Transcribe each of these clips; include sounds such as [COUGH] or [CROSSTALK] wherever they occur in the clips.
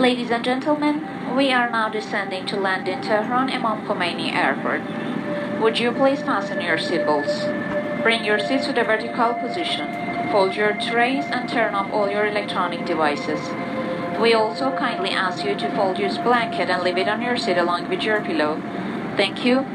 Ladies and gentlemen, we are now descending to land in Tehran Imam Khomeini Airport. Would you please fasten your seatbelts? Bring your seats to the vertical position. Fold your trays and turn off all your electronic devices. We also kindly ask you to fold your blanket and leave it on your seat along with your pillow. Thank you.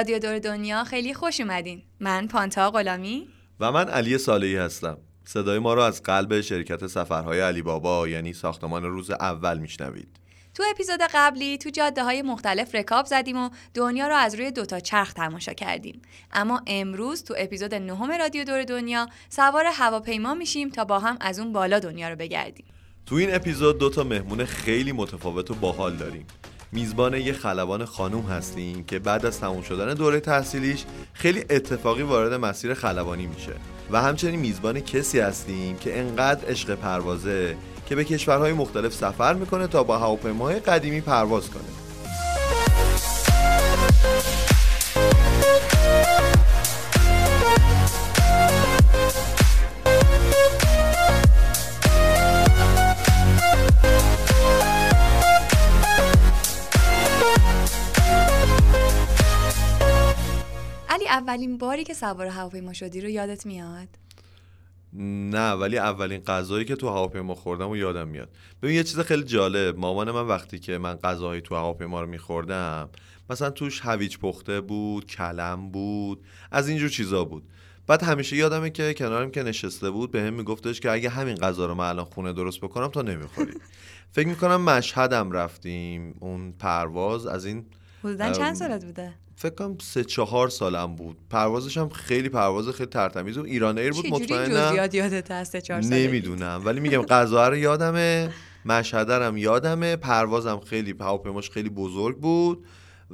رادیو دور دنیا خیلی خوش اومدین. من پانتا غلامی. و من علی صالحی هستم. صدای ما رو از قلب شرکت سفرهای علی بابا یعنی ساختمان روز اول میشنوید. تو اپیزود قبلی تو جاده های مختلف رکاب زدیم و دنیا رو از روی دوتا چرخ تماشا کردیم. اما امروز تو اپیزود نهم رادیو دور دنیا سوار هواپیما میشیم تا با هم از اون بالا دنیا رو بگردیم. تو این اپیزود دو تا مهمون خیلی متفاوت و باحال داریم. میزبان یه خلبان خانوم هستیم که بعد از تموم شدن دوره تحصیلیش خیلی اتفاقی وارد مسیر خلبانی میشه. و همچنین میزبان کسی هستیم که انقدر عشق پروازه که به کشورهای مختلف سفر می‌کنه تا با هواپیماهای قدیمی پرواز کنه. اولین باری که سوار هواپیما شدی رو یادت میاد؟ نه ولی اولین غذایی که تو هواپیما خوردم و یادم میاد. ببین یه چیز خیلی جالب. مامان من وقتی که من غذاهایی تو هواپیما رو میخوردم مثلا توش هویج پخته بود کلم بود از اینجور چیزا بود. بعد همیشه یادمه که کنارم که نشسته بود به هم میگفتش که اگه همین غذا رو من الان خونه درست بکنم تا نمی‌خوری. فکر می‌کنم مشهدم رفتیم اون پرواز. از این حدودا چند سالت بوده؟ فکر کنم سه چهار سالم بود. پروازش هم خیلی پرواز خیلی ترتمیز و ایران ایر بود مطمئنم. جزئیات یادت سه چهار سالگی؟ نمی‌دونم ولی میگم غذا رو یادمه مشهدرم یادمه پروازم خیلی هواپیماش خیلی بزرگ بود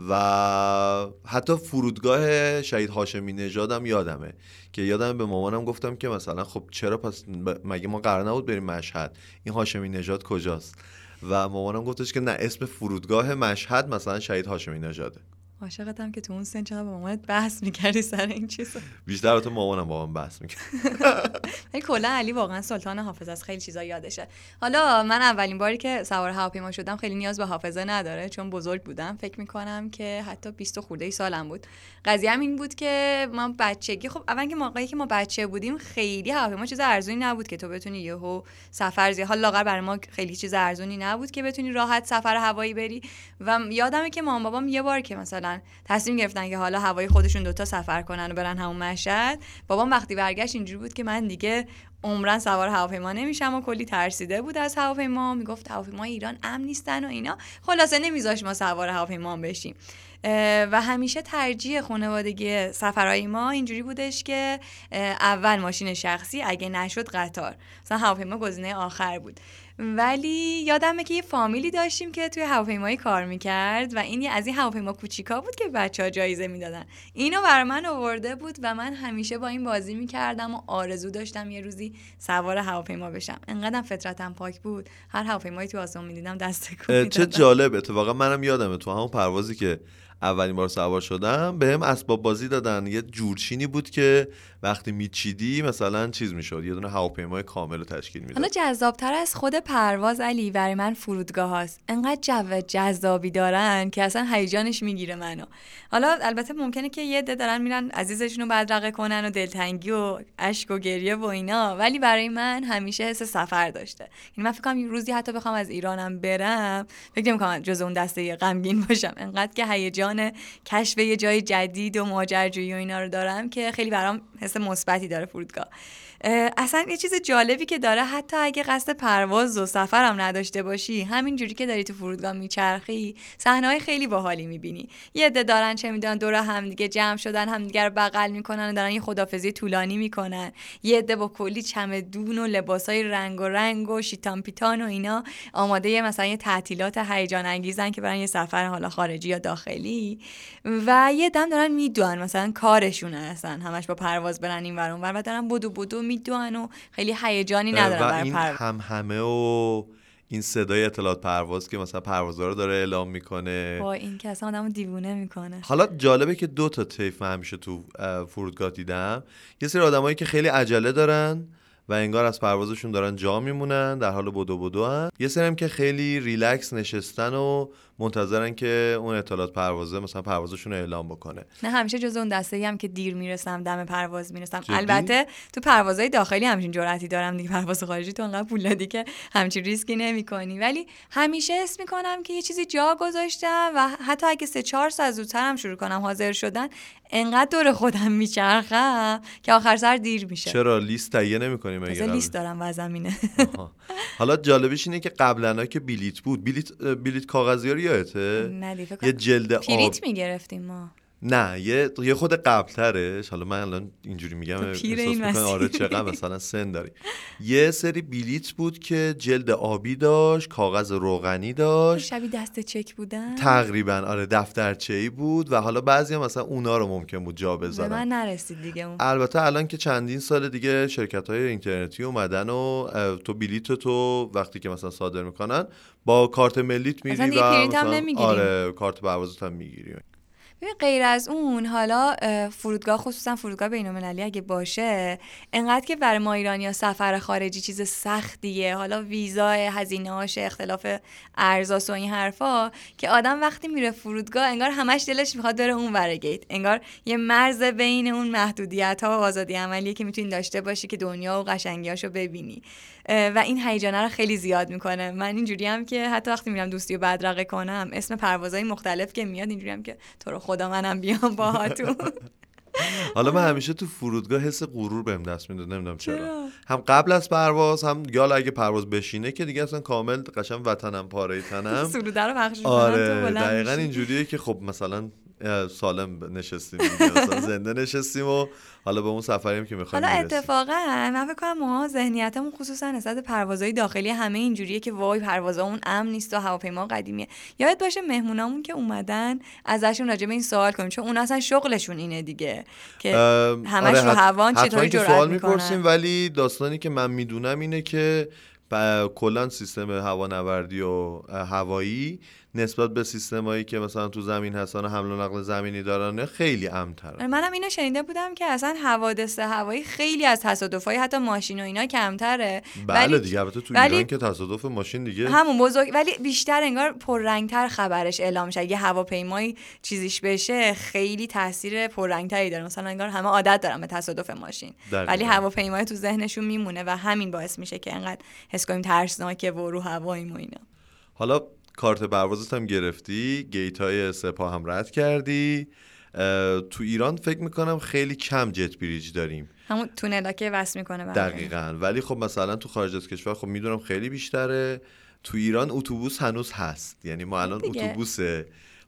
و حتی فرودگاه شهید هاشمی نژادم یادمه. که یادمه به مامانم گفتم که مثلا خب چرا پس مگه ما قرار نبود بریم مشهد؟ این هاشمی نژاد کجاست؟ و مامانم گفتش که نه اسم فرودگاه مشهد مثلا شهید هاشمی نژاده. عاشقتم که تو اون سن چقدر با مامانت بحث می‌کردی سر این چیزا. بیشتر تو مامانم با من بحث می‌کنه [LAUGHS] ولی کلا علی واقعا سلطان حافظه از خیلی چیزا یادشه. حالا من اولین باری که سوار هواپیما شدم خیلی نیاز به حافظه نداره چون بزرگ بودم. فکر می‌کنم که حتی 20 خورده ای سالم بود. قضیه هم این بود که من بچگی خب اول که موقعی که ما بچه بودیم خیلی هواپیما چیز ارزونی نبود که تو بتونی یهو سفر زی حالا لاغر برای ما خیلی چیز ارزونی نبود که بتونی راحت سفر هوایی بری. و یادمه که مام بابام یه بار که مثلا تصمیم گرفتن که حالا هوای خودشون دوتا سفر کنن و برن همون مشهد. بابام وقتی برگشت اینجوری بود که من دیگه عمرن سوار هواپیما نمیشم و کلی ترسیده بود از هواپیما. می‌گفت هواپیما ایران امن نیستن و اینا. خلاصه نمیذاش ما سوار هواپیما بشیم. و همیشه ترجیح خانوادگی سفرهای ما اینجوری بودش که اول ماشین شخصی اگه نشد قطار. مثلا هواپیما گزینه آخر بود. ولی یادمه که یه فامیلی داشتیم که توی هواپیمایی کار می‌کرد و این یه- از این هواپیما کوچیکا بود که بچه ها جایزه می‌دادن. اینو برای من آورده بود و من همیشه با این بازی می‌کردم و آرزو داشتم یه روزی سوار هواپیما بشم. انقدرم فطرتم پاک بود. هر هواپیمایی تو آسمون می‌دیدم دست چه. جالب اتفاقا منم یادمه تو همون پروازی که اولین بار سوار شدم به هم اسباب بازی دادن. یه جورچینی بود که وقتی میچیدی مثلا چیز می‌شد یه دونه هواپیمای کامل رو تشکیل می‌داد. حالا جذابتر از خود پرواز علی برای من فرودگاه هاست. انقدر جو جذابی دارن که اصلا هیجانش می‌گیره منو. حالا البته ممکنه که یه عده دارن میرن عزیزشون رو بدرقه کنن و دلتنگی و اشک و گریه و اینا ولی برای من همیشه حس سفر داشته. یعنی من فکر کنم روزی حتی بخوام از ایرانم برم فکر نمی‌کنم جز اون دسته غمگین باشم. انقدر که هیجان کشف یه جای جدید و ماجراجویی و اینا رو دارم که خیلی برام حس مثبتی داره فرودگاه. اصلا یه چیز جالبی که داره حتی اگه قصد پرواز و سفرم نداشته باشی همین جوری که داری تو فرودگاه میچرخی صحنه خیلی باحالی می‌بینی. یه عده دارن چه می‌دونن دور همدیگه جمع شدن همدیگه رو بغل می‌کنن و دارن یه خدافزی طولانی می‌کنن. یه عده با کلی چمدون و لباسای رنگ و رنگ و شیتان پیتان و اینا آماده یه مثلا یه تعطیلات هیجان انگیزن که برن یه سفر حالا خارجی یا داخلی. و یه دم دارن می‌دونن مثلا کارشونه اصلا همش با پرواز برن این ور و دارن بدو بدو می‌دونن و خیلی هیجانی ندارن و برای این پرواز هم همه و این صدای اطلاعات پرواز که مثلا پروازها رو داره اعلام می‌کنه. با این که اصلا آدمو دیوونه می‌کنه. حالا جالبه که دو تا طیف همیشه تو اه، فرودگاه دیدم. یه سری آدمایی که خیلی عجله دارن و انگار از پروازشون دارن جا میمونن در حال بدو بدو هن. یه سری هم که خیلی ریلکس نشستن و منتظرن که اون اطلاعات پروازه مثلا پروازشون رو اعلام بکنه. نه همیشه جز اون دسته هم که دیر می‌رسم دم پرواز می‌رسم. جدی؟ البته تو پروازهای داخلی همچین جرأتی دارم دیگه. پرواز خارجی تو انقدر پول دادی که همچین ریسکی نمی‌کنی. ولی همیشه اسم می‌کنم که یه چیزی جا گذاشتم و حتی اگه سه چهار ساعت زودتر هم شروع کنم حاضر شدن انقدر دور خودم میچرخم که آخر سر دیر میشه. چرا؟ لیست تهیه نمی‌کنیم مثلا لیست دارم و زمینه. حالا جالبش اینه که قبلا که بلیت بود بلیت بلیت کاغذی یادته فکر یه جلد آب. پریت می‌گرفتیم ما. نه یه یه خود قبلترش. حالا من الان اینجوری میگم پیر این. آره چقدر مثلا سن داری. یه سری بلیت بود که جلد آبی داشت کاغذ روغنی داشت. شبیه دست چک بودن؟ تقریبا آره دفترچه ای بود و حالا بعضی هم مثلا اونا رو ممکن بود جا بذارن. من نرسید دیگه اون. البته الان که چندین سال دیگه شرکت های اینترنتی اومدن و تو بلیت تو وقتی که مثلا صادر می‌کنن با کارت ملیت میری و مثلا-. آره کارت پروازت هم می‌گیری. غیر از اون حالا اه، فرودگاه خصوصا فرودگاه بین‌المللی اگه باشه انقدر که برای ما ایرانیا سفر خارجی چیز سختیه. حالا ویزا هزینه هاش اختلاف ارزاس و این حرفا که آدم وقتی میره فرودگاه انگار همش دلش می‌خواد بره اون ور گیت. انگار یه مرز بین اون محدودیت ها و آزادی عملیه که می‌تونی داشته باشی که دنیا و قشنگیاشو ببینی. و این هیجانه رو خیلی زیاد می‌کنه من اینجوری هم که حتی وقتی میرم دوستی و بدرقه کنم اسم پروازهای مختلف که میاد اینجوری هم که تو رو خدا منم بیام باهاتون [LAUGHS] حالا من همیشه تو فرودگاه حس غرور بهم دست میده نمی‌دونم چرا. چرا؟ هم قبل از پرواز هم یا اگه پرواز بشینه که دیگه اصلا کامل قشنگ وطنم پاره تنم [LAUGHS] سروده رو پخش آره دقیقا. اینجوریه که خب مثلا سالم نشستیم [LAUGHS] زنده نشستیم و حالا به اون سفریم که می‌خوایم حالا اتفاقا من فکر کنم ما ذهنیتمون خصوصا نسبت پروازهای داخلی همه اینجوریه که وای پروازامون امن نیست و هواپیما قدیمیه. یاد باشه مهمونامون که اومدن ازشون راجع به این سوال کنیم. چون اون اصلا شغلشون اینه دیگه که همش رو هوان چطوری جرأت سوال؟ می‌پرسیم ولی داستانی که من می‌دونم اینه که کلا سیستم هوانوردی و هوایی نسبت به سیستمایی که مثلا تو زمین هستن و حمل و نقل زمینی دارن خیلی امن‌ترن. منم اینو شنیده بودم که اصلا حوادث هوایی خیلی از تصادفای حتی ماشین و اینا کمتره. بله ولی دیگه البته تو ولی- ایران که تصادف ماشین دیگه همون بزرگ ولی بیشتر انگار پررنگتر خبرش اعلام شد یه هواپیمایی چیزیش بشه خیلی تاثیر پررنگتری داره. مثلا انگار همه عادت دارن به تصادف ماشین. ولی هواپیمای تو ذهنشون میمونه و همین باعث میشه که انقدر حس کنیم ترسناکه و رو هواییم و اینا. حالا کارت پروازت هم گرفتی گیت های سپاه هم رد کردی. تو ایران فکر می‌کنم خیلی کم جت بریج داریم. همون تونلا که وصل می‌کنه هواپیما. دقیقا. ولی خب مثلا تو خارج از کشور خب می‌دونم خیلی بیشتره. تو ایران اتوبوس هنوز هست. یعنی ما الان دیگه. اتوبوس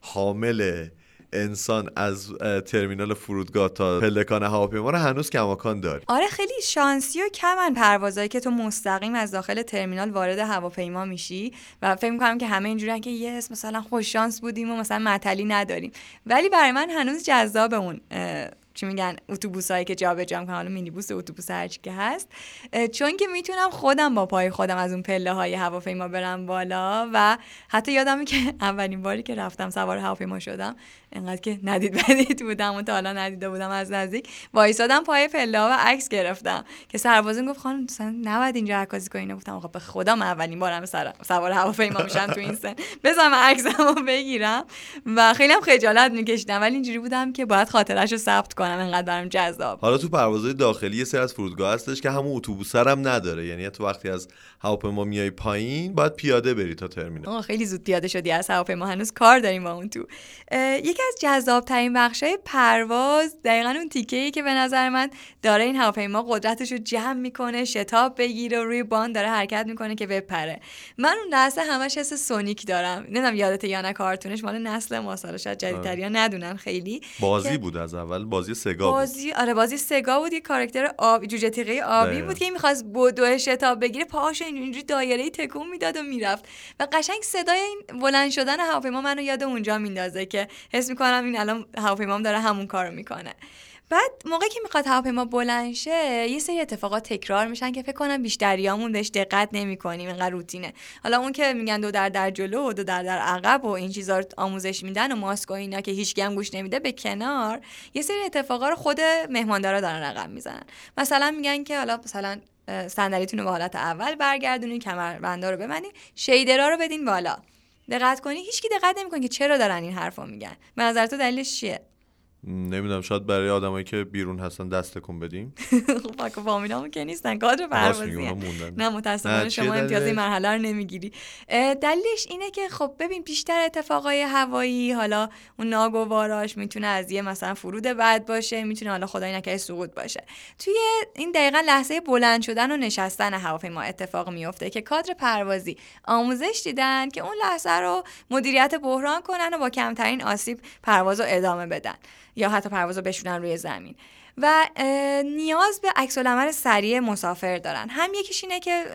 حامل انسان از ترمینال فرودگاه تا پلکان هواپیما رو هنوز کماکان داریم آره خیلی شانسی و کمن پروازایی که تو مستقیم از داخل ترمینال وارد هواپیما میشی و فکر می‌کنم که همه اینجوریان که یس مثلا خوش شانس بودیم و مثلا معطلی نداریم. ولی برای من هنوز جذاب اون چی میگن اتوبوسایی که جابجا می‌کنن حالا مینیبوس اتوبوس هرچی که هست. چون که می‌تونم خودم با پای خودم از اون پله های هواپیما برم بالا و حتی یادمه که [LAUGHS] اولین باری که رفتم سوار هواپیما شدم انقدر که ندید بدید بودم و تا حالا ندیده بودم از نزدیک وایسادم پای پله و عکس گرفتم که سربازون گفت خانم مثلا نباید اینجا عکاسی کنین گفتم آقا به خدا من اولین بارم سر سوار هواپیما میشم تو این سن. [LAUGHS] من عکسمو بگیرم و خیلی هم خجالت میکشیدم. ولی اینجوری بودم که باید خاطرش ثبت کنم. کنم انقدر برام جذاب. حالا تو پروازهای داخلی یه سری از فرودگاه هستش که همون اتوبوس هم نداره. یعنی تو وقتی از هواپیما میای پایین باید پیاده بری تا ترمینال. خیلی زود پیاده شدی از هواپیما. هنوز کار داریم با اون تو. یکی از جذاب ترین بخشای پرواز دقیقا اون تیکه ای که به نظر من داره این هواپیما قدرتش رو جمع می‌کنه شتاب بگیره و روی بان داره حرکت می‌کنه که بپره. من اون لحظه همش حس سونیک دارم. نمی‌دونم یادت یا نه کارتونش مال نسل ما سال شاید جدیدتریا آره. ندونن خیلی. بازی بود از اول بازی سگا بازی آره بازی سگا بود. یه کاراکتر آب جوجه تیغه آبی بود که می‌خواست بدو شتاب بگیره پاهاشو اینجوری دایره تکون می‌داد و می‌رفت. و قشنگ صدای این بلند شدن هواپیما منو یاد اونجا میندازه که حس می‌کنم این الان هواپیمام داره همون کارو می‌کنه. بعد موقعی که می‌خواد هواپیما بلند شه یه سری اتفاقات تکرار میشن که فکر کنم بیشتریامون بهش دقت نمی‌کنیم اینقدر روتینه. حالا اون که میگن دو در در جلو و دو در در عقب و این چیزا آموزش میدن و ماسک و اینا که هیچ گم گوش نمیده به کنار یه سری اتفاقا رو خود مهماندارا دارن رقم می‌زنن. مثلا میگن که حالا مثلا صندلیتون رو به حالت اول برگردونین کمربندا رو ببندین شیدرا رو بدین بالا. دقت کنی هیچکی دقت نمی‌کنه که چرا دارن این حرفو میگن. به نظر تو دلیلش چیه؟ نمی‌دونم شاید برای آدمایی که بیرون هستن دست تکون بدیم [LAUGHS] خب فامیلامون که نیستن کادر پروازی نه متاسفانه شما امتیاز این مرحله رو نمی‌گیری. دلیلش اینه که خب ببین بیشتر اتفاقای هوایی حالا اون ناگواراش می‌تونه از یه مثلا فرود بد باشه می‌تونه حالا خدای نکرده سقوط باشه. توی این دقیقا لحظه بلند شدن و نشستن هواپیما اتفاق میفته که کادر پروازی آموزش دیدن که اون لحظه رو مدیریت بحران کنن و با کمترین آسیب پرواز رو ادامه بدن. یا حتی پرواز رو بشونن روی زمین. و نیاز به عکس العمل سریع مسافر دارن. هم یکیش اینه که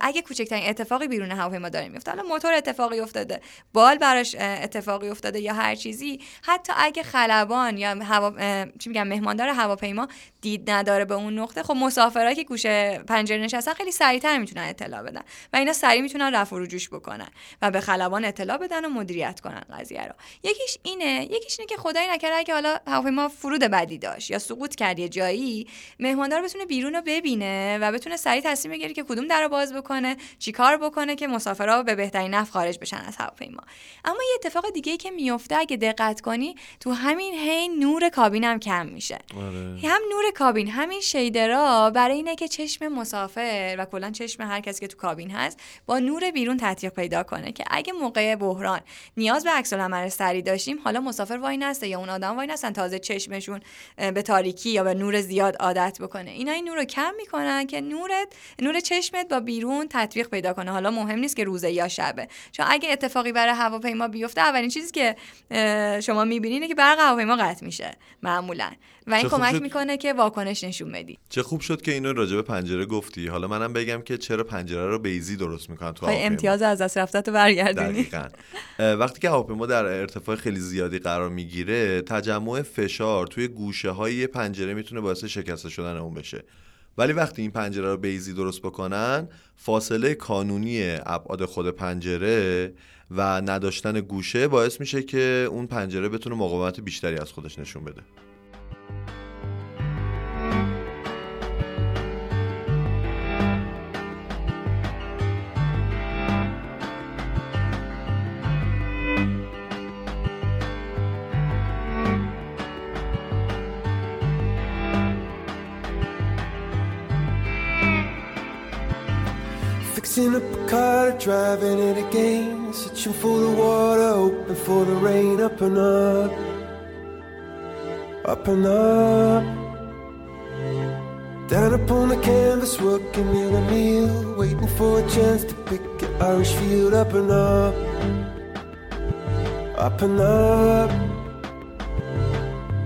اگه کوچکترین اتفاقی بیرون هواپیما داره میفته حالا موتور اتفاقی افتاده بال براش اتفاقی افتاده یا هر چیزی حتی اگه خلبان یا هوا چی میگم مهماندار هواپیما دید نداره به اون نقطه خب مسافرایی که گوشه پنجره نشستن خیلی سریعتر می‌تونن اطلاع بدن و اینا سریع می‌تونن رفع و رجوش بکنن و به خلبان اطلاع بدن و مدیریت کنن قضیه رو. یکیش اینه یکیش اینه که خدای نکرده اگه حالا هواپیما فرود بدی داشت یا سقوط کرد یه جایی مهماندار بتونه بیرون رو ببینه و بتونه سریع تصمیم بگیره که کدوم در رو باز بکنه چیکار بکنه که مسافرها به بهترین نفع خارج بشن از هواپیما اما یه اتفاق دیگه ای که میفته اگه دقت کنی تو همین حین نور کابین هم کم میشه آره. هم نور کابین همین شیدرا برای اینه که چشم مسافر و کلا چشم هر کسی که تو کابین هست با نور بیرون تطبیق پیدا کنه که اگه موقع بحران نیاز به عکس العمل سری داشتیم حالا مسافر وای نسته یا اون آدم وای نستن تازه چشمشون به تاریکی به نور زیاد عادت بکنه. اینا این نور رو کم می‌کنن که نورت نور چشمت با بیرون تطبیق پیدا کنه. حالا مهم نیست که روزه یا شبه. چون اگه اتفاقی برای هواپیما بیفته اولین چیزی که شما می‌بینید که برق هواپیما قطع میشه معمولا. و این کمک می‌کنه که واکنش نشون بدی. چه خوب شد که اینو راجع به پنجره گفتی. حالا منم بگم که چرا پنجره رو بیزی درست می‌کنن تو هواپیما. امتیاز از دست رفته تو برگردونی. وقتی که هواپیما در ارتفاع خیلی زیادی قرار می‌گیره تجمع فشار توی گوشه های پنجره می‌تونه باعث شکسته شدن اون بشه. ولی وقتی این پنجره رو بیزی درست بکنن فاصله کانونی ابعاد خود پنجره و نداشتن گوشه باعث میشه که اون پنجره بتونه مقاومت بیشتری از خودش نشون بده. Fixing up a car, driving it again. Searching for the water, hoping for the rain. Up and up, up and up. Down upon the canvas, working in a meal. Waiting for a chance to pick an Irish field. Up and up, up and up.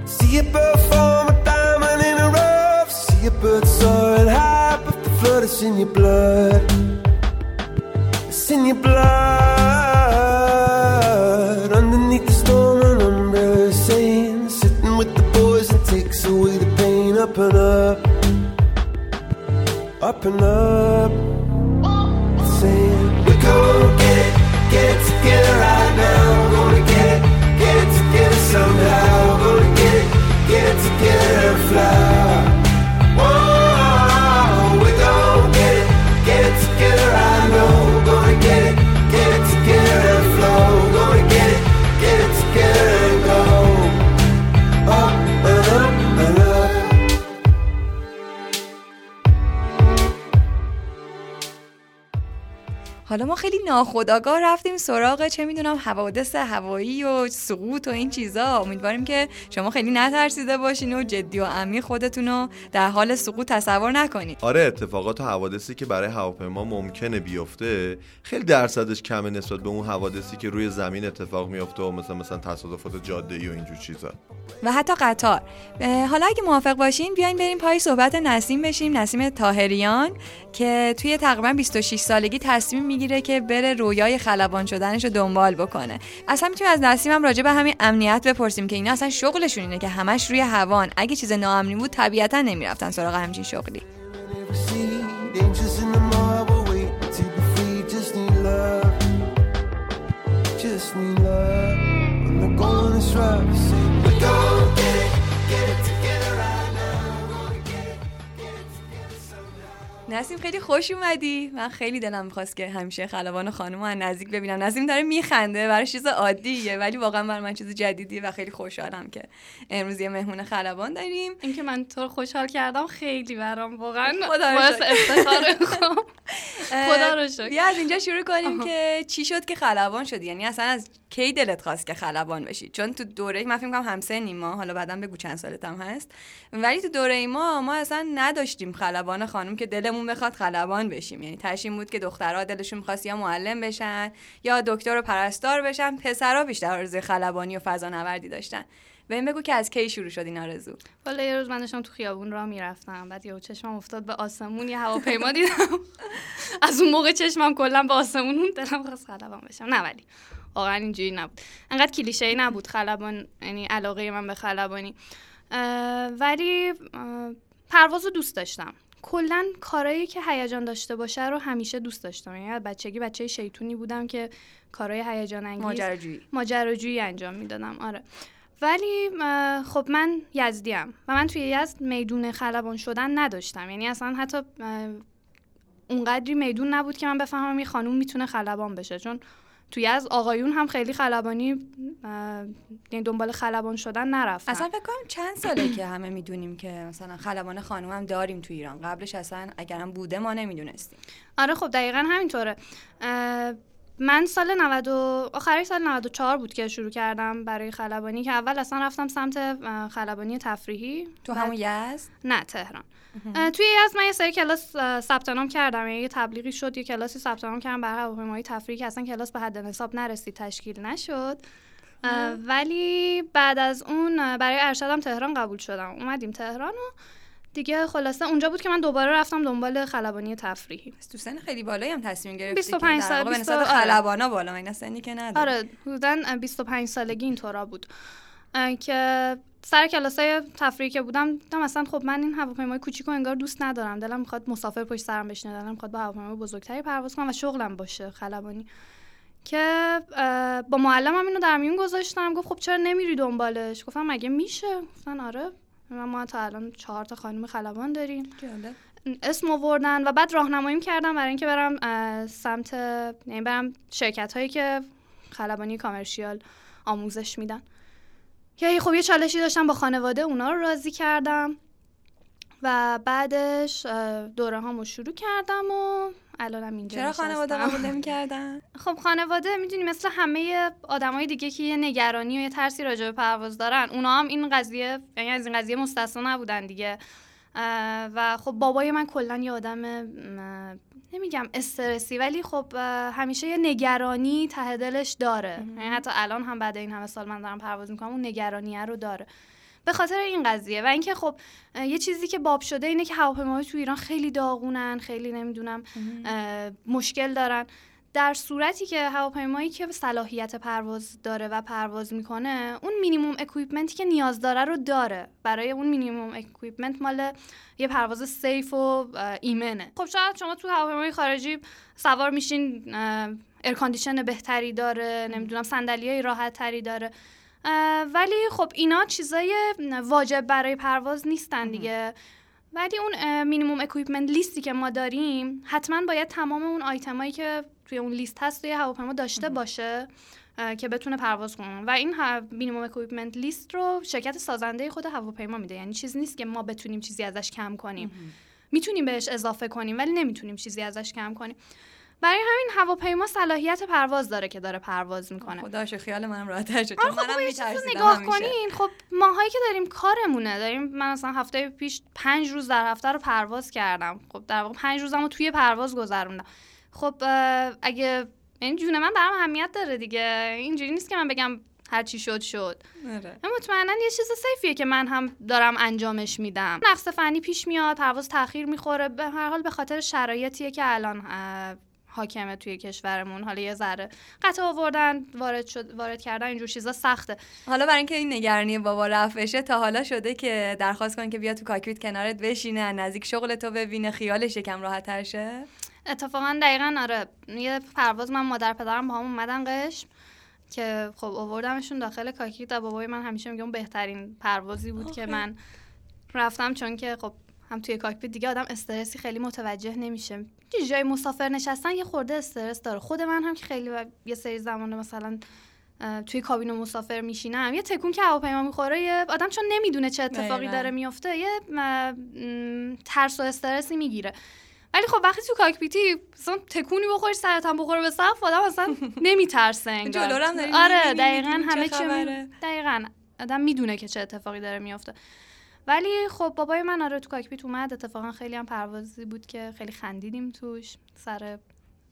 See a bird form a diamond in a rough. See a bird soaring high, but the flood is in your blood It's in your blood Up. And up. Up and up Saying We're gonna get it, get it together right now. We're gonna get it, get it together somehow. We're gonna get it, get it together حالا ما خیلی ناخداگاه رفتیم سراغ چه می‌دونم حوادث هوایی و سقوط و این چیزا. امیدواریم که شما خیلی نترسیده باشین و جدی و عمیق خودتون رو در حال سقوط تصور نکنید آره اتفاقات و حوادثی که برای هواپیما ممکنه بیفته خیلی درصدش کمه نسبت به اون حوادثی که روی زمین اتفاق میفته و مثلا مثلا تصادفات جاده ای و اینجور چیزا. و حتی قطار. حالا اگه موافق باشین بیاین بریم پای صحبت نسیم بشیم نسیم تاهریان که توی تقریبا 26 سالگی تصمیم می‌گیره که بره رویای خلبان شدنش رو دنبال بکنه. اصلا می‌تونیم از نسیم هم راجع به همین امنیت بپرسیم که اینا اصلا شغلشون اینه که همش روی هوان. اگه چیز ناامنی بود طبیعتا نمی‌رفتن سراغ همچین شغلی. نسیم خیلی خوش اومدی. من خیلی دلم می‌خواست که همیشه خلبان خانم از نزدیک ببینم. نسیم داره میخنده برای چیز عادیه ولی واقعا برای من چیز جدیدیه و خیلی خوشحالم که امروز یه مهمون خلبان داریم. اینکه من تو خوشحال کردم خیلی برام. واقعا باعث افتخار [LAUGHS] خدا رو شکر. بیا از اینجا شروع کنیم که چی شد که خلبان شدی؟ یعنی اصلا از کی دلت خواست که خلبان بشی؟ چون تو دوره من فکر کنم همسنی ما حالا بعدا بگو چند سالت هم هست. ولی تو دوره ما ما اصلا نداشتیم خلبان خانم که دلمون بخواد خلبان بشیم. یعنی تشیم بود که دخترها دلشون می‌خواست یا معلم بشن یا دکتر و پرستار بشن. پسرها بیشتر آرزوی خلبانی و فضا نوردی داشتن. به این بگو که از کی شروع شد این آرزو؟ والا یه روز من داشتم تو خیابون راه می‌رفتم. بعد یهو چشمم افتاد به آسمون یه هواپیما دیدم. [LAUGHS] از اون موقع چشمم کلا به آسمون دلم خواست خلبان بشم. نه ولی واقعا اینجوری نبود. انقدر کلیشه نبود خلبان یعنی علاقه من به خلبانی. ولی پرواز رو دوست داشتم. کلا کارایی که هیجان داشته باشه رو همیشه دوست داشتم. یعنی بچگی بچه شیطونی بودم که کارهای هیجان انگیز ماجراجویی. ماجراجویی انجام می‌دادم آره. ولی خب من یزدیم و من توی یزد میدون خلبان شدن نداشتم. یعنی اصلا حتی اونقدری میدون نبود که من بفهمم یه خانوم می‌تونه خلبان بشه. چون توی از آقایون هم خیلی خلبانی یعنی دنبال خلبان شدن نرفتن. اصلا فکر کنم چند ساله که همه می‌دونیم که مثلا خلبان خانوم هم داریم تو ایران. قبلش اصلا اگرم بوده ما نمی‌دونستیم. آره خب دقیقا همینطوره. من سال 90 آخری سال 94 بود که شروع کردم برای خلبانی که اول اصلا رفتم سمت خلبانی تفریحی. تو همون یزد؟ نه تهران. توی از من یه سری کلاس ثبت نام کردم. یعنی یه تبلیغی شد یه کلاسی ثبت نام کردم. برای هواپیمایی تفریحی که اصلا کلاس به حد حساب نرسید تشکیل نشد. ولی بعد از اون برای ارشدم تهران قبول شدم. اومدیم تهران و دیگه خلاصه اونجا بود که من دوباره رفتم دنبال خلبانی تفریحی. تو سن خیلی بالایی هم تصمیم گرفتی 25 سال به نسبت خلبانا بالا. اینا سنی که نداره آره حدودا 25 سالگی اینطورا بود. که سر کلاسای تفریحی که بودم دیدم اصلا خب من این هواپیمای کوچیکو انگار دوست ندارم. دلم می‌خواد مسافر پشت سرم بشینه دلم می‌خواد با هواپیمای بزرگتری پرواز کنم و شغلم باشه خلبانی. که با معلمم اینو در میون گذاشتم. گفت خب چرا نمیری دنبالش؟ گفتم مگه میشه؟ گفتن آره. ما تا الان چهار تا خانم خلبان داریم. اسم آوردن و بعد راهنماییم کردم برای اینکه برم سمت یعنی برم شرکت هایی که خلبانی کامرشیال آموزش میدن. که خب یه چالشی داشتم با خانواده اونا رو راضی کردم. و بعدش دوره هامو شروع کردم و الانم اینجا چرا خانواده قبول نمی‌کردن؟ [LAUGHS] خب خانواده می‌دونی مثل همه آدمای دیگه که یه نگرانی و یه ترسی راجع به پرواز دارن اونا هم این قضیه یعنی از این قضیه مستثنا نبودن دیگه. و خب بابای من کلا یه آدم نمیگم استرسی ولی خب همیشه یه نگرانی ته دلش داره. یعنی حتی الان هم بعد این همه سال من دارم پرواز می‌کنم اون نگرانیه رو داره. به خاطر این قضیه. و اینکه خب یه چیزی که باب شده اینه که هواپیماهای تو ایران خیلی داغونن خیلی نمی‌دونم مشکل دارن. در صورتی که هواپیمایی که صلاحیت پرواز داره و پرواز می‌کنه اون minimum equipment ی که نیاز داره رو داره. برای اون minimum equipment مال یه پرواز safe و ایمنه. خب شاید شما تو هواپیمای خارجی سوار میشین air condition بهتری داره نمی‌دونم صندلی راحت تری داره ولی خب اینا چیزای واجب برای پرواز نیستن دیگه. ولی اون minimum equipment list ی که ما داریم حتما باید تمام اون آیتمایی که توی اون لیست هست توی هواپیما داشته باشه که بتونه پرواز کنه. و این minimum equipment list رو شرکت سازنده خود هواپیما میده. یعنی چیز نیست که ما بتونیم چیزی ازش کم کنیم. می‌تونیم بهش اضافه کنیم ولی نمی‌تونیم چیزی ازش کم کنیم. برای همین هواپیما صلاحیت پرواز داره که داره پرواز می‌کنه. خداییش خیال منم راحت شد. آره خب منم نگاه کنین. خب ماهایی که داریم کارمونه. داریم من مثلا هفته پیش پنج روز در هفته رو پرواز کردم. خب در واقع پنج روزمو توی پرواز گذروندم. خب اگه این جون من برام اهمیت داره دیگه. اینجوری نیست که من بگم هر چی شد شد. آره. مطمئنا یه چیز سیفیه که من هم دارم انجامش میدم. نقص فنی پیش میاد پرواز تاخیر می‌خوره. به هر حال به خاطر شرایطیه که الان حاکمه توی کشورمون. حالا یه ذره قطع آوردن وارد شد وارد کردن اینجور چیزا سخته. حالا برای اینکه این نگرانی بابا رفع بشه تا حالا شده که درخواست کن که بیا تو کاکپیت کنارت بشینه نزدیک شغل تو ببینه خیالش یکم راحت شه. اتفاقا دقیقا آره یه پرواز من مادر پدرم با هم اومدن قشم که خب آوردمشون داخل کاکیت و بابای من همیشه میگم بهترین پروازی بود که من رفتم چون که خب هم توی کاکپیت دیگه آدم استرسی خیلی متوجه نمیشه. جای مسافر نشستن یه خورده استرس داره. خود من هم که خیلی یه سری زمان مثلا توی کابین مسافر میشینم یه تکون که هواپیما می‌خوره یه آدم چون نمی‌دونه چه اتفاقی داره میفته یه ترس و استرسی می‌گیره. ولی خب وقتی تو کاکپیتی مثلا تکونی بخوری سرت هم بخوره به سقف آدم اصلا [LAUGHS] نمیترسه انگار. آره دقیقا همه چی دقیقا. آدم می‌دونه که چه اتفاقی داره میفته ولی خب بابای من آره تو کاکپیت اومد. اتفاقا خیلی هم پروازی بود که خیلی خندیدیم توش سر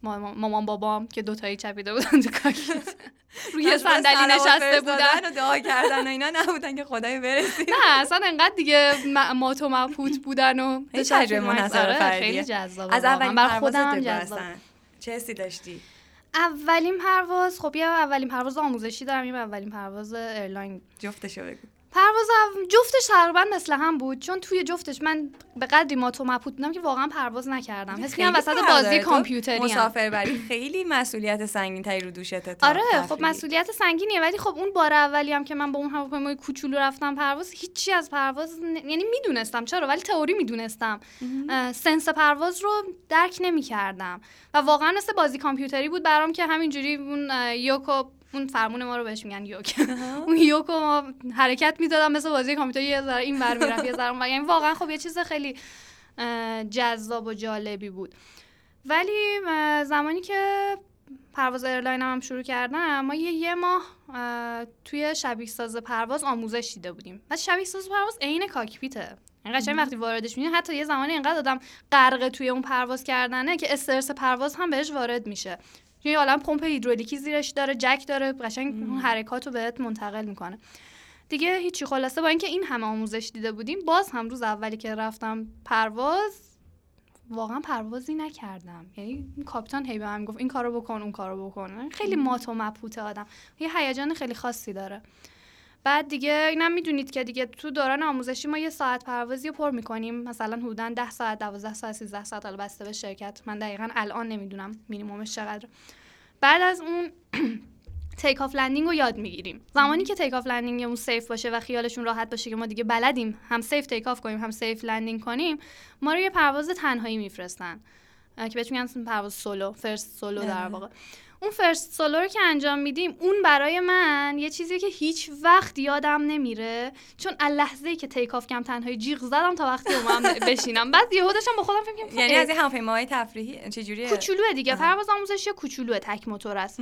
مامان بابام که دوتایی چپیده بودن تو کاکپیت. [LAUGHS] روی صندلی نشسته بودن. و دعا کردن و اینا نبودن که خدای برسید. نه اصلا انقدر دیگه مات و مبهوت بودن و تجربه منحصر آره، خیلی جذاب از اولین بر خودم هم جذاب چه حسی داشتی؟ اولین پرواز خب یه اولین پرواز آموزشی دارم یه اولین پرواز ایرلاین. جفتشو بگو. پرواز جفتش تقریبا مثل هم بود. چون توی جفتش من به قدری ما تو مبهوت بودم که واقعا پرواز نکردم. حس کنم وسط بازی کامپیوتری مسافربری. خیلی مسئولیت سنگین تایی رو دوشت آره خب مسئولیت سنگینیه. ولی خب اون بار اولی هم که من با اون هواپیمای کوچولو رفتم پرواز هیچی از پرواز یعنی می‌دونستم. چرا؟ ولی تئوری می‌دونستم. سنس پرواز رو درک نمی‌کردم. و واقعا مثل بازی کامپیوتری بود برام که همینجوری اون یوکو اون فرمون ما رو بهش میگن یوک. [LAUGHS] اون یوک رو حرکت می‌دادم مثل بازی کامپیوتر یه ذره این ور می‌رفت یه ذره یعنی واقعا خب یه چیز خیلی جذاب و جالبی بود. ولی زمانی که پرواز airline هم شروع کردم ما یه یه ماه توی شبیه ساز پرواز آموزش دیده بودیم. و شبیه ساز پرواز عین cockpit ه. این قشنگ وقتی واردش میشه حتی یه زمانی اینقدر آدم غرق توی اون پرواز کردنه که استرس پرواز هم بهش وارد میشه. یه عالم پمپ هیدرولیکی زیرش داره جک داره قشنگ اون حرکات رو بهت منتقل می‌کنه. دیگه هیچی خلاصه با اینکه این همه آموزش دیده بودیم باز هم روز اولی که رفتم پرواز واقعا پروازی نکردم. یعنی کاپیتان هی به من گفت این کارو بکن اون کارو بکن. خیلی مات و مبهوت آدم. یه هیجان خیلی خاصی داره. بعد دیگه اینم می‌دونید که دیگه تو دوران آموزشی ما یه ساعت پروازی رو پر می‌کنیم. مثلا حدودا 10 ساعت 12 ساعت 13 ساعت حالا بسته به شرکت. من دقیقا الان نمی‌دونم مینیمومش چقدر. بعد از اون take off landing رو یاد می‌گیریم. زمانی که take off landing مون safe باشه و خیالشون راحت باشه که ما دیگه بلدیم هم safe take off کنیم هم safe landing کنیم ما رو یه پرواز تنهایی میفرستن. که بهش میگن پرواز solo first solo در بله. واقع. اون first solo رو که انجام میدیم اون برای من یه چیزی که هیچ وقت یادم نمیره. چون لحظه که take off کردم تنهایی جیغ زدم تا وقتی اومدم [LAUGHS] بشینم. بعد یه داشتم با خودم فکر کنم یعنی از این هواپیماهای تفریحی چجوریه؟ کوچولوه دیگه. پرواز آموزشی کوچولوه تک موتور است.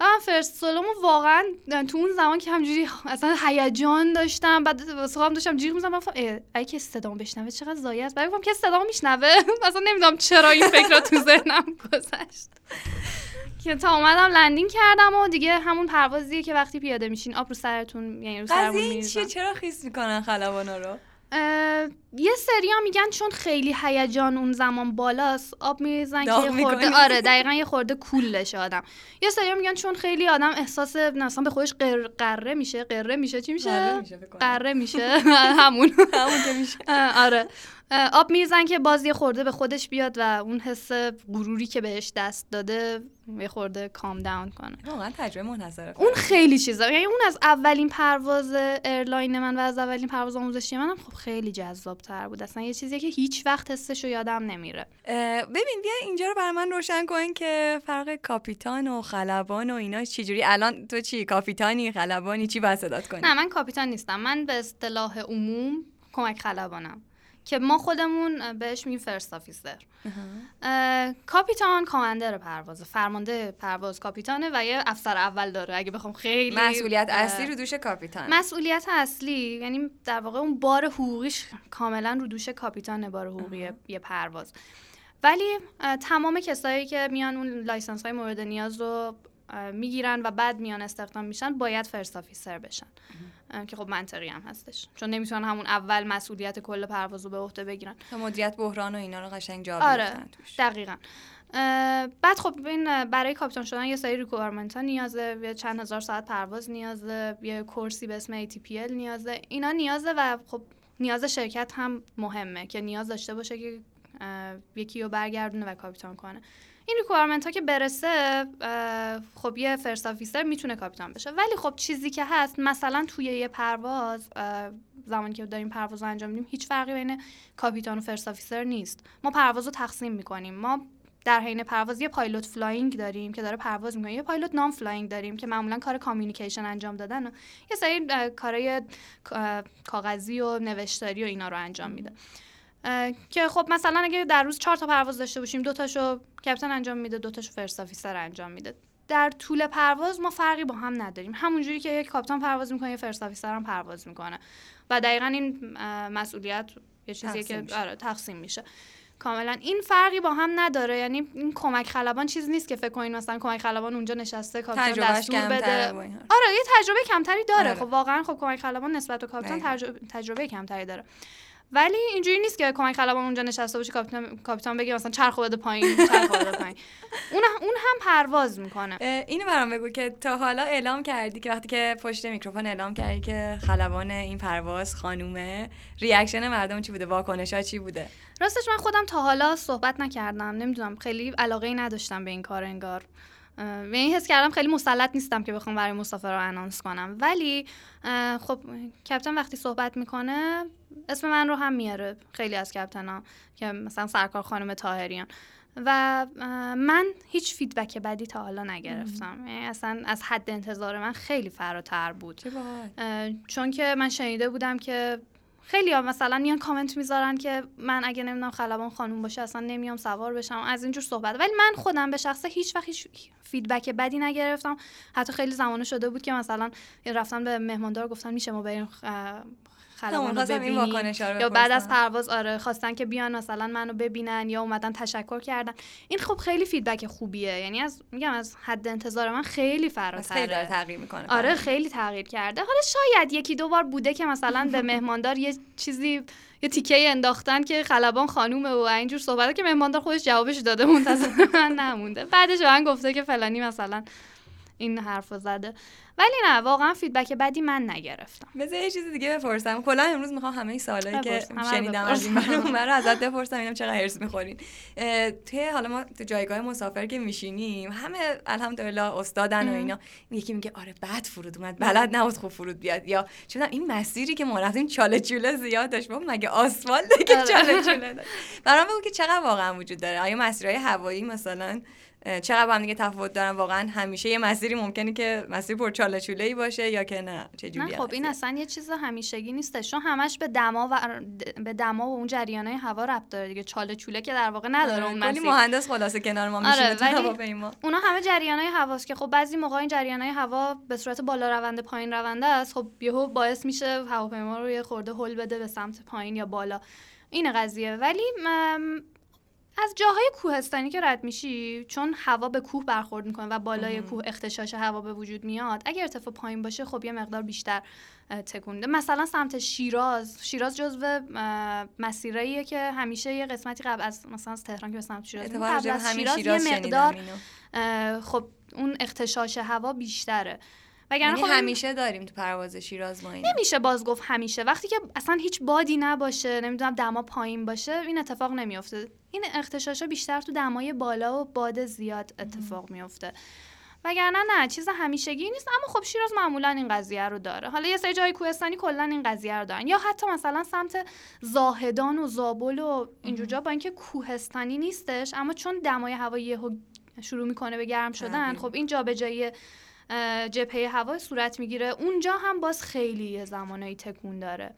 و من first solo مو واقعا تو اون زمان که همجوری اصلا هیجان داشتم بعد واسه خودم داشتم جیغ می‌زدم گفتم ای که صدامو بشنوه چقدر ضایع است؟ بعد گفتم که صدامو میشنوه؟ [LAUGHS] اصلا نمی‌دونم چرا این فکر تو ذهنم گذشت. که تا اومدم لندینگ کردم و دیگه همون پروازیه که وقتی پیاده میشین آب رو سرتون یعنی رو سرمون چیه؟ چرا خیس می‌کنن خلبانا رو؟ یه سریا میگن چون خیلی هیجان اون زمان بالاست آب میریزن که خورده آره دقیقا یه خورده کولش آدم. یه سریا میگن چون خیلی آدم احساس مثلا به خودش قره میشه قره میشه چی میشه؟ قره میشه [LAUGHS] همون. همون که میشه. آره. آب میریزن که بازی خورده به خودش بیاد و اون حس غروری که بهش دست داده یه خورده calm down کنه. واقعا تجربه منحصره اون خیلی چیزا. یعنی اون از اولین پرواز airline من و از اولین پرواز آموزشی منم خب خیلی جذاب تر بود. اصلا یه چیزی که هیچ وقت حسش رو یادم نمیره. ببین بیا اینجا رو برای من روشن کن که فرق کاپیتان و خلبان و اینا چجوری. الان تو چی؟ کاپیتانی خلبانی؟ چی باید کنی؟ نه من کاپیتان نیستم. من به اصطلاح عموم کمک خلبانم. که ما خودمون بهش میگیم first officer کاپیتان commander پرواز فرمانده پرواز کاپیتانه و یه افسر اول داره. اگه بخوام خیلی مسئولیت اصلی رو دوش کاپیتان. مسئولیت اصلی یعنی در واقع اون بار حقوقیش کاملا رو دوش کاپیتان بار حقوقی یه پرواز. ولی تمام کسایی که میان اون license های مورد نیاز رو می‌گیرن و بعد میان استخدام میشن باید first officer بشن. که خب منطقی هم هستش. چون نمی‌تونن همون اول مسئولیت کل پرواز رو به عهده بگیرن. تا مدیریت بحران و اینا رو قشنگ جا آره دقیقا. بعد خب این برای کاپیتان شدن یه سری requirement ها نیازه یه چند هزار ساعت پرواز نیازه یه course ی به اسم ATPL نیازه. اینا نیازه و خب نیاز شرکت هم مهمه که نیاز داشته باشه که یکی رو برگردونه و کاپیتان کنه. این requirement ها که برسه خب یه first officer می‌تونه کاپیتان بشه. ولی خب چیزی که هست مثلا توی یه پرواز زمانی که داریم پرواز رو انجام میدیم هیچ فرقی بین کاپیتان و first officer نیست. ما پرواز رو تقسیم می‌کنیم. ما در حین پرواز یه pilot flying داریم که داره پرواز می‌کنه. یه pilot not flying داریم که معمولا کار communication انجام دادن و یه سری کارهای کاغذی و نوشتاری و اینا رو انجام میده. که خب مثلا اگه در روز چهار تا پرواز داشته باشیم دو تاشو captain انجام میده دو تاشو first officer انجام میده. در طول پرواز ما فرقی با هم نداریم. همونجوری که یک کاپیتان پرواز می‌کنه یه first officer هم پرواز می‌کنه. و دقیقا این مسئولیت یه چیزیه که آره تقسیم میشه. کاملا این فرقی با هم نداره. یعنی این کمک خلبان چیز نیست که فکر کنین مثلا کمک خلبان اونجا نشسته کاپیتان دستور بده. آره یه تجربه کمتری داره. آره. خب واقعا خب کمک خلبان نسبت به کاپیتان تجربه, تجربه کمتری داره. ولی اینجوری نیست که کمک خلبان اونجا نشسته باشه کاپیتان کاپیتان بگه مثلا چرخ بده پایین چرخ بده پایین. [LAUGHS] اون اون هم پرواز می‌کنه. اینو برام بگو که تا حالا اعلام کردی که وقتی که پشت میکروفون اعلام کردی که خلبان این پرواز خانومه reaction مردم چی بوده؟ واکنش ها چی بوده؟ راستش من خودم تا حالا صحبت نکردم. نمی‌دونم خیلی علاقه ای نداشتم به این کار انگار. و این حس کردم خیلی مسلط نیستم که بخوام برای مسافر رو انانس کنم. ولی خب کپتن وقتی صحبت می‌کنه اسم من رو هم میاره خیلی از ها که مثلا سرکار خانم تاهریان و من هیچ فیدبک بدی تا حالا نگرفتم. یعنی اصلا از حد انتظار من خیلی فراتر بود. چون که من شنیده بودم که خیلی ها مثلا میان کامنت می‌ذارن که من اگه نمی‌دونم خلبان خانوم باشه اصلا نمیام سوار بشم. از اینجور صحبت. ولی من خودم به شخصه هیچ وقت هیچ feedback بدی نگرفتم. حتی خیلی زمانه شده بود که مثلا رفتن به مهماندار گفتن میشه ما بریم خلبان رو ببینیم یا بعد از پرواز آره خواستن که بیان مثلا منو ببینن یا اومدن تشکر کردن. این خب خیلی feedback خوبیه. یعنی از میگم از حد انتظار من خیلی فراتره. خیلی داره تغییر می‌کنه. آره خیلی تغییر کرده. حالا شاید یکی دو بار بوده که مثلا به [LAUGHS] مهماندار یه چیزی یه تیکه انداختن که خلبان خانومه و اینجور صحبت که مهماندار خودش جوابش داده منتظر من نمونده. بعدش من گفته که فلانی مثلا این حرف زده. ولی نه واقعا فیدبک بدی من نگرفتم. بذار یه چیز دیگه بپرسم. کلا امروز می‌خوام همه سوالایی که شنیدم از این رو ازت بپرسم اینم چقدر هرس می‌خورین. توی حالا ما تو جایگاه مسافر که میشینیم همه الحمدلله استادن و اینا. یکی میگه آره بعد فرود اومد بلد نبود خوب فرود بیاد. یا چون این مسیری که ما رفتیم چاله چوله زیاد داشت. مگه آسفالت که آره. چاله چوله داشت؟ برام بگو که چقدر واقعا وجود داره. آیا مسیرهای هوایی مثلا چقدر هم دیگه تفاوت دارن؟ واقعا همیشه یه مسیری ممکنه که مسیر پر چاله چوله ای باشه یا که نه. چه نه خب این اصلا یه چیز همیشگی نیست چون همش به دما و به دما و اون جریانای هوا ربط داره دیگه. چاله چوله که در واقع نداره آره، اون مسیر. مهندس خلاصه کنار ما میشینه آره، تو هواپیما. اونا همه جریانای هواست. که خب بعضی موقع این جریانای هوا به صورت بالا رونده پایین رونده است. خب یهو باعث میشه هواپیما رو یه خورده هل بده به سمت پایین یا بالا. این قضیه. ولی از جاهای کوهستانی که رد میشی چون هوا به کوه برخورد می‌کنه و بالای کوه اختشاش هوا به وجود میاد اگر ارتفاع پایین باشه خب یه مقدار بیشتر تکونده. مثلا سمت شیراز شیراز جزو مسیراییه که همیشه یه قسمتی قبل از مثلا از تهران که به سمت شیراز قبل از شیراز, شیراز یه مقدار خب اون اختشاش هوا بیشتره. وگرنه یعنی خب همیشه داریم تو پرواز شیراز ما اینه. نمیشه باز گفت همیشه. وقتی که اصلا هیچ بادی نباشه نمی‌دونم دما پایین باشه این اتفاق نمیافته. این اختشاشا بیشتر تو دمای بالا و باد زیاد اتفاق میافته. وگرنه نه چیز همیشگی نیست اما خب شیراز معمولا این قضیه رو داره. حالا یه سری جای کوهستانی کلا این قضیه رو دارن. یا حتی مثلا سمت زاهدان و زابل و اینجور جا با اینکه کوهستانی نیستش اما چون دمای هوا یهو شروع می‌کنه به گرم شدن خب این جابجایی جبهه هوا صورت می‌گیره. اونجا هم باز خیلی زمانایی تکون داره.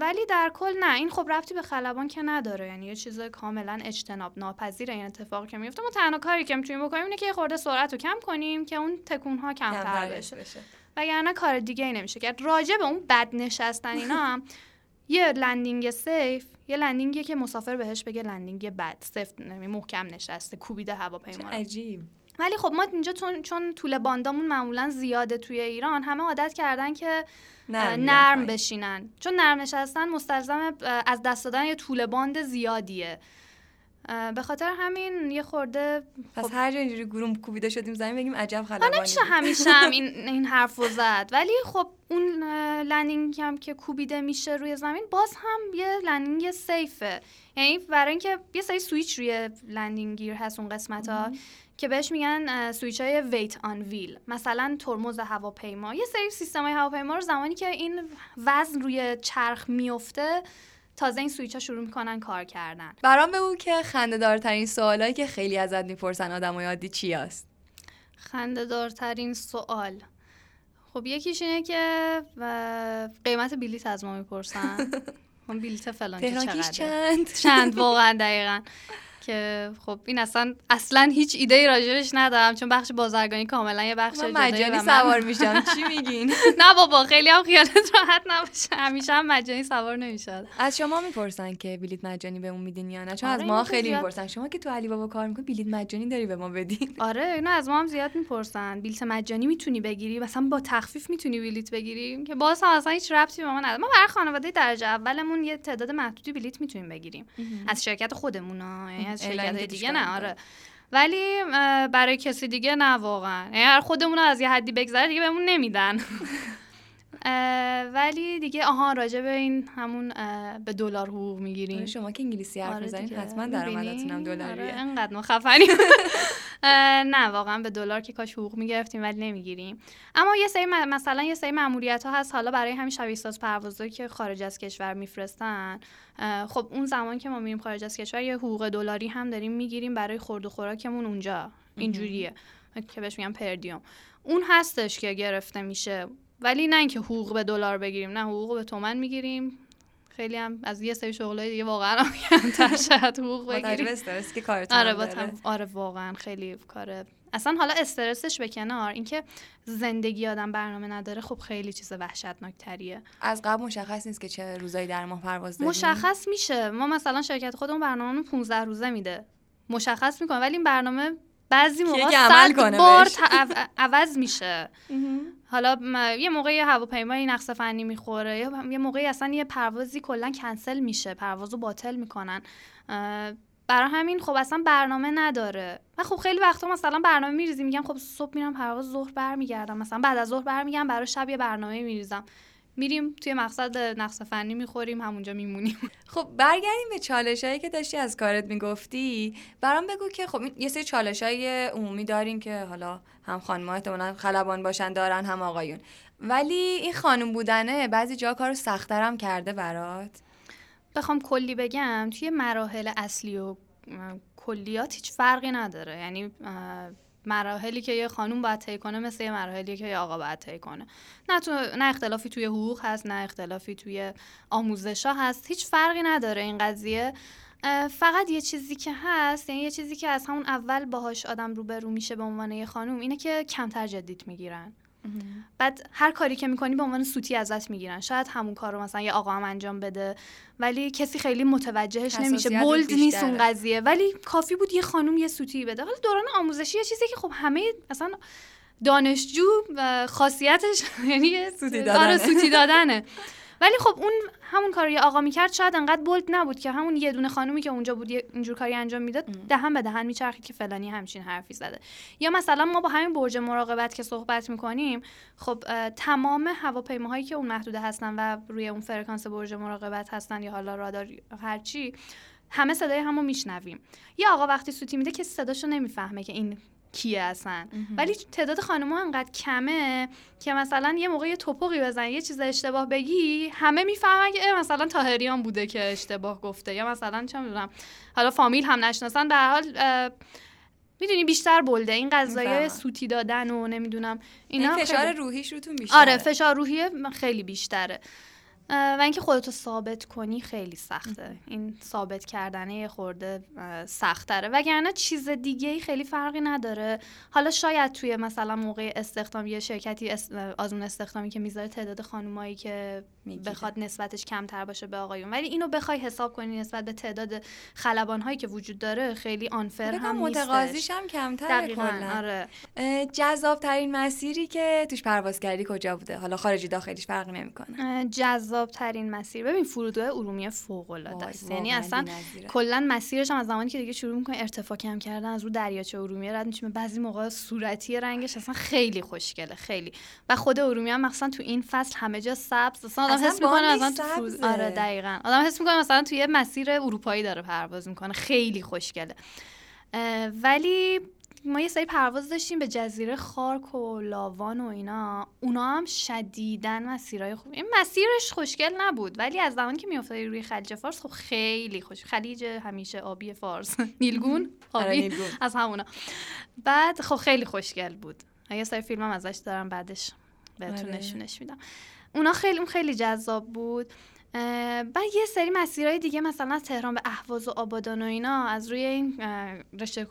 ولی در کل نه. این خب ربطی به خلبان که نداره. یعنی یه چیز کاملا اجتناب ناپذیره این اتفاقی که میفته. ما تنها کاری که می‌تونیم بکنیم اینه که یه خورده سرعت رو کم کنیم که اون تکون ها کمتر بشه. بشه وگرنه کار دیگه ای نمیشه کرد. راجع به اون بد نشستن اینا هم [LAUGHS] یه landing safe یه landing یه که مسافر بهش بگه landing بد. سفت یعنی محکم نشسته کوبیده هواپیما عجیب. ولی خب ما اینجا چون چون طول باندامون معمولا زیاده توی ایران همه عادت کردن که نرم نرم بشینن. چون نرم نشستن مستلزم از دست دادن یه طول باند زیادیه. به خاطر همین یه خورده پس خب- هر جا اینجوری گروم کوبیده شدیم زمین بگیم عجب خلبانی. نمیشه. همیشه هم [LAUGHS] این این حرف رو زد. ولی خب اون landing هم که کوبیده میشه روی زمین باز هم یه landing safe ه. یعنی برای اینکه یه سری سویچ روی landing gear هست اون قسمت ها که بهش میگن سویچ های weight on wheel مثلا ترمز هواپیما. یه سری سیستم های هواپیما رو زمانی که این وزن روی چرخ میفته تازه این سویچ ها شروع می‌کنن کار کردن. برام بگو که خنده دارترین سوالایی که خیلی ازت می‌پرسن آدمای عادی چی هست؟ خنده دارترین سوال. خب یکیش اینه که قیمت بلیت از ما می‌پرسن. اون [LAUGHS] بلیت فلان چقدره؟ چند؟ چند؟ واقعا دقیقا. که خب این اصلا اصلا هیچ ایده ای راجبش ندارم چون بخش بازرگانی کاملا یه بخش من مجانی من- سوار میشم. چی [LAUGHS] میگین؟ نه بابا خیلی هم خیالت راحت نباشه. همیشه هم مجانی سوار نمی‌شد. از شما می‌پرسن که بلیت مجانی بهمون میدین یا نه؟ چون آره، از اینا ما خیلی می‌پرسن. شما که تو علی بابا کار می‌کنی بلیت مجانی داری به ما بدین. آره اینو از ما هم زیاد می‌پرسن. بلیت مجانی می‌تونی بگیری؟ مثلا با تخفیف می‌تونی بلیت بگیری؟ که باز هم اصلا هیچ ربطی به ما نداره. ما برای خانواده درجه اولمون یه تعداد محدودی بلیت می‌تونیم بگیریم. از شرکت خودمون یعنی از شرکت دیگه نه آره. ولی برای کسی دیگه نه واقعا. یعنی هر خودمون رو از یه حدی بگذره دیگه بهمون نمیدن. [LAUGHS] ولی دیگه آها راجع به این همون به دلار حقوق می‌گیریم. آره، شما که انگلیسی حرف آره می‌زنین. حتما می‌بینی؟ درآمدتون هم آره دلاریه انقدر ما خفنیم [LAUGHS] نه واقعا به دلار که کاش حقوق می‌گرفتیم ولی نمی‌گیریم. اما یه سری مثلا یه سری ماموریت ها هست. حالا برای همین شبیه ساز پروازایی که خارج از کشور میفرستن. خب اون زمان که ما میریم خارج از کشور یه حقوق دلاری هم داریم می‌گیریم برای خورد و خوراکمون اونجا. اینجوریه. که بهش میگن پردیوم. اون هستش که گرفته میشه. ولی نه اینکه حقوق به دلار بگیریم نه حقوق به تومن می‌گیریم. خیلی هم از یه سری شغلای دیگه واقعا هم کمتر شاید حقوق بگیریم. که کارتون آره با آره واقعا خیلی کاره اصلا حالا استرسش به کنار اینکه زندگی آدم برنامه نداره خب خیلی چیز وحشتناک تریه از قبل مشخص نیست که چه روزایی در ماه پرواز داریم. مشخص میشه. ما مثلا شرکت خودمون برنامه 15 روزه میده. مشخص می‌کنه ولی این برنامه بعضی موقع صد بار عوض میشه. حالا یه موقعی هواپیمایی نقص فنی می‌خوره یا یه موقعی اصلا یه پروازی کلا کنسل میشه پروازو باطل می‌کنن. برای همین خب اصلا برنامه نداره. و خب خیلی وقتا مثلا برنامه میریزیم میگم خب صبح میرم پرواز ظهر برمیگردم. مثلا بعد از ظهر برمیگردم برای شب یه برنامه میریزم. میریم توی مقصد نقص فنی می‌خوریم همونجا میمونیم. [LAUGHS] خب برگردیم به چالش هایی که داشتی از کارت می‌گفتی. برام بگو که خب یه سری چالش های عمومی دارین که حالا هم خانم احتمالا خلبان باشن دارن هم آقایون. ولی این خانم بودنه بعضی جا کارو سختترم کرده برات؟ بخوام کلی بگم توی مراحل اصلی و کلیات هیچ فرقی نداره. یعنی مراحلی که یه خانوم باید طی کنه مثل یه مراحلی که یه آقا باید طی کنه. نه تو نه اختلافی توی حقوق هست نه اختلافی توی آموزش ها هست. هیچ فرقی نداره این قضیه. فقط یه چیزی که هست یعنی یه چیزی که از همون اول باهاش آدم روبرو میشه به عنوان یه خانوم اینه که کمتر جدیت می‌گیرن. بعد هر کاری که می‌کنی به عنوان سوتی ازت می‌گیرن. شاید همون کار رو مثلا یه آقا هم انجام بده ولی کسی خیلی متوجهش نمیشه. بولد. نیست اون قضیه. ولی کافی بود یه خانوم یه سوتی بده. حالا دوران آموزشی یه چیزی که خب همه مثلا دانشجو و خاصیتش [LAUGHS] یعنی سوتی آره دادنه. [LAUGHS] ولی خب اون همون کار رو یه آقا می‌کرد شاید انقدر بولد نبود که همون یه دونه خانومی که اونجا بود اینجور کاری انجام می‌داد دهن به دهن میچرخید که فلانی همچین حرفی زده. یا مثلا ما با همین برج مراقبت که صحبت می‌کنیم خب تمام هواپیماهایی که اون محدوده هستن و روی اون فرکانس برج مراقبت هستن یا حالا رادار هرچی همه صدای همو میشنویم. یه آقا وقتی سوتی میده که صداشو نمی‌فهمه که این کیه اصلا؟ ولی تعداد خانم‌ها انقدر کمه که مثلا یه موقع یه توپقی بزنی یه چیز اشتباه بگی همه می‌فهمن که مثلا تاهریان بوده که اشتباه گفته یا مثلا چه می‌دونم حالا فامیل هم نشناسن به حال می‌دونی بیشتر بلده. این می‌فهمم. سوتی دادن و نمی‌دونم این اینا فشار خیلی- روحیش روتون بیشتره. آره فشار روحیه خیلی بیشتره. و اینکه خودتو ثابت کنی خیلی سخته. این ثابت کردنه یه خورده سختره وگرنه چیز دیگه ای خیلی فرقی نداره. حالا شاید توی مثلا موقع استخدام یه شرکتی آزمون استخدامی که می‌ذاره تعداد خانومایی که بخواد نسبتش کمتر باشه به آقایون. ولی اینو بخوای حساب کنی نسبت به تعداد خلبان هایی که وجود داره خیلی آنفر هم متقاضیش هم کمتر آره. جذاب ترین مسیری که توش پرواز کردی کجا بوده؟ حالا خارجی داخلیش فرقی نمی‌کنه. جذاب ترین مسیر. ببین فرودگاه ارومیه فوق العاده است. یعنی اصلا کلا مسیرش هم از زمانی که دیگه شروع می‌کنه ارتفاع کم کردن از رو دریاچه ارومیه رد میشه بعضی موقع صورتی رنگش اصلا خیلی خوشگله خیلی. و خود ارومیه هم مثلا تو این فصل همه جا سبز. اصلا آدم حس می‌کنه مثلا تو فرود... آره دقیقاً. آدم حس می‌کنه مثلا توی مسیر اروپایی داره پرواز می‌کنه. خیلی خوشگله. ولی ما یه سری پرواز داشتیم به جزیره خارک و لاوان و اینا. اونا هم شدیدن مسیرهای خوب این مسیرش خوشگل نبود ولی از زمانی که میافتادی روی خلیج فارس خب خیلی خوش خلیج همیشه آبی فارس. [LAUGHS] نیلگون [LAUGHS] آره، آبی از همونا. بعد خب خیلی خوشگل بود. یه سری فیلم هم ازش دارم بعدش بهتون آره. نشونش میدم. اونا خیلی اون خیلی جذاب بود. بعد یه سری مسیرهای دیگه مثلا از تهران به اهواز و آبادان و اینا از روی این رشته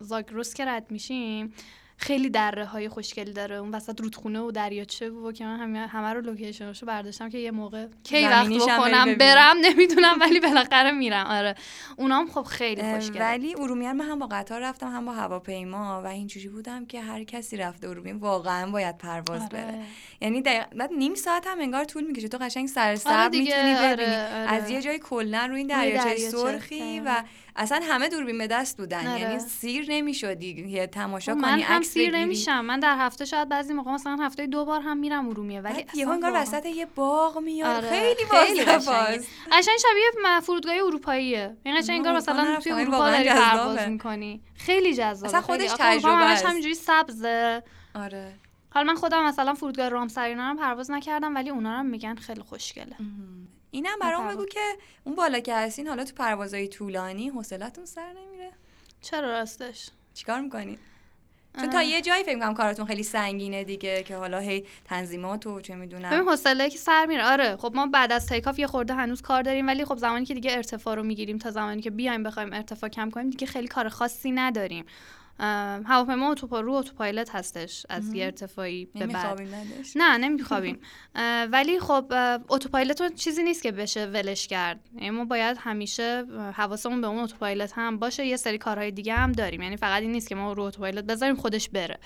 زاگرس که رد میشیم خیلی دره های خوشگلی داره. اون وسط رودخونه و دریاچه و که من همه, همه رو لوکیشنشو برداشتم که یه موقع کی وقت بکنم برم نمی‌دونم ولی بالاخره میرم. آره. اونام خب خیلی خوشگله. ولی ارومیان من هم با قطار رفتم هم با هواپیما و اینجوری بودم که هر کسی رفته ارومیه واقعا باید پرواز آره. بره. یعنی بعد نیم ساعت هم انگار طول می‌کشه. تو قشنگ سر سر آره می‌تونی ببینی. آره، آره. از یه جای کلا روی این دریاچه سرخی و اصلا همه دوربین به دست بودن. آره. یعنی سیر نمی‌شدی یه تماشا کنی عکس سیر نمیشم. من در هفته شاید بعضی موقع مثلا هفته دو بار هم میرم ارومیه ولی یه انگار وسط یه باغ میاد. آره. خیلی باز. قشنگ شبیه فرودگاه اروپاییه. یعنی قشنگ انگار مثلا توی اروپا داری پرواز می‌کنی. خیلی جذابه اصلا خودش تجربه همش همینجوری سبزه. آره. حالا من خودم مثلا فرودگاه رامسرینا رو پرواز نکردم ولی اونا رو میگن خیلی خوشگله. اینم برام بگو که اون بالا که هستین حالا تو پروازهای طولانی حوصلتون سر نمیره. چرا راستش؟ چیکار می‌کنین؟ چون تا یه جایی فکر کنم کارتون خیلی سنگینه دیگه که حالا هی تنظیمات و چه می‌دونم. ببین حوصله که سر میره. آره خب ما بعد از تیکاف یه خورده هنوز کار داریم ولی خب زمانی که دیگه ارتفاع رو می‌گیریم تا زمانی که بیایم بخوایم ارتفاع کم کنیم دیگه خیلی کار خاصی نداریم. هواپیما اتوپا رو اتوپایلوت هستش از یه ارتفاعی به بعد. نه نمیخوابیم. [LAUGHS] ولی خب اتوپایلوت چیزی نیست که بشه ولش کرد. یعنی ما باید همیشه حواسمون به اون اتوپایلوت هم باشه. یه سری کارهای دیگه هم داریم. یعنی فقط این نیست که ما رو اتوپایلوت بذاریم خودش بره.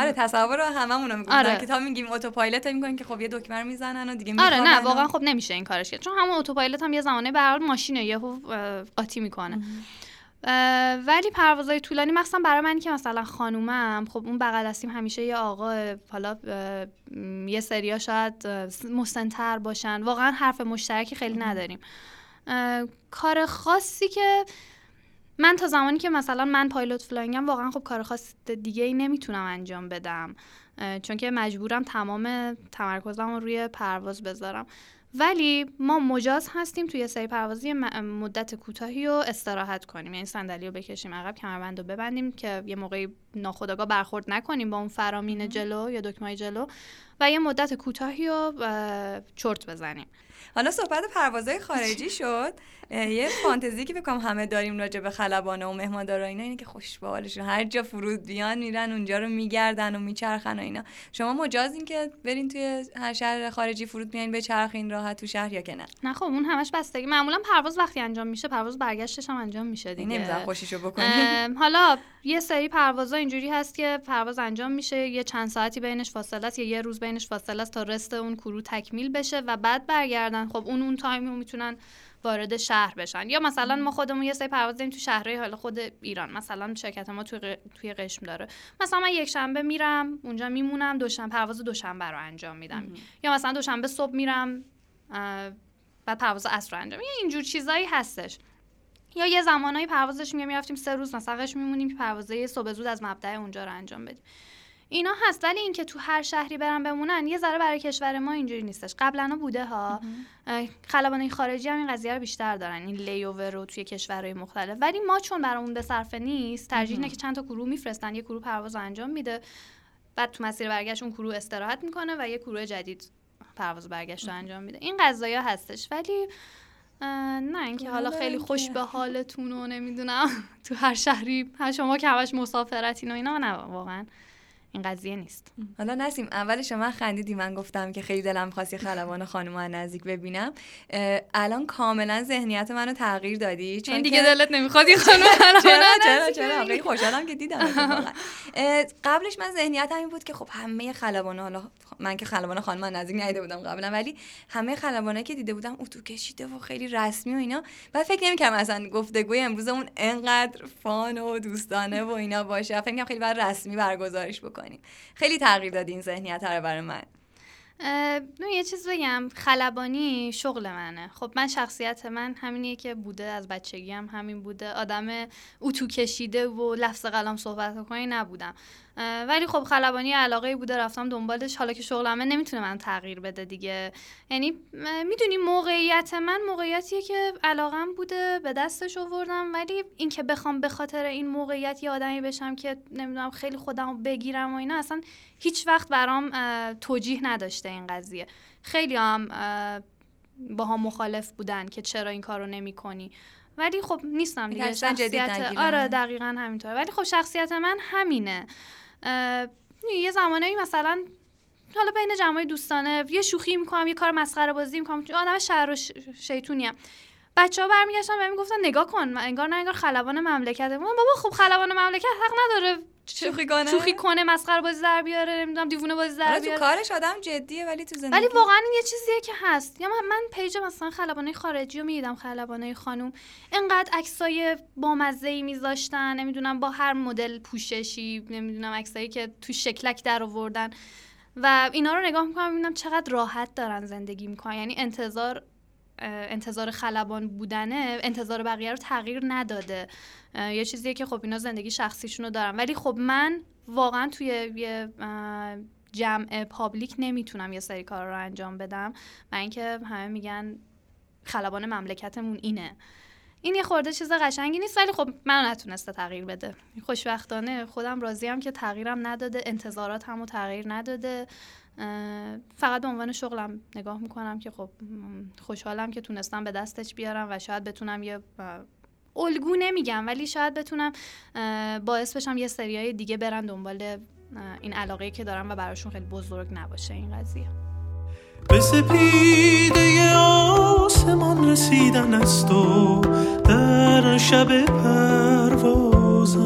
آره تصور هممون رو آره. کتاب میگیم اتوپایلوت می‌کنیم که خب یه دکمه می‌زنن و دیگه آره نه واقعا خب نمیشه این کارش کرد. چون همون اتوپایلوت هم یه زمانه به هر ماشینه یهو قاطی می‌کنه. ولی پروازهای طولانی مخصوصا برای من که مثلا خانومم خب اون بغل هستیم همیشه یه آقا حالا یه سریا شاید مستنتر باشن. واقعا حرف مشترکی خیلی نداریم. کار خاصی که من تا زمانی که مثلا من pilot flying م واقعا خب کار خاص دیگه ای نمی‌تونم انجام بدم. چون که مجبورم تمام تمرکزم رو روی پرواز بذارم. ولی ما مجاز هستیم توی سری پروازی مدت کوتاهی رو استراحت کنیم. یعنی صندلی رو بکشیم عقب کمربند رو ببندیم که یه موقعی ناخودآگاه برخورد نکنیم با اون فرامین جلو یا دکمه جلو و یه مدت کوتاهی رو چرت بزنیم. حالا صحبت پروازهای خارجی شد. یه فانتزی که بکنم همه داریم راجع به خلبانه و مهماندارا اینا اینه که خوش هر جا فرود بیان میرن اونجا رو میگردن و میچرخن و اینا. شما مجازین که برین توی هر شهر خارجی فرود بیاین بچرخین راحت تو شهر یا که نه؟ نه خب اون همش بستگی. معمولا پرواز وقتی انجام میشه پرواز برگشتش هم انجام میشه دیگه. نمی‌ذارم خوشیشو بکنیم حالا یه سری پروازا اینجوری هست که پرواز انجام میشه. یه چند ساعتی بینش فاصله است یا یه روز بینش فاصله است تا رست اون کرو تکمیل بشه و بعد برگردن خب اون اون تایم رو می‌تونن وارد شهر بشن. یا مثلا ما خودمون یه سری پرواز داریم تو شهرهای حالا خود ایران. مثلا شرکت ما توی توی قشم داره. مثلا من یک شنبه میرم اونجا میمونم دوشنبه پرواز دوشنبه رو انجام میدم. یا مثلا دوشنبه صبح میرم بعد پرواز عصر رو انجام یا اینجور چیزایی هستش. یا یه زمانایی پروازش میگه می‌رفتیم سه روز مثلا قش میمونیم که پروازه صبح زود از مبدأ اونجا رو انجام بدیم. اینا هست ولی اینکه تو هر شهری برن بمونن یه ذره برای کشور ما اینجوری نیستش. قبلا بوده ها. خلبانای خارجی هم این قضیه رو بیشتر دارن این لیوور رو توی کشورهای مختلف. ولی ما چون برامون به صرفه نیست ترجیح اینه که چند تا گروه میفرستن. یه گروه پرواز انجام میده. بعد تو مسیر برگشت اون گروه استراحت می‌کنه و یه گروه جدید پرواز برگشت رو انجام میده. این قضايا هستش. ولی نه اینکه حالا خیلی خوش به حالتون و نمی‌دونم [LAUGHS] تو هر شهری هر شما که همش مسافرتین و اینا نه واقعا. این قضیه نیست. حالا نسیم اولش من خندیدی من گفتم که خیلی دلم خواستی خلبان خانم نزدیک ببینم. الان کاملا ذهنیت منو تغییر دادی چون دیگه دلت نمی‌خواد این خانم چرا چرا چرا؟ خیلی خوشحالم که دیدم [LAUGHS] قبلش من ذهنیت این بود که خب همه خلبان حالا من که خلبان خانم نزدیک ندیده بودم قبلا ولی همه خلبانه که دیده بودم اتو کشیده و خیلی رسمی و اینا. بعد فکر نمی‌کردم اصلا گفتگوی امروزمون انقدر فان و دوستانه و اینا باشه. فکر خیلی بر رسمی برگزارش خیلی تغییر داد این ذهنیت رو برای من. یه چیز بگم. خلبانی شغل منه. خب من شخصیت من همینیه که بوده از بچگی هم همین بوده. آدم اتو کشیده و لفظ قلم صحبت کنی نبودم. ولی خب خلبانی علاقه بوده رفتم دنبالش. حالا که شغلمه نمی‌تونه من تغییر بده دیگه. یعنی می‌دونی موقعیت من موقعیتیه که علاقم بوده به دستش آوردم. ولی اینکه بخوام به خاطر این موقعیت یه آدمی بشم که نمی‌دونم خیلی خودم بگیرم و اینا اصلا هیچ وقت برام توجیه نداشته این قضیه. خیلی هم با هم مخالف بودن که چرا این کارو نمی کنی ولی خب نیستم دیگه. شخصیت آره دقیقا همینطوره. ولی خب شخصیت من همینه. یه زمانه مثلا حالا بین جمعای دوستانه یه شوخی می‌کنم یه کار مسخره بازی می‌کنم آدم شهر و شیطونیم بچه ها برمیگشتن بهم گفتن نگاه کن انگار نه انگار خلبان مملکت بابا خب خلبان مملکت حق نداره. شوخی کنه شوخی کنه مسخره بازی در بیاره نمی‌دونم دیوونه بازی در بیاره تو کارش آدم جدیه ولی تو زندگی ولی واقعا این یه چیزیه که هست. یا من, من پیج مثلا خلبانه خارجی رو می‌دیدم خلبانه خانوم. انقدر عکسای بامزه ای میذاشتن نمی‌دونم با هر مدل پوششی نمی‌دونم عکسایی که تو شکلک در آوردن. و اینا رو نگاه می‌کنم می‌بینم چقدر راحت دارن زندگی می‌کنن. یعنی انتظار انتظار خلبان بودنه انتظار بقیه رو تغییر نداده. یه چیزیه که خب اینا زندگی شخصیشون رو دارن. ولی خب من واقعا توی یه جمع پابلیک نمی‌تونم یه سری کار رو انجام بدم. و اینکه همه میگن خلبان مملکتمون اینه. این یه خورده چیز قشنگی نیست ولی خب من نتونسته تغییر بده. خوشبختانه خودم راضیم که تغییرم نداده انتظارات همو تغییر نداده. فقط به عنوان شغلم نگاه می‌کنم که خب خوشحالم که تونستم به دستش بیارم و شاید بتونم یه الگو نمیگم ولی شاید بتونم باعث بشم یه سریای دیگه برن دنبال این علاقه که دارم و براشون خیلی بزرگ نباشه این قضیه. آسمان رسیدن است و در شب پروازم.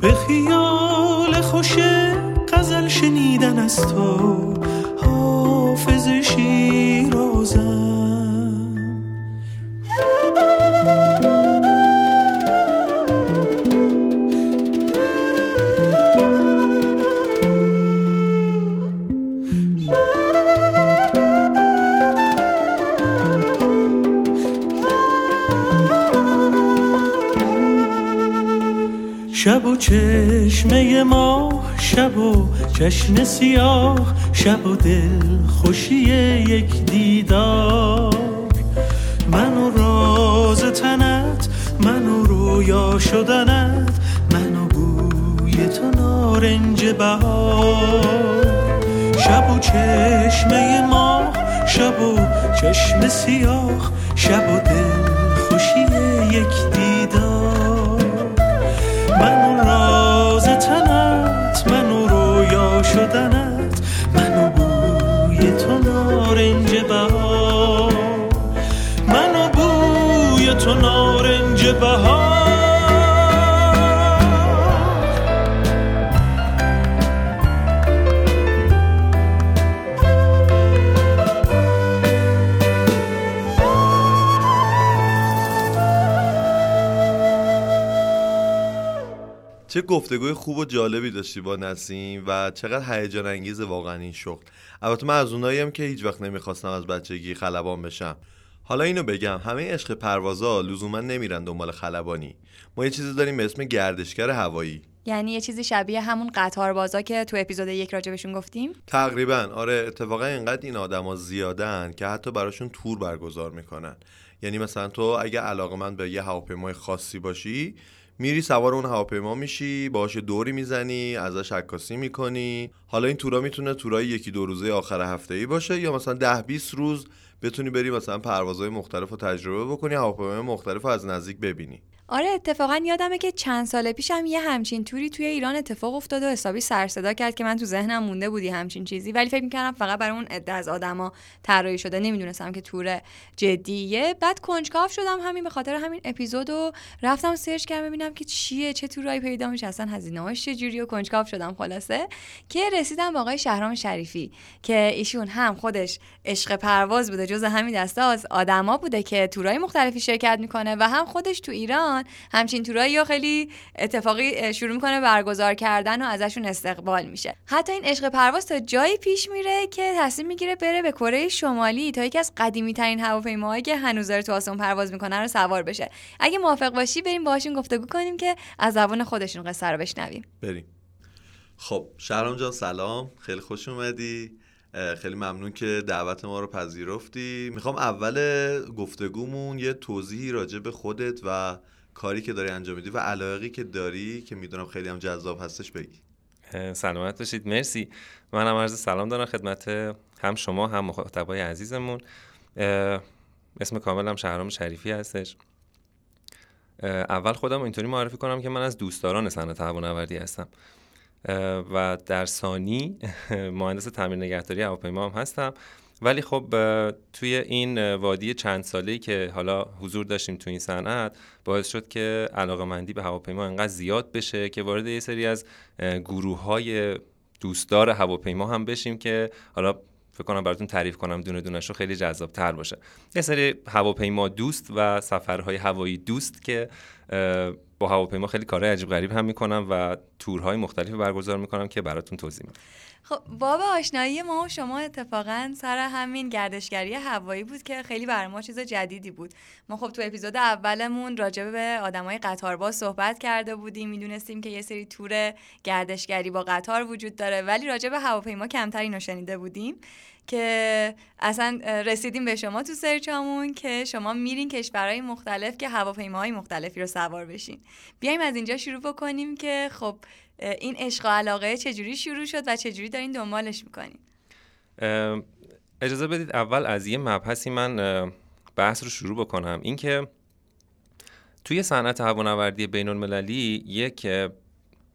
به خیال خوش غزل شنیدن است و حافظ شیرازم چشمه ما شب و چشم سیاه شب و دل خوشی یک دیدار. من و راز تنت من و رویا شدنت من و بوی تو نارنج بهار. شب و چشمه ما شب و چشم سیاه شب و دل خوشی یک دیدار چه گفتگوی خوب و جالبی داشتی با نسیم و چقدر هیجان انگیز واقعا این شغل. البته من از اوناییم که هیچ وقت نمی‌خواستم از بچگی خلبان بشم. حالا اینو بگم همه عشق پروازا لزوما نمیرن دنبال خلبانی. ما یه چیزی داریم به اسم گردشگر هوایی. یعنی یه چیزی شبیه همون قطاربازا که تو اپیزود یک راجبشون گفتیم؟ تقریبا. آره اتفاقا اینقدر این آدما زیادن که حتی براشون تور برگزار می‌کنن. یعنی مثلا تو اگه علاقه من به یه هواپیمای خاصی باشی میری سوار اون هواپیما میشی باهاش دوری می‌زنی ازش عکاسی می‌کنی. حالا این تورا می‌تونه تورای یکی دو روزه آخر هفته ای باشه یا مثلا ده 20 روز بتونی بری مثلا پروازهای مختلف رو تجربه بکنی هواپیمای مختلف رو از نزدیک ببینی. آره اتفاقا یادمه که چند سال پیشم یه همچین توری توی ایران اتفاق افتاد و حسابی سر صدا کرد که من تو ذهنم مونده بودی همچین چیزی. ولی فکر می‌کردم فقط برای اون عده از آدما طراحی شده. نمی‌دونستم که تور جدیه. بعد کنجکاو شدم همین به خاطر همین اپیزودو رفتم سرچ کردم ببینم که چیه چه تورایی پیدا میشه. اصلا هزینه هاش چه جوری و کنجکاو شدم خلاصه. که رسیدم با آقای شهرام شریفی که ایشون هم خودش عشق پرواز بوده جز همین دسته از آدما بوده که تورای مختلفی شرکت می‌کنه و هم خودش تو ایران همچین تورایی یا خیلی اتفاقی شروع می‌کنه برگزار کردن و ازشون استقبال میشه. حتی این عشق پرواز تا جایی پیش میره که تصمیم می‌گیره بره به کره شمالی تا یکی از قدیمی ترین هواپیماهایی که هنوز داره تو آسمون پرواز می‌کنن رو سوار بشه. اگه موافق باشی بریم باهاشون گفتگو کنیم که از زبان خودشون قصه رو بشنویم. بریم. خب شهرام جان سلام. خیلی خوش اومدی. خیلی ممنون که دعوت ما رو پذیرفتی. می‌خوام اول گفتگومون یه توضیحی راجع به خودت و کاری که داری انجام میدی و علاقی که داری که می‌دونم خیلی هم جذاب هستش بگی. سلامت باشید. مرسی. من هم عرض سلام دارم خدمت هم شما هم مخاطبای عزیزمون. اسم کاملم شهرام شریفی هستش. اول خودم اینطوری معرفی کنم که من از دوستداران صنعت هوانوردی هستم. و در ثانی [LAUGHS] مهندس تعمیر نگهداری هواپیما هم هستم. ولی خب توی این وادی چند ساله‌ای که حالا حضور داشتیم تو این صنعت باعث شد که علاقه مندی به هواپیما انقدر زیاد بشه که وارد یه سری از گروه های دوستدار هواپیما هم بشیم که حالا فکر کنم براتون تعریف کنم دونه دونه رو خیلی جذاب تر باشه. یه سری هواپیما دوست و سفرهای هوایی دوست که با هواپیما خیلی کارهای عجیب غریب هم می‌کنم و تورهای مختلفی برگزار می‌کنم که براتون توضیح میدم. خب باب آشنایی ما و شما اتفاقا سر همین گردشگری هوایی بود که خیلی برای ما چیز جدیدی بود. ما خب تو اپیزود اولمون راجع به آدمای قطارباز صحبت کرده بودیم. می‌دونستیم که یه سری تور گردشگری با قطار وجود داره ولی راجع به هواپیما کمتر اینو شنیده بودیم که اصلا رسیدیم به شما تو سرچامون که شما میرین کشورهای مختلف که هواپیماهای مختلفی رو سوار بشین. بیایم از اینجا شروع بکنیم که خب این عشق و علاقه چجوری شروع شد و چجوری دارین دنبالش می‌کنین؟ اجازه بدید اول از یه مبحثی من بحث رو شروع بکنم. اینکه توی صنعت هوانوردی بین المللی یک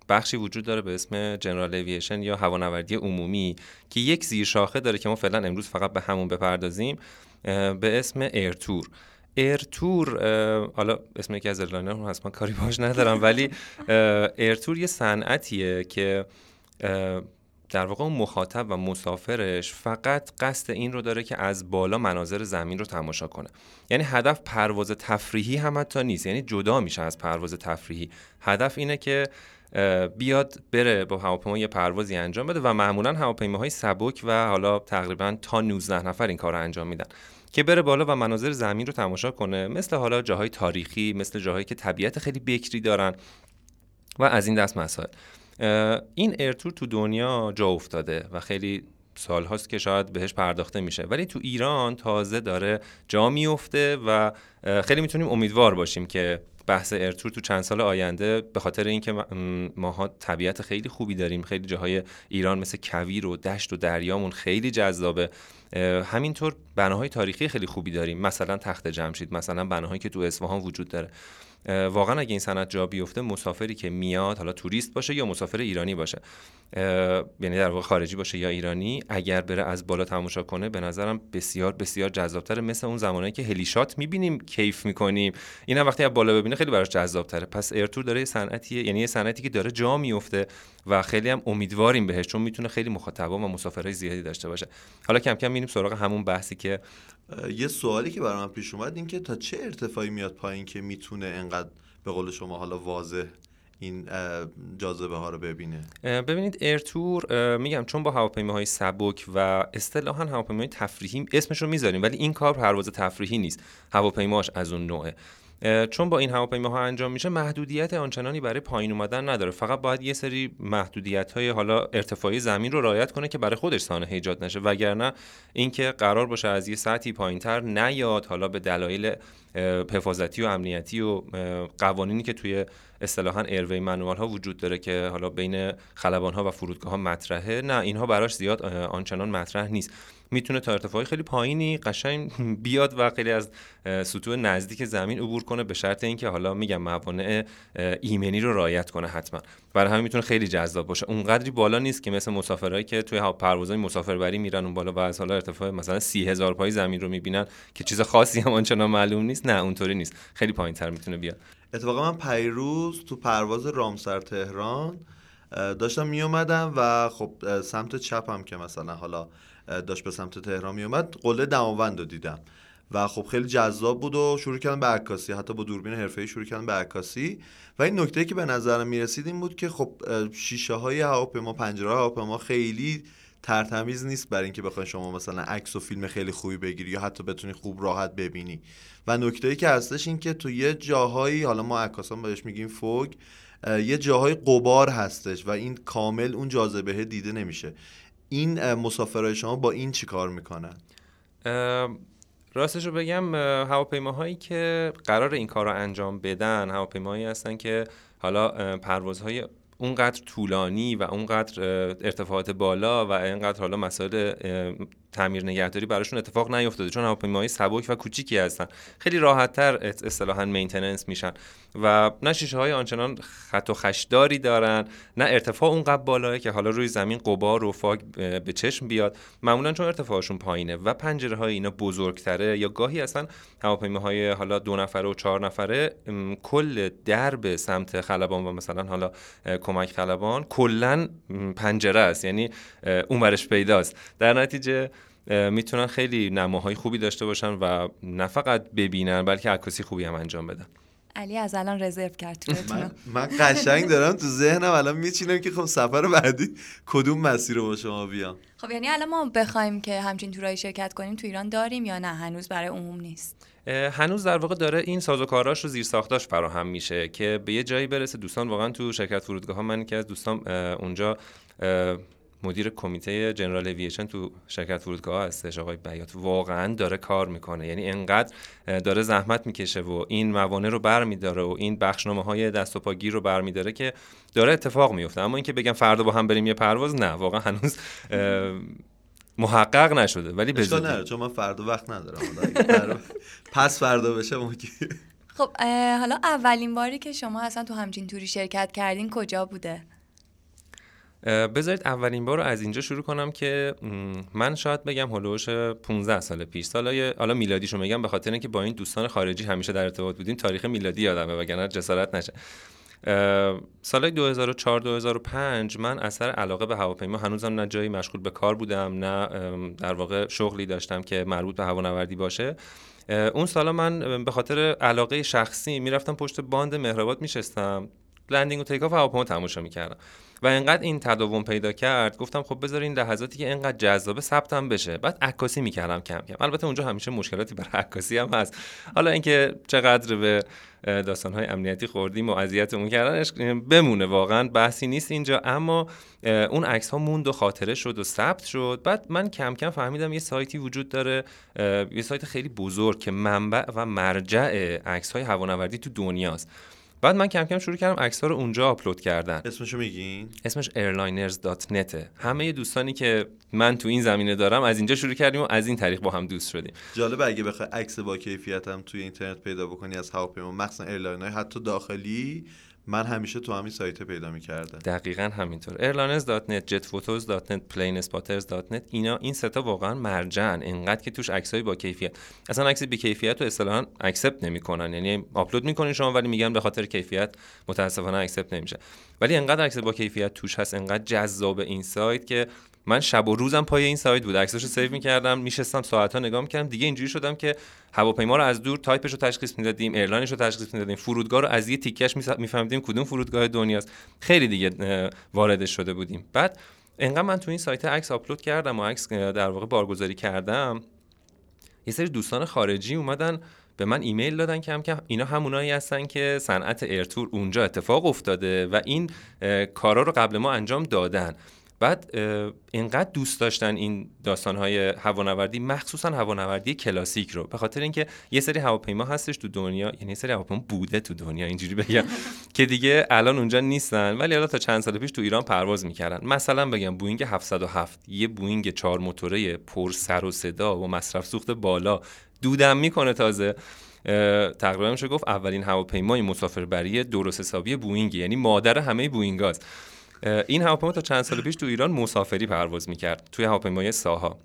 بخشی وجود داره به اسم general aviation یا هوانوردی عمومی که یک زیر شاخه داره که ما فعلا امروز فقط به همون بپردازیم به اسم air tour air tour حالا اسم یکی از airliner هست من کاری باش ندارم ولی air tour یه صنعتیه که در واقع اون مخاطب و مسافرش فقط قصد این رو داره که از بالا مناظر زمین رو تماشا کنه. یعنی هدف پرواز تفریحی هم حتی نیست یعنی جدا میشه از پرواز تفریحی. هدف اینه که بیاد بره با هواپیما یه پروازی انجام بده و معمولا هواپیماهای سبک و حالا تقریبا تا 19 نفر این کار رو انجام میدن. که بره بالا و مناظر زمین رو تماشا کنه. مثل حالا جاهای تاریخی مثل جاهایی که طبیعت خیلی بکری دارن و از این دست مسائل. این ارتور تو دنیا جا افتاده و خیلی سال هاست که شاید بهش پرداخته میشه. ولی تو ایران تازه داره جا میفته و خیلی می‌تونیم امیدوار باشیم که بحث ارتور تو چند سال آینده به خاطر اینکه ماها طبیعت خیلی خوبی داریم خیلی جاهای ایران مثل کویر و دشت و دریامون خیلی جذابه همینطور بناهای تاریخی خیلی خوبی داریم. مثلا تخت جمشید مثلا بناهایی که تو اصفهان وجود داره. واقعا اگه این صنعت جا بیفته مسافری که میاد حالا توریست باشه یا مسافر ایرانی باشه یعنی در واقع خارجی باشه یا ایرانی اگر بره از بالا تماشا کنه به نظرم بسیار بسیار جذابتره. مثل اون زمانی که هلیشات می‌بینیم کیف می‌کنیم. این وقتی از بالا ببینه خیلی براش جذابتره. پس ارتور داره صنعتی یعنی یه صنعتی که داره جا میفته و خیلی هم امیدواریم بهش چون می‌تونه خیلی مخاطبا و مسافرای زیادی داشته باشه. حالا کم کم میریم سراغ همون بحثی که یه سوالی که برام پیش اومد این که تا چه ارتفاعی میاد پایین که می‌تونه انقدر به قول شما حالا واضح این جاذبه ها رو ببینه؟ ببینید ایرتور میگم چون با هواپیماهای سبک و اصطلاحا هواپیمای تفریحی اسمش رو می‌ذاریم ولی این کار پرواز تفریحی نیست. هواپیماش از اون نوعه. چون با این هواپیماها انجام میشه محدودیت آنچنانی برای پایین اومدن نداره. فقط باید یه سری محدودیت های حالا ارتفاعی زمین رو رعایت کنه که برای خودش سانحه ایجاد نشه. وگرنه اینکه قرار باشه از یه سطحی پایینتر نیاد حالا به دلایل حفاظتی و امنیتی و قوانینی که توی اصطلاحا ایروی منوال ها وجود داره که حالا بین خلبان ها و فرودگاه ها مطرحه نه اینها براش زیاد آنچنان مطرح نیست. می‌تونه تا ارتفاع خیلی پایینی قشنگ بیاد و خیلی از سطوح نزدیک زمین عبور کنه به شرط اینکه حالا میگم موانع ایمنی رو رعایت کنه حتما. برای همین می‌تونه خیلی جذاب باشه. اونقدری بالا نیست که مثل مسافرهایی که توی پروازهای مسافربری میرن اون بالا و از حالا ارتفاع مثلا سی هزار پای زمین رو می‌بینن که چیز خاصی هم آنچنان معلوم نیست. نه اونطوری نیست. خیلی پایین تر می‌تونه بیاد. اتفاقا من پیروز تو پرواز رامسر تهران داشتم می اومدم و خب سمت چپم که مثلا حالا داشت به سمت تهران می اومد قله دماوند رو دیدم. و خب خیلی جذاب بود و شروع کردم به عکاسی حتی با دوربین حرفه‌ای شروع کردم به عکاسی. و این نکته که به نظرم می‌رسید این بود که خب شیشه های هواپیما پنجره هواپیما خیلی ترتمیز نیست برای اینکه بخوای شما مثلا عکس و فیلم خیلی خوبی بگیری یا حتی بتونی خوب راحت ببینی. و نکته ای که هستش این که تو یه جاهایی حالا ما عکاسان بهش میگیم فوگ یه جاهای قبار هستش و این کامل اون جاذبه دیده نمیشه. این مسافرهای شما با این چی کار می‌کنن؟ راستش رو بگم هواپیماهایی که قرار این کار رو انجام بدن هواپیماهایی هستن که حالا پروازهای اونقدر طولانی و اونقدر ارتفاعات بالا و اینقدر حالا مسائل تعمیر نگهداری براشون اتفاق نیفتاده چون هواپیماهای سبک و کوچیکی هستن. خیلی راحتتر اصطلاحا مینتیننس میشن. و نه شیشه های آنچنان خط و خشداری دارن نه ارتفاع اونقدر بالاه که حالا روی زمین قبار و فاگ به چشم بیاد. معمولا چون ارتفاعشون پایینه و پنجره های اینا بزرگتره یا گاهی اصلا هواپیماهای حالا دو نفره و چهار نفره کل درب سمت خلبان و مثلا حالا کمک خلبان کلا پنجره است. یعنی اونورش پیداست. در نتیجه می‌تونن خیلی نماهای خوبی داشته باشن و نه فقط ببینن بلکه عکاسی خوبی هم انجام بدن. علی از الان رزرو کرد من, من قشنگ دارم تو ذهنم الان میچینم که خب سفر بعدی کدوم مسیر رو با شما بیام. خب یعنی الان ما بخوایم که همچین تورایی شرکت کنیم تو ایران داریم یا نه؟ هنوز برای عموم نیست. هنوز در واقع داره این سازوکاراش رو زیر ساختاش فراهم میشه که به یه جایی برسه. دوستان واقعا تو شرکت فرودگاه ها من که از دوستان اونجا مدیر کمیته جنرال اوییشن تو شرکت فرودگاه هستش آقای بیات. واقعا داره کار می‌کنه. یعنی انقدر داره زحمت می‌کشه و این موانع رو برمیداره و این بخشنامه های دست و پاگیر رو برمیداره که داره اتفاق میفته اما اینکه بگم فردا با هم بریم یه پرواز نه. واقعا هنوز محقق نشده. ولی به نه چون من فردا وقت ندارم. پس فردا بشه ممکن خب حالا اولین باری که شما اصلا تو همچین توری شرکت کردین کجا بوده؟ بذارید اولین بار رو از اینجا شروع کنم که من شاید بگم هلوش 15 سال پیش. سال حالا میلادیشو میگم به خاطر اینکه با این دوستان خارجی همیشه در ارتباط بودیم تاریخ میلادی یادمه وگرنه جسارت نشه. سال 2004 2005 من اثر علاقه به هواپیما هنوزم نه جایی مشغول به کار بودم نه در واقع شغلی داشتم که مربوط به هوانوردی باشه. اون سالا من به خاطر علاقه شخصی می‌رفتم پشت باند مهرآباد میشستم. landing و takeoff هواپیما تماشا می‌کردم. و انقدر این تداوم پیدا کرد گفتم خب بذار این لحظاتی که انقدر جذابه ثبتم بشه. بعد عکاسی می‌کردم کم کم. البته اونجا همیشه مشکلاتی برای عکاسی هم هست. حالا اینکه چقدر به داستانهای امنیتی خوردیم و اذیتمون کردنش بمونه واقعا بحثی نیست اینجا. اما اون عکس ها موند و خاطره شد و ثبت شد. بعد من کم کم فهمیدم یه سایتی وجود داره یه سایت خیلی بزرگ که منبع و مرجع عکس های هوانوردی تو دنیاست. بعد من کم کم شروع کردم عکس رو اونجا آپلود کردن. اسمشو میگین؟ اسمش airliners.net همه دوستانی که من تو این زمینه دارم از اینجا شروع کردیم و از این طریق با هم دوست شدیم. جالب اگه بخوای عکس با کیفیت هم توی اینترنت پیدا بکنی از هواپیما مخصوصا airline حتی داخلی من همیشه تو همین سایت پیدا می‌کردم. دقیقا همینطور. Airliners.net jetphotos.net planespotters.net اینا این ستا واقعا مرجعن. اینقدر که توش عکسای با کیفیت. اصلا عکس بی کیفیت رو اصطلاحا accept نمی‌کنن. یعنی آپلود می‌کنین شما ولی میگن به خاطر کیفیت متاسفانه accept نمیشه. ولی انقدر عکس با کیفیت توش هست انقدر جذاب این سایت که من شب و روزم پای این سایت بود. عکساشو save می‌کردم میشستم ساعت ها نگاه می‌کردم. دیگه اینجوری شدم که هواپیما رو از دور تایپش رو تشخیص می‌دادیم airline ش رو تشخیص می‌دادیم. فرودگاه رو از یه تیکش میفهمیدیم کدوم فرودگاه دنیاست. خیلی دیگه وارد شده بودیم. بعد انقدر من تو این سایت عکس آپلود کردم و عکس در واقع بارگذاری کردم یه سری دوستان خارجی اومدن به من ایمیل دادن کم کم اینا همونایی هستن که صنعت air tour اونجا اتفاق افتاده و این کارا رو قبل ما انجام دادن. بعد اینقدر دوست داشتن این داستانهای هوانوردی مخصوصا هوانوردی کلاسیک رو به خاطر اینکه یه سری هواپیما هستش تو دنیا یعنی یه سری هواپیما بوده تو دنیا اینجوری بگم [LAUGHS] که دیگه الان اونجا نیستن ولی حالا تا چند سال پیش تو ایران پرواز می‌کردن. مثلا بگم بوینگ 707 یه بوینگ چهار موتوره پر سر و صدا و مصرف سوخت بالا دودم می‌کنه تازه. تقریبا میشه گفت اولین هواپیمای مسافربری درست حسابی بوینگ یعنی مادر همه بوینگاست. این هواپیما تا چند سال پیش تو ایران مسافری پرواز می‌کرد توی هواپیمایی ساها.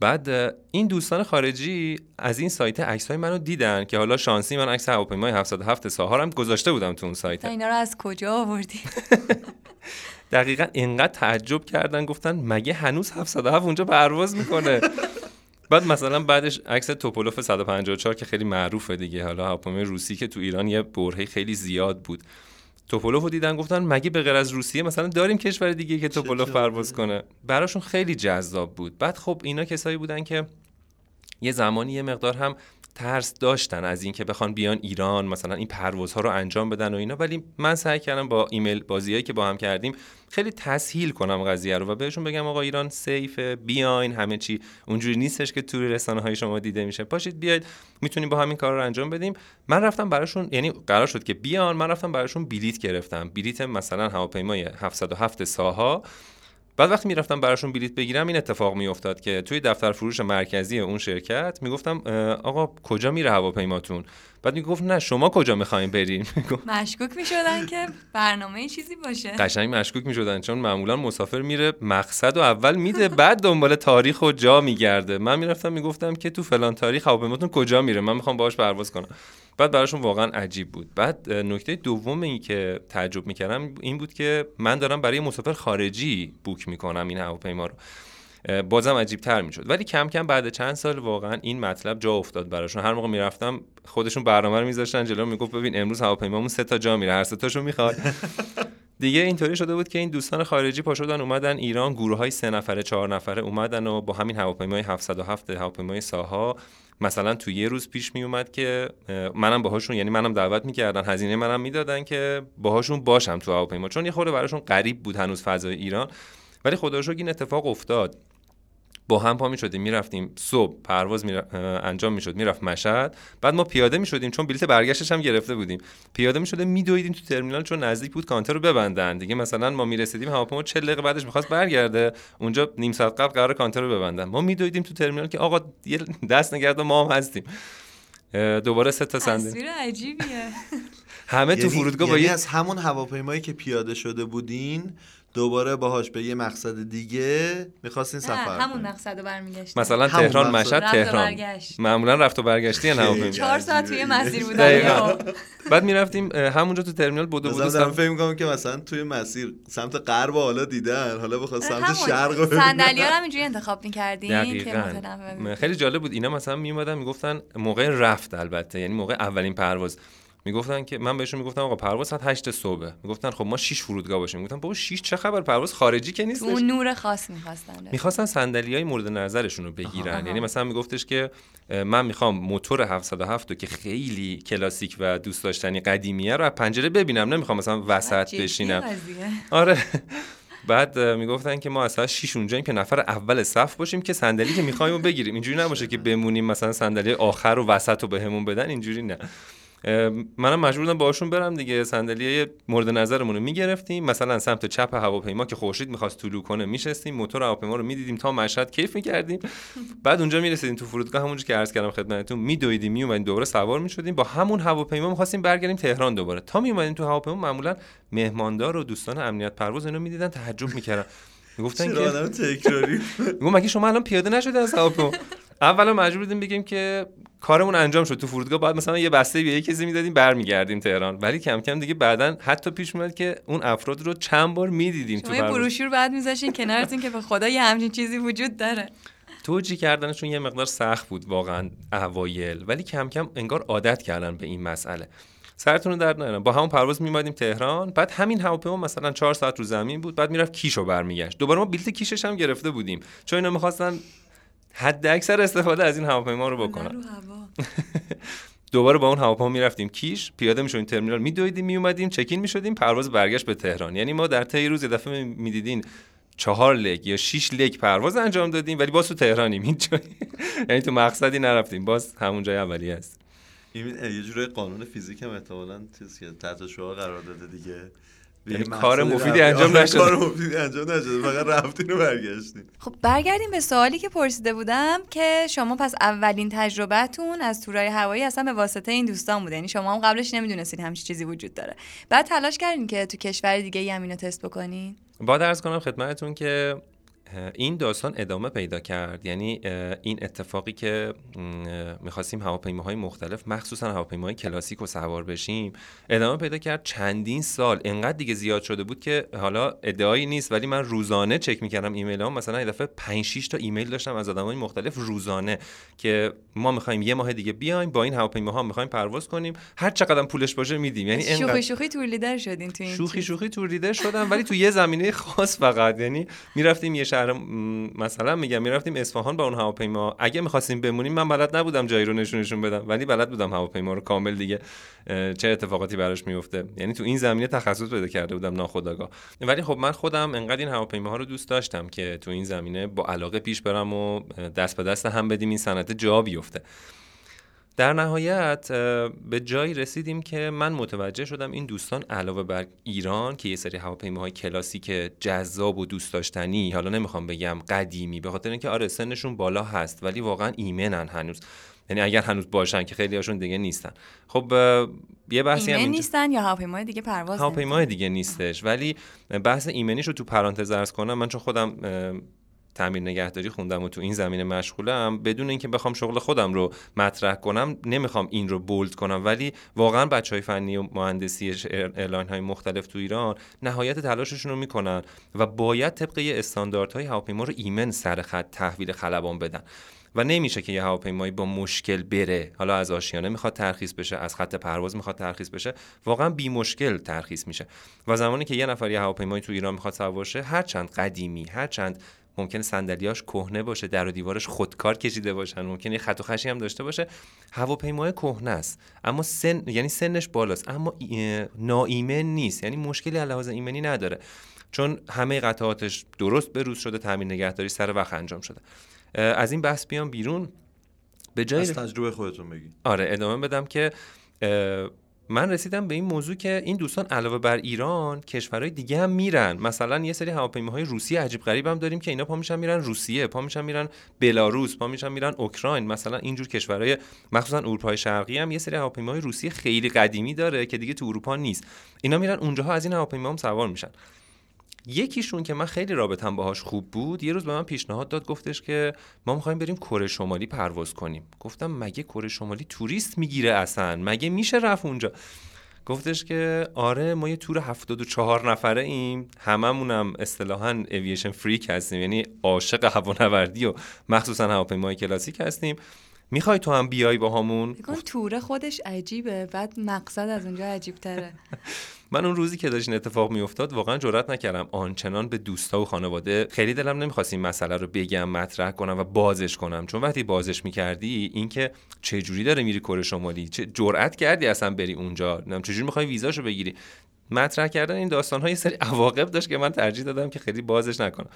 بعد این دوستان خارجی از این سایت عکس های منو دیدن که حالا شانسی من عکس هواپیمای 707 ساها هم گذاشته بودم تو اون سایت. اینا رو از کجا آوردی؟ [LAUGHS] دقیقا اینقدر تعجب کردن گفتن مگه هنوز 707 اونجا پرواز می‌کنه؟ بعد مثلا بعدش عکس توپولوف 154 که خیلی معروفه دیگه حالا هواپیمای روسی که تو ایران یه برهه خیلی زیاد بود. توپولوف رو دیدن گفتن مگه به غیر از روسیه مثلا داریم کشور دیگه که توپولوف پرواز کنه؟ براشون خیلی جذاب بود. بعد خب اینا کسایی بودن که یه زمانی یه مقدار هم ترس داشتن از اینکه بخوان بیان ایران مثلا این پروازها رو انجام بدن و اینا. ولی من سعی کردم با ایمیل بازیایی که با هم کردیم خیلی تسهیل کنم قضیه رو و بهشون بگم آقا ایران سیف بیاین همه چی. اونجوری نیستش که توی رسانه های شما دیده میشه. پاشید بیاید. می‌تونیم با همین کار رو انجام بدیم. من رفتم براشون یعنی قرار شد که بیان من رفتم براشون بلیت گرفتم. بلیت مثلا هواپیمای 707 ساها. بعد وقتی می‌رفتم براشون بلیت بگیرم این اتفاق میافتاد که توی دفتر فروش مرکزی اون شرکت می‌گفتم آقا کجا میره هواپیماتون؟ بعد می‌گفت نه شما کجا می‌خواین برین؟ [LAUGHS] مشکوک می‌شدن که برنامه چیزی باشه. قشنگ مشکوک می‌شدن چون معمولا مسافر میره مقصد و اول میده بعد دنبال تاریخ و جا میگرده. من می‌رفتم می‌گفتم که تو فلان تاریخ هواپیماتون کجا میره؟ من می‌خوام باهاش پرواز کنم. بعد براشون واقعا عجیب بود. بعد نکته دوم این که تعجب می‌کردم این بود که من دارم برای مسافر خارجی بوک می‌کنم این هواپیما رو. بازم عجیب تر می‌شد. ولی کم کم بعد چند سال واقعا این مطلب جا افتاد براشون. هر موقع می‌رفتم خودشون برنامه رو میذاشتن جلو می‌گفت ببین امروز هواپیمامون سه تا جا میره هر سه تاشو می‌خواد. [LAUGHS] دیگه اینطوری شده بود که این دوستان خارجی پا شدن اومدن ایران گروه های سه نفره چهار نفره اومدن و با همین هواپیمای 707 هواپیمای ساها. مثلا تو یه روز پیش می اومد که منم باهاشون یعنی منم دعوت می‌کردن هزینه منم می‌دادن که باهاشون باشم تو هواپیما. چون یه خورده براشون غریب بود هنوز فضای ایران. ولی خدا این اتفاق افتاد. با هم پا می شدیم می‌رفتیم صبح پرواز می انجام می‌شد می‌رفت مشهد. بعد ما پیاده می شدیم چون بلیت برگشتش هم گرفته بودیم. پیاده می شده میدویدیم تو ترمینال چون نزدیک بود کانتر رو ببندن. دیگه مثلا ما می‌رسیدیم هواپیما 40 دقیقه بعدش می‌خواست برگرده. اونجا نیم ساعت قبل قرار کانتر رو ببندن. ما میدویدیم تو ترمینال که آقا یه دست نگرد ما هم هستیم. دوباره سه تا صندلی. عجیبیه. همه تو یعنی- فرودگاه با یعنی از همون هواپیمایی که پیاده شده بودین دوباره باهاش به یه مقصد دیگه می‌خواستین سفر همون مقصد رو برمیگشت مثلا تهران مشهد تهران. معمولا رفت و برگشتی نه چهار ساعت توی مسیر بودن بعد می‌رفتیم همونجا تو ترمینال بودو بودو دارم فکر می‌کنم که مثلا توی مسیر سمت غرب حالا دیدن حالا بخواد سمت شرق صندلی هم اینجوری انتخاب می‌کردین که خیلی جالب بود. اینا مثلا میومدن می‌گفتن موقع رفت البته یعنی موقع اولین پرواز. می‌گفتن که من بهشون می‌گفتم آقا پرواز ساعت 8 صبح می‌گفتن خب ما 6 فرودگاه باشیم. می‌گفتم بابا 6 چه خبر؟ پرواز خارجی که نیست اون نور خاص می‌خواستن می‌خواستن صندلیای مورد نظرشون رو بگیرن. یعنی مثلا میگفتش که من می‌خوام موتور 707 رو که خیلی کلاسیک و دوست داشتنی قدیمیه رو از پنجره ببینم. نمی‌خوام مثلا وسط بشینم. آره. بعد می‌گفتن که ما اصلا شیش اونجاییم که نفر اول صف باشیم که صندلی که می‌خوایم رو بگیریم. اینجوری نباشه که بمونیم مثلا صندلی آخر و وسط رو بهمون بدن. اینجوری نه. منم مجبور بودم باشون برم دیگه. صندلی مورد نظرمون رو می‌گرفتیم. مثلا سمت چپ هواپیما که خورشید می‌خواست طلوع کنه میشستیم. موتور هواپیما رو می‌دیدیم تا مشهد کیف می‌کردیم. [LAUGHS] بعد اونجا می‌رسیدیم تو فرودگاه. همونجا که عرض کردم خدمتتون میدویدیم میومدیم دوباره سوار می‌شدیم. با همون هواپیما می‌خواستیم برگردیم تهران دوباره. تا میومدیم تو هواپیما معمولا مهماندار و دوستان امنیت پرواز اینو می‌دیدن تعجب می‌کردن. می‌گفتن که آدم تکراری؟ مگه شما الان پیاده نشده از هواپیما؟ [LAUGHS] اولا مجبور بودیم بگیم که کارمون انجام شد. تو فرودگاه بعد مثلا یه بسته به یه کسی می‌دادیم برمیگردیم تهران. ولی کم کم دیگه بعدا حتی پیش میاد که اون افراد رو چند بار می‌دیدیم تو بروشور بعد میذاشین کنارتون که به خدا یه همچین چیزی وجود داره. توجی کردنشون یه مقدار سخت بود واقعا اوایل. ولی کم کم انگار عادت کردن به این مسئله. سرتون رو درد نیارم با همون پرواز میمادیم تهران. بعد همین هواپیما مثلا چهار ساعت رو زمین بود. بعد می‌رفت کیشو برمیگشت. دوباره ما بلیت کیشش هم گرفته بودیم. چون اینا می‌خواستن حد اکثر استفاده از این هواپیما رو بکنن. [LAUGHS] دوباره با اون هواپیما می‌رفتیم کیش پیاده می‌شدیم ترمینال میدویدیم میومدیم چکین می‌شدیم پرواز برگشت به تهران. یعنی ما در طی روز یه دفعه می‌دیدین چهار لگ یا شیش لگ پرواز انجام دادیم ولی باز تو تهرانیم هیچ [LAUGHS] یعنی تو مقصدی نرفتیم باز همون جای اولی هست این یه جوری قانون فیزیک هم احتمالاً چیزی که تحت شعار قرار داده دیگه. یعنی یه کار مفیدی. انجام آره، نشده. کار مفیدی انجام نشده. فقط رفتین و برگشتین. خب برگردیم به سوالی که پرسیده بودم که شما پس اولین تجربهتون از تورای هوایی اصلا به واسطه این دوستان بوده. یعنی شما هم قبلش نمی‌دونستین همچین چیزی وجود داره. بعد تلاش کردین که تو کشور دیگه ای هم اینو تست بکنین؟ با درس کنم خدمتتون که این داستان ادامه پیدا کرد. یعنی این اتفاقی که می‌خواستیم هواپیماهای مختلف مخصوصا هواپیماهای کلاسیک رو سوار بشیم ادامه پیدا کرد چندین سال. انقدر دیگه زیاد شده بود که حالا ادعایی نیست ولی من روزانه چک می‌کردم ایمیل هم مثلا یه دفعه 5 6 تا ایمیل داشتم از آدمای مختلف روزانه که ما می‌خوایم یه ماه دیگه بیایم با این هواپیماها می‌خوایم پرواز کنیم. هر چقدر پولش باشه میدیم. یعنی شوخی انقدر شوخی تور لیدر شدین تو این شوخی. شوخی تور لیدر شدم ولی تو یه زمینه خاص فقط. یعنی می‌رفتیم یه شهر مثلا میگم می‌رفتیم اصفهان با اون هواپیما. اگه می‌خواستیم بمونیم من بلد نبودم جایی رو نشونشون بدم ولی بلد بودم هواپیما رو کامل دیگه چه اتفاقاتی براش میفته یعنی تو این زمینه تخصص پیدا کرده بودم ناخودآگاه. ولی خب من خودم انقدر این هواپیماها رو دوست داشتم که تو این زمینه با علاقه پیش برم و دست به دست هم بدیم این صنعت جا بیفته. در نهایت به جایی رسیدیم که من متوجه شدم این دوستان علاوه بر ایران که یه سری هواپیماهای کلاسیک جذاب و دوست داشتنی حالا نمی‌خوام بگم قدیمی به خاطر اینکه آره سنشون بالا هست ولی واقعا ایمنن هنوز. یعنی اگر هنوز باشن که خیلی هاشون دیگه نیستن. خب یه بحثی هم ایمنی اینجا- نیستن یا هواپیمای دیگه پرواز هواپیمای دیگه نیستش. ولی بحث ایمنیش رو تو پرانتز عرض کنم من چون خودم تعمیر نگهداری خوندم و تو این زمینه مشغولم. بدون اینکه بخوام شغل خودم رو مطرح کنم نمی‌خوام این رو bold کنم. ولی واقعا بچه های فنی و مهندسی airline های مختلف تو ایران نهایت تلاششون رو می‌کنن و باید طبق یه استانداردهای هواپیما رو ایمن سر خط تحویل خلبان بدن. و نمیشه که یه هواپیمایی با مشکل بره. حالا از آشیانه می‌خواد ترخیص بشه از خط پرواز می‌خواد ترخیص بشه. واقعا بی مشکل ترخیص میشه. و زمانی که یه نفر یه هواپیمایی تو ایران می‌خواد سوار شه هر چند قدیمی هر چند ممکن صندلیاش کهنه باشه در و دیوارش خودکار کشیده باشن ممکن یه خط و خشی هم داشته باشه. هواپیمای کهنه است اما سن یعنی سنش بالاست اما ای- ناایمن نیست یعنی مشکلی از لحاظ ایمنی نداره. چون همه قطعاتش درست بروز شده تعمیر نگهداری سر وقت انجام شده. از این بحث بیام بیرون. به جای از تجربه خودتون بگی آره ادامه بدم که من رسیدم به این موضوع که این دوستان علاوه بر ایران کشورهای دیگه هم میرن. مثلا یه سری هواپیماهای روسی عجیب غریب هم داریم که اینا پا میشن میرن روسیه پا میشن میرن بلاروس پا میشن میرن اوکراین. مثلا اینجور کشورهای مخصوصا اروپای شرقی هم یه سری هواپیماهای روسی خیلی قدیمی داره که دیگه تو اروپا نیست. اینا میرن اونجاها از این هواپیما هم سوار میشن. یکیشون که من خیلی رابطم باهاش خوب بود یه روز به من پیشنهاد داد گفتش که ما می‌خوایم بریم کره شمالی پرواز کنیم. گفتم مگه کره شمالی توریست می‌گیره اصلا؟ مگه میشه رفت اونجا؟ گفتش که آره ما یه تور 74 نفره ایم. هممونم اصطلاحا اوییشن فریک هستیم یعنی عاشق هوانوردی و مخصوصا هواپیمای کلاسیک هستیم. می‌خوای تو هم بیای با همون توره خودش عجیبه بعد مقصد از اونجا عجیب تره [LAUGHS] من اون روزی که داشت این اتفاق میافتاد واقعا جرئت نکردم. آنچنان به دوستا و خانواده خیلی دلم نمی‌خواست این مسئله رو بگم مطرح کنم و بازش کنم. چون وقتی بازش می‌کردی اینکه چه جوری داره میری کره شمالی چه جرأت کردی اصلا بری اونجا؟ چه جوری می‌خوای ویزاشو بگیری؟ مطرح کردن این داستان های سری عواقب داشت که من ترجیح دادم که خیلی بازش نکنم.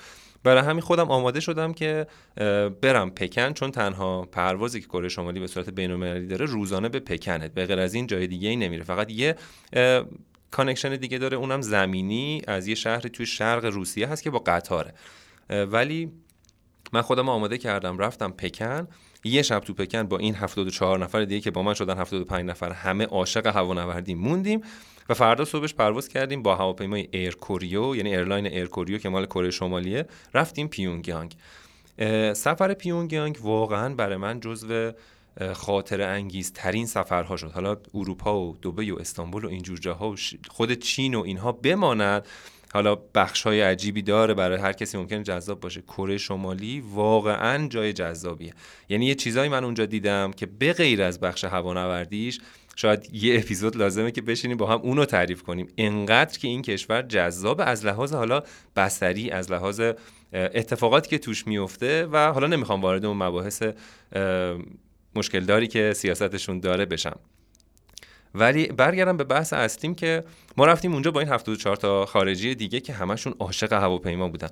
برای همین خودم آماده شدم که برم پکن چون تنها پروازی که کره شمالی به صورت بین‌المللی داره روزانه به پکنه. به غیر از این جای دیگه ای نمیره. فقط یه connection دیگه داره اونم زمینی از یه شهر توی شرق روسیه هست که با قطاره. ولی من خودم آماده کردم رفتم پکن. یه شب تو پکن با این 74 نفر دیگه که با من شدن 75 نفر همه عاشق هوانوردی موندیم و فردا صبحش پرواز کردیم با هواپیمای Air Koryo یعنی airline Air Koryo که مال کره شمالیه. رفتیم پیونگیانگ. سفر پیونگیانگ واقعا برای من جزو خاطره انگیز ترین سفرها شد. حالا اروپا و دبی و استانبول و اینجور جاها و خود چین و اینها بماند. حالا بخش های عجیبی داره برای هر کسی ممکنه جذاب باشه. کره شمالی واقعا جای جذابیه. یعنی یه چیزایی من اونجا دیدم که به غیر از بخش هوانوردیش شاید یه اپیزود لازمه که بشینیم با هم اونو تعریف کنیم. انقدر که این کشور جذاب از لحاظ حالا بستری از لحاظ اتفاقاتی که توش میفته و حالا نمی‌خوام وارد اون مباحث مشکل داری که سیاستشون داره بشم. ولی برگردم به بحث اصلیم که ما رفتیم اونجا با این 74 تا خارجی دیگه که همشون عاشق هواپیما بودن.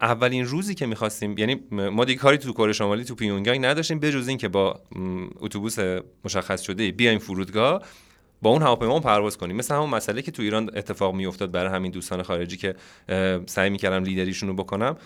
اولین روزی که می‌خواستیم یعنی ما دیگه کاری تو کره شمالی تو پیونگیانگ نداشتیم بجز این که با اتوبوس مشخص شده بیایم فرودگاه با اون هواپیما پرواز کنیم. مثل همون مسئله که تو ایران اتفاق میافتاد برای همین دوستان خارجی که سعی می‌کردم لیدریشون رو بکنم.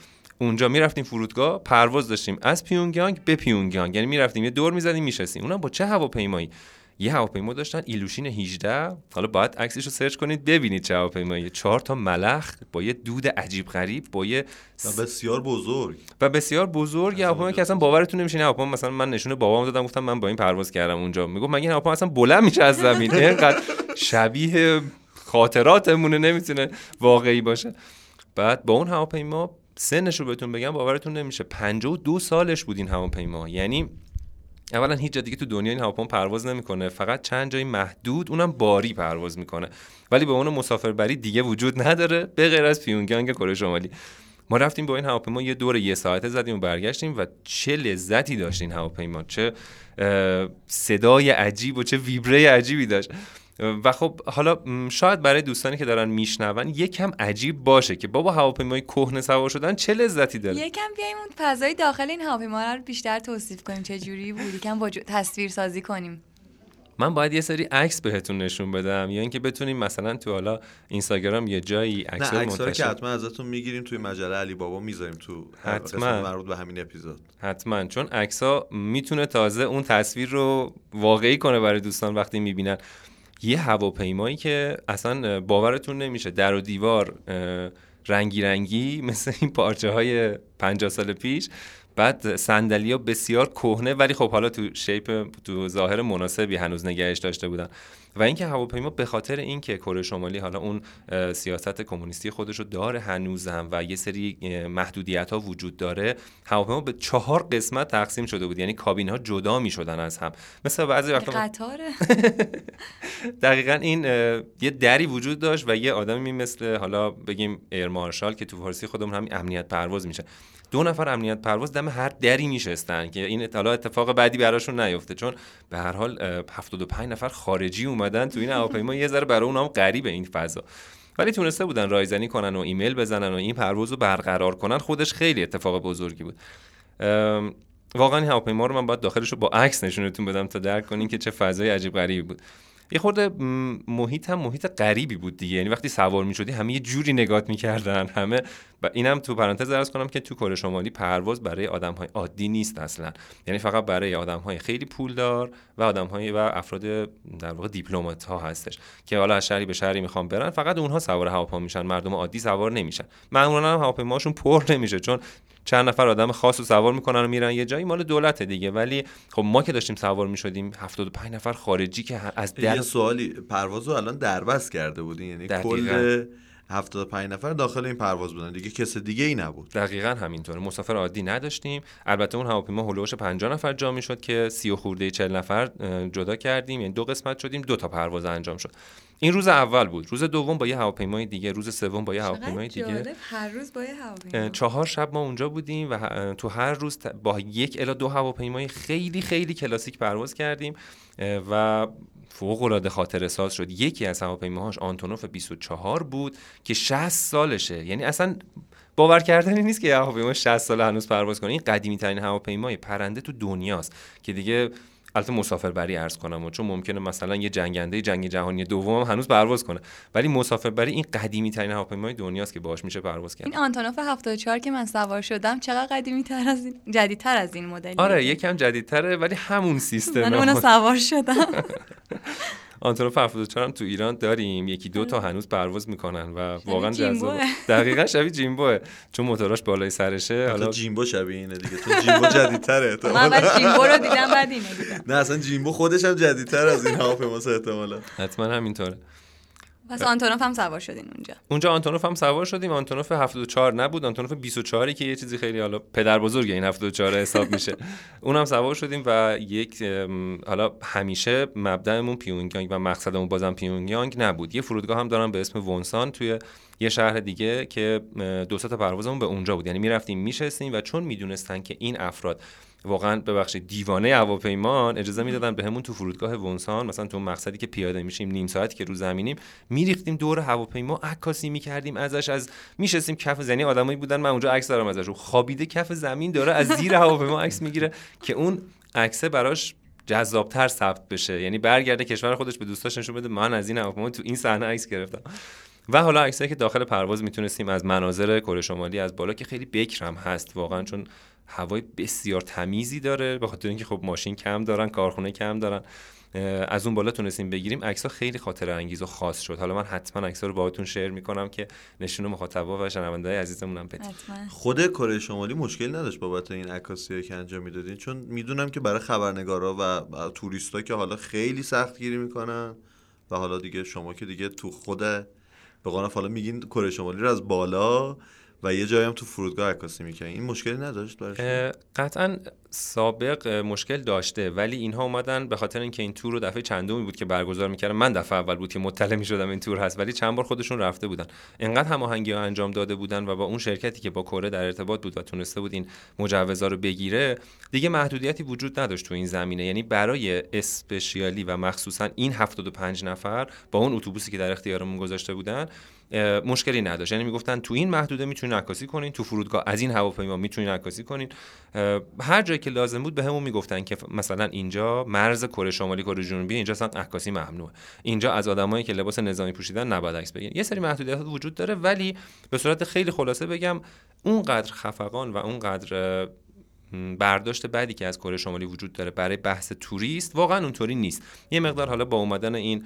اونجا می‌رفتیم فرودگاه پرواز داشتیم از پیونگیانگ به پیونگیانگ. یعنی می‌رفتیم یه دور می‌زدیم میشستیم. اونم با چه هواپیمایی؟ یه هواپیما داشتن ایلوشین 18 حالا باید عکسش رو سرچ کنید ببینید چه هواپیمایی. چهار تا ملخ با یه دود عجیب غریب با یه و بسیار بزرگ. و بسیار بزرگ. یه هواپیما که اصلا باورتون نمیشه این هواپیما مثلا من نشون بابام دادم گفتم من با این پرواز کردم اونجا. میگم مگه این هواپیما اصلا بلند میشه از زمین؟ اینقدر شبیه خاطراتمونه نمی‌تونه واقعی باشه. بعد با اون هواپیما سنش رو بهتون بگم باورتون نمیشه. 52 سالش بود این هواپیما. یعنی اولا هیچ جا دیگه تو دنیا این هواپیما پرواز نمی‌کنه. فقط چند جای محدود اونم باری پرواز می‌کنه. ولی به اون مسافربری دیگه وجود نداره. به غیر از پیونگیانگ کره شمالی. ما رفتیم با این هواپیما یه دور یه ساعته زدیم و برگشتیم و چه لذتی داشت این هواپیما. چه صدای عجیب و چه ویبره عجیبی داشت. و خب حالا شاید برای دوستانی که دارن میشنون یکم عجیب باشه که بابا هواپیمای کهنه سوار شدن چه لذتی داره؟ یکم بیایم اون فضای داخل این هواپیما رو بیشتر توصیف کنیم چه جوری بود یکم با تصویر سازی کنیم. من باید یه سری عکس بهتون نشون بدم یا اینکه بتونیم مثلا تو حالا اینستاگرام یه جایی عکس منتشر که حتما ازتون می‌گیریم توی مجله علی بابا می‌ذاریم تو حتما. مربوط به همین اپیزود. حتما چون عکس ها می‌تونه تازه اون تصویر رو واقعی کنه برای دوستان وقتی می‌بینن. یه هواپیمایی که اصلا باورتون نمیشه در و دیوار رنگی رنگی مثل این پارچه های 50 سال پیش. بعد صندلی ها بسیار کهنه ولی خب حالا تو شیپ تو ظاهر مناسبی هنوز نگهش داشته بودن. و اینکه هواپیما به خاطر اینکه کره شمالی حالا اون سیاست کمونیستی خودش رو داره هنوزم و یه سری محدودیت ها وجود داره هواپیما به چهار قسمت تقسیم شده بود. یعنی کابین ها جدا می شدن از هم. مثل بعضی وقتا قطاره؟ [LAUGHS] دقیقا این یه دری وجود داشت و یه آدمی مثل حالا بگیم air marshal که تو فارسی خودمون همین امنیت پرواز میشه. دو نفر امنیت پرواز دم هر دری میشستن که این حالا اتفاق بعدی براشون نیفته چون به هر حال 75 نفر خارجی اومدن تو این هواپیما. یه ذره برای اونام غریبه این فضا. ولی تونسته بودن رایزنی کنن و ایمیل بزنن و این پرواز رو برقرار کنن. خودش خیلی اتفاق بزرگی بود. واقعا این هواپیما رو من باید داخلش رو با عکس نشونتون بدم تا درک کنین که چه فضای عجیب غریبی بود. یه خورده محیط هم محیط غریبی بود دیگه. یعنی وقتی سوار می شدی همه یه جوری نگات می‌کردن همه و اینم تو پرانتز ارز کنم که تو کره شمالی پرواز برای آدم های عادی نیست اصلا. یعنی فقط برای آدم های خیلی پولدار و آدم های و افراد در واقع دیپلمات ها هستش که حالا از شهری به شهری می‌خوام برن فقط اونها سوار هواپیما میشن. مردم عادی سوار نمیشن. معمولا هم هواپیماشون پر نمیشه چون چند نفر آدم خاص رو سوار می‌کنن و میرن یه جایی مال دولت دیگه. ولی خب ما که داشتیم سوار می‌شدیم 75 نفر خارجی که از در... یه سوالی پرواز رو الان دربست کرده بودین؟ یعنی کل 75 نفر داخل این پرواز بودن دیگه کس دیگه ای نبود. دقیقا همینطوره. مسافر عادی نداشتیم. البته اون هواپیما هلوش 50 نفر جا شد که 30 خورده 40 نفر جدا کردیم. یعنی دو قسمت شدیم دو تا پرواز انجام شد. این روز اول بود. روز دوم با یه هواپیمای دیگه روز سوم با یه هواپیمای دیگه. هر روز با یه هواپیما. چهار شب ما اونجا بودیم و تو هر روز با یک الا دو هواپیمای خیلی خیلی کلاسیک پرواز کردیم و فوق العاده خاطره ساز شد. یکی از هواپیماهاش آنتونوف 24 بود که 60 سالشه. یعنی اصلا باور کردنی نیست که یه هواپیما 60 سال هنوز پرواز کنه. این قدیمی ترین هواپیمای پرنده تو دنیاست که دیگه البته مسافربری ارز کنم و چون ممکنه مثلا یه جنگنده جنگ جهانی دوم هنوز پرواز کنه. ولی مسافربری این قدیمی ترین هواپیمای دنیاست که باهاش میشه پرواز کرد. این آنتونوف 74 که من سوار شدم چقدر قدیمی تر از این جدیدتر از این مدل آره یکم جدیدتره ولی همون سیستم من اونو سوار شدم. [LAUGHS] آنتونوف 74 هم تو ایران داریم. یکی دو تا هنوز پرواز می‌کنن و واقعا جذاب. دقیقا شبیه جیمبوه. چون موتوراش بالای سرشه حالا جیمبو شبیه اینه دیگه. تو جیمبو جدیدتره من بعد جیمبو رو دیدم بعد اینو دیدم نه اصلا جیمبو خودش هم جدیدتر از این هواپیماست احتمالاً. حتما همینطوره. پس آنتونوف هم سوار شدین اونجا. اونجا آنتونوف هم سوار شدیم. آنتونوف 74 نبود. آنتونوف 24 که یه چیزی خیلی حالا پدر بزرگ این 74 حساب میشه. [LAUGHS] اونم سوار شدیم و یک حالا همیشه مبدأمون پیونگیانگ و مقصدمون بازم پیونگیانگ نبود. یه فرودگاه هم دارم به اسم ونسان توی یه شهر دیگه که دو تا پروازمون به اونجا بود. یعنی می‌رفتیم میشستیم و چون می‌دونستن که این افراد واقعا ببخشید دیوانه هواپیمان اجازه می‌دادن بهمون تو فرودگاه ونسان مثلا تو مقصدی که پیاده میشیم نیم ساعتی که رو زمینیم میریختیم دور هواپیما عکاسی می‌کردیم ازش از میشستیم کف زنی آدمایی بودن من اونجا عکس دارم ازش خوابیده کف زمین داره از زیر هواپیما عکس می‌گیره که اون عکسه براش جذابتر ثبت بشه. یعنی برگرده کشور خودش به دوستاش نشون بده من از این هواپیما تو این صحنه عکس گرفتم. و حالا عکسایی که داخل پرواز می‌تونستیم از مناظر کره شمالی از بالا که خیلی بکرم هست واقعا چون هوای بسیار تمیزی داره به خاطر اینکه خب ماشین کم دارن کارخونه کم دارن. از اون بالا تونستیم بگیریم. عکس خیلی خاطر انگیز و خاص شد. حالا من حتما عکس رو باهاتون شیر می‌کنم که نشون مخاطبا و شنونده‌های عزیزمونم بدید خود کره شمالی مشکل نداشت بابت این عکاسی که انجام می‌دادین؟ چون می‌دونم که برای خبرنگارا و توریستا که حالا خیلی سخت گیری می‌کنن و حالا دیگه شما که دیگه تو خود به قول حالا میگین کره شمالی رو از بالا و یه جایی هم تو فرودگاه عکاسی می‌کنه این مشکلی نداشت براش قطعا سابق مشکل داشته. ولی اینها اومدن به خاطر اینکه این تور رو دفعه چندمی بود که برگزار می‌کردن. من دفعه اول بود که مطلع می‌شدم این تور هست ولی چند بار خودشون رفته بودن. انقدر هماهنگی ها انجام داده بودن و با اون شرکتی که با کره در ارتباط بود و تونسته بود این مجوزا رو بگیره دیگه محدودیتی وجود نداشت تو این زمینه. یعنی برای اسپشیالی و مخصوصا این 75 نفر با اون اتوبوسی که در اختیارمون گذاشته بودن مشکلی نداشت. یعنی می‌گفتن تو این محدوده می‌تونین عکاسی کنین تو فرودگاه از این هواپیما می‌تونین عکاسی کنین. هر جایی که لازم بود به همون می‌گفتن که مثلا اینجا مرز کره شمالی کره جنوبی اینجا اصلا عکاسی ممنوعه. اینجا از آدمایی که لباس نظامی پوشیدن نباید عکس بگیرن. یه سری محدودیت وجود داره ولی به صورت خیلی خلاصه بگم اونقدر خفقان و اونقدر برداشت بعدی که از کره شمالی وجود داره برای بحث توریست واقعا اونطوری نیست. یه مقدار حالا با اومدن این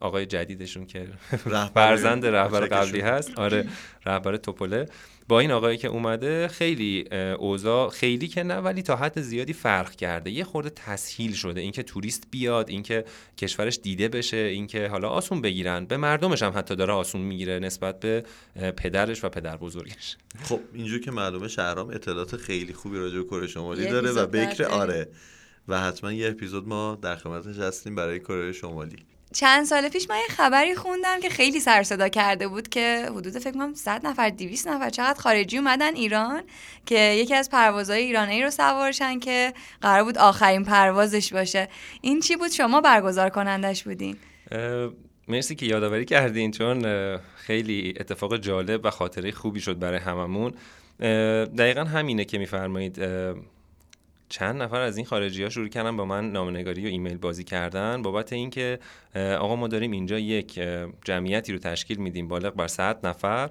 آقای جدیدشون که فرزند رهبر قبلی هست. آره رهبر توپله. با این آقایی که اومده خیلی اوضاع خیلی که نه ولی تا حد زیادی فرق کرده. یه خورده تسهیل شده. اینکه توریست بیاد اینکه کشورش دیده بشه اینکه حالا آسون بگیرن. به مردمش هم حتی داره آسون می‌گیره نسبت به پدرش و پدر بزرگش. خب اینجور که معلومه شهرام اطلاعات خیلی خوبی راجع به کره شمالی داره و بکر آره. و حتما یه اپیزود ما در خدمتش هستیم برای کره شمالی. چند سال پیش من یه خبری خوندم که خیلی سر صدا کرده بود که حدود فکر کنم 100 نفر 200 نفر چقدر خارجی اومدن ایران که یکی از پروازهای ایرانی رو سوارشن که قرار بود آخرین پروازش باشه. این چی بود؟ شما برگزار کنندش بودین. مرسی که یادآوری کردین چون خیلی اتفاق جالب و خاطره خوبی شد برای هممون. دقیقا همینه که میفرمایید چند نفر از این خارجی ها شروع کردن با من نامنگاری و ایمیل بازی کردن بابت اینکه آقا ما داریم اینجا یک جمعیتی رو تشکیل میدیم بالغ بر 100 نفر.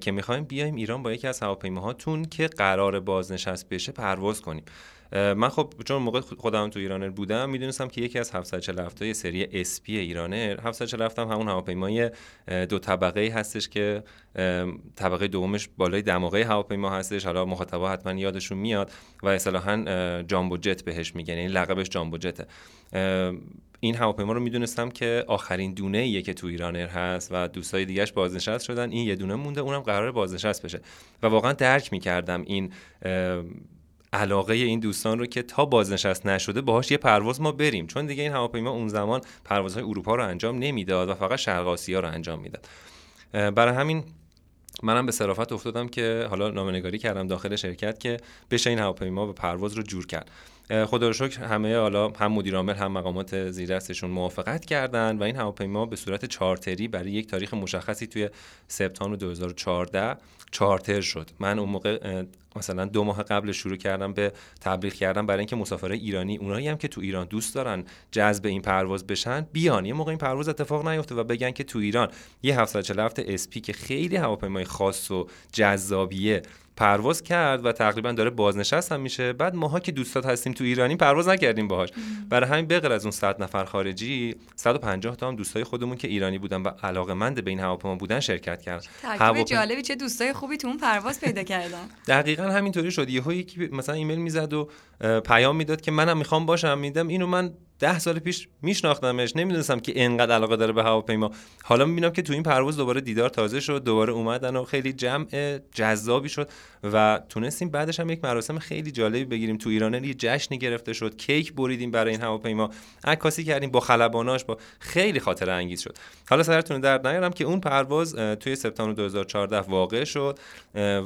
که می‌خوایم بیایم ایران با یکی از هواپیماهاتون که قرار بازنشست بشه پرواز کنیم. من خب چون موقع خودم تو ایرانر بودم می‌دونستم که یکی از 747 های سری اسپی ایرانر 747 هم همون هواپیمای دو طبقه هستش که طبقه دومش بالای دماغه هواپیما هستش. حالا مخاطبا حتما یادشون میاد و اصطلاحا جامبو جت بهش میگن یعنی لقبش جامبو جته. این هواپیما رو می‌دونستم که آخرین دونه ایه که تو ایرانر هست و دوستای دیگهش بازنشست شدن. این یه دونه مونده اونم قرار بازنشست بشه. و واقعا درک می‌کردم این علاقه این دوستان رو که تا بازنشست نشده باهاش یه پرواز ما بریم. چون دیگه این هواپیما اون زمان پروازهای اروپا رو انجام نمی‌داد و فقط شرق آسیا رو انجام می‌داد. برای همین منم به صرافت افتادم که حالا نامنگاری کردم داخل شرکت که بشه این هواپیما به پرواز رو جور کرد. خدا رو شکر همه حالا هم مدیر هم مقامات زیر موافقت کردن و این هواپیما به صورت چارتری برای یک تاریخ مشخصی توی سپتامبر 2014 چارتر شد. من اون موقع مثلا دو ماه قبل شروع کردم به تبلیغ کردم برای اینکه مسافر ایرانی اونایی هم که تو ایران دوست دارن جذب این پرواز بشن بیان. یه موقع این پرواز اتفاق نیفته و بگن که تو ایران یه 747 اسپی که خیلی هواپیمای خاص و جذابیه پرواز کرد و تقریبا داره بازنشست هم میشه. بعد ماها که دوستات هستیم تو ایرانی پرواز نکردیم باهاش. برای همین بغیر از اون 100 نفر خارجی 150 تا هم دوستای خودمون که ایرانی بودن و علاقه به این هواپیما بودن شرکت کردن. هواپیما جالبی چه دوستای خوبی تو اون پرواز پیدا کردن. دقیقا همینطوری شد. یهو یکی مثلا ایمیل می‌زد و پیام می‌داد که منم می‌خوام باشم. میدم اینو من ده سال پیش میشناختمش. نمی‌دونستم که انقدر علاقه داره به هواپیما. حالا می‌بینم که تو این پرواز دوباره دیدار تازه شد دوباره اومدن و خیلی جمع جذابی شد و تونستیم بعدش هم یک مراسم خیلی جالبی بگیریم. تو ایران یه جشنی گرفته شد کیک بریدیم برای این هواپیما. عکاسی کردیم با خلباناش با خیلی خاطره انگیز شد. حالا سرتون درد نیارم که اون پرواز توی سپتامبر 2014 واقع شد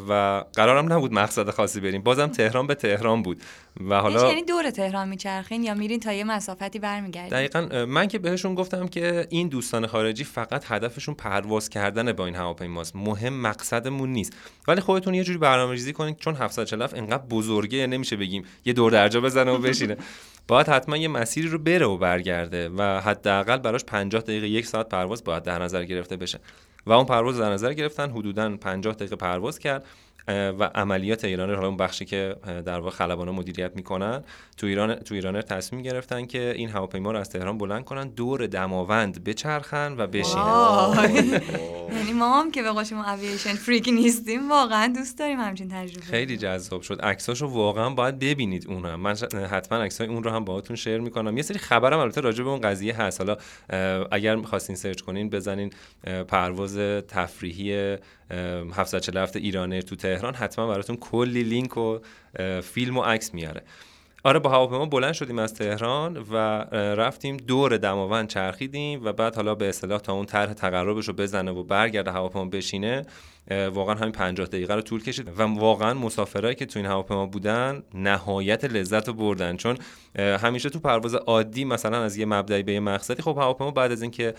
و قرارم نبود مقصد خاصی بریم. بازم تهران به تهران بود. و حالا یعنی دور تهران میچرخین یا میرین تا یه مسافتی برمیگردین؟ دقیقا من که بهشون گفتم که این دوستان خارجی فقط هدفشون پرواز کردن با این هواپیماست. مهم مقصدمون نیست. ولی خودتون یه جوری برنامه‌ریزی کنید چون 747 انقدر بزرگه نمیشه بگیم یه دور درجا بزنه و بشینه. [LAUGHS] باید حتما یه مسیری رو بره و برگرده و حداقل براش 50 دقیقه یک ساعت پرواز باید در نظر گرفته بشه. و اون پرواز در نظر گرفتن حدودا 50 دقیقه پرواز کرد. و عملیات ایران حالا اون بخشی که در واقع خلبانا مدیریت می‌کنن تو ایران تو ایران تصمیم گرفتن که این هواپیما رو از تهران بلند کنن دور دماوند بچرخن و بشینن. [LAUGHS] یعنی ما هم که به قول ما اوییشن فریک نیستیم واقعا دوست داریم همچین تجربه خیلی جذاب شد. عکساشو واقعا باید ببینید اونم من حتما عکسای اون رو هم باهاتون شیر می‌کنم. یه سری خبرم البته راجع به اون قضیه هست. حالا اگر خواستین سرچ کنین بزنین پرواز تفریحی 747 ایرانه تو تهران حتما براتون کلی لینک و فیلم و عکس میاره. آره با هواپیما بلند شدیم از تهران و رفتیم دور دماوند چرخیدیم و بعد حالا به اصطلاح تا اون طرح تقربش رو بزنه و برگرده هواپیما بشینه واقعا همین 50 دقیقه رو طول کشید و واقعا مسافرایی که تو این هواپیما بودن نهایت لذت رو بردن. چون همیشه تو پرواز عادی مثلا از یه مبدعی به یه مقصدی خب هواپیما بعد از اینکه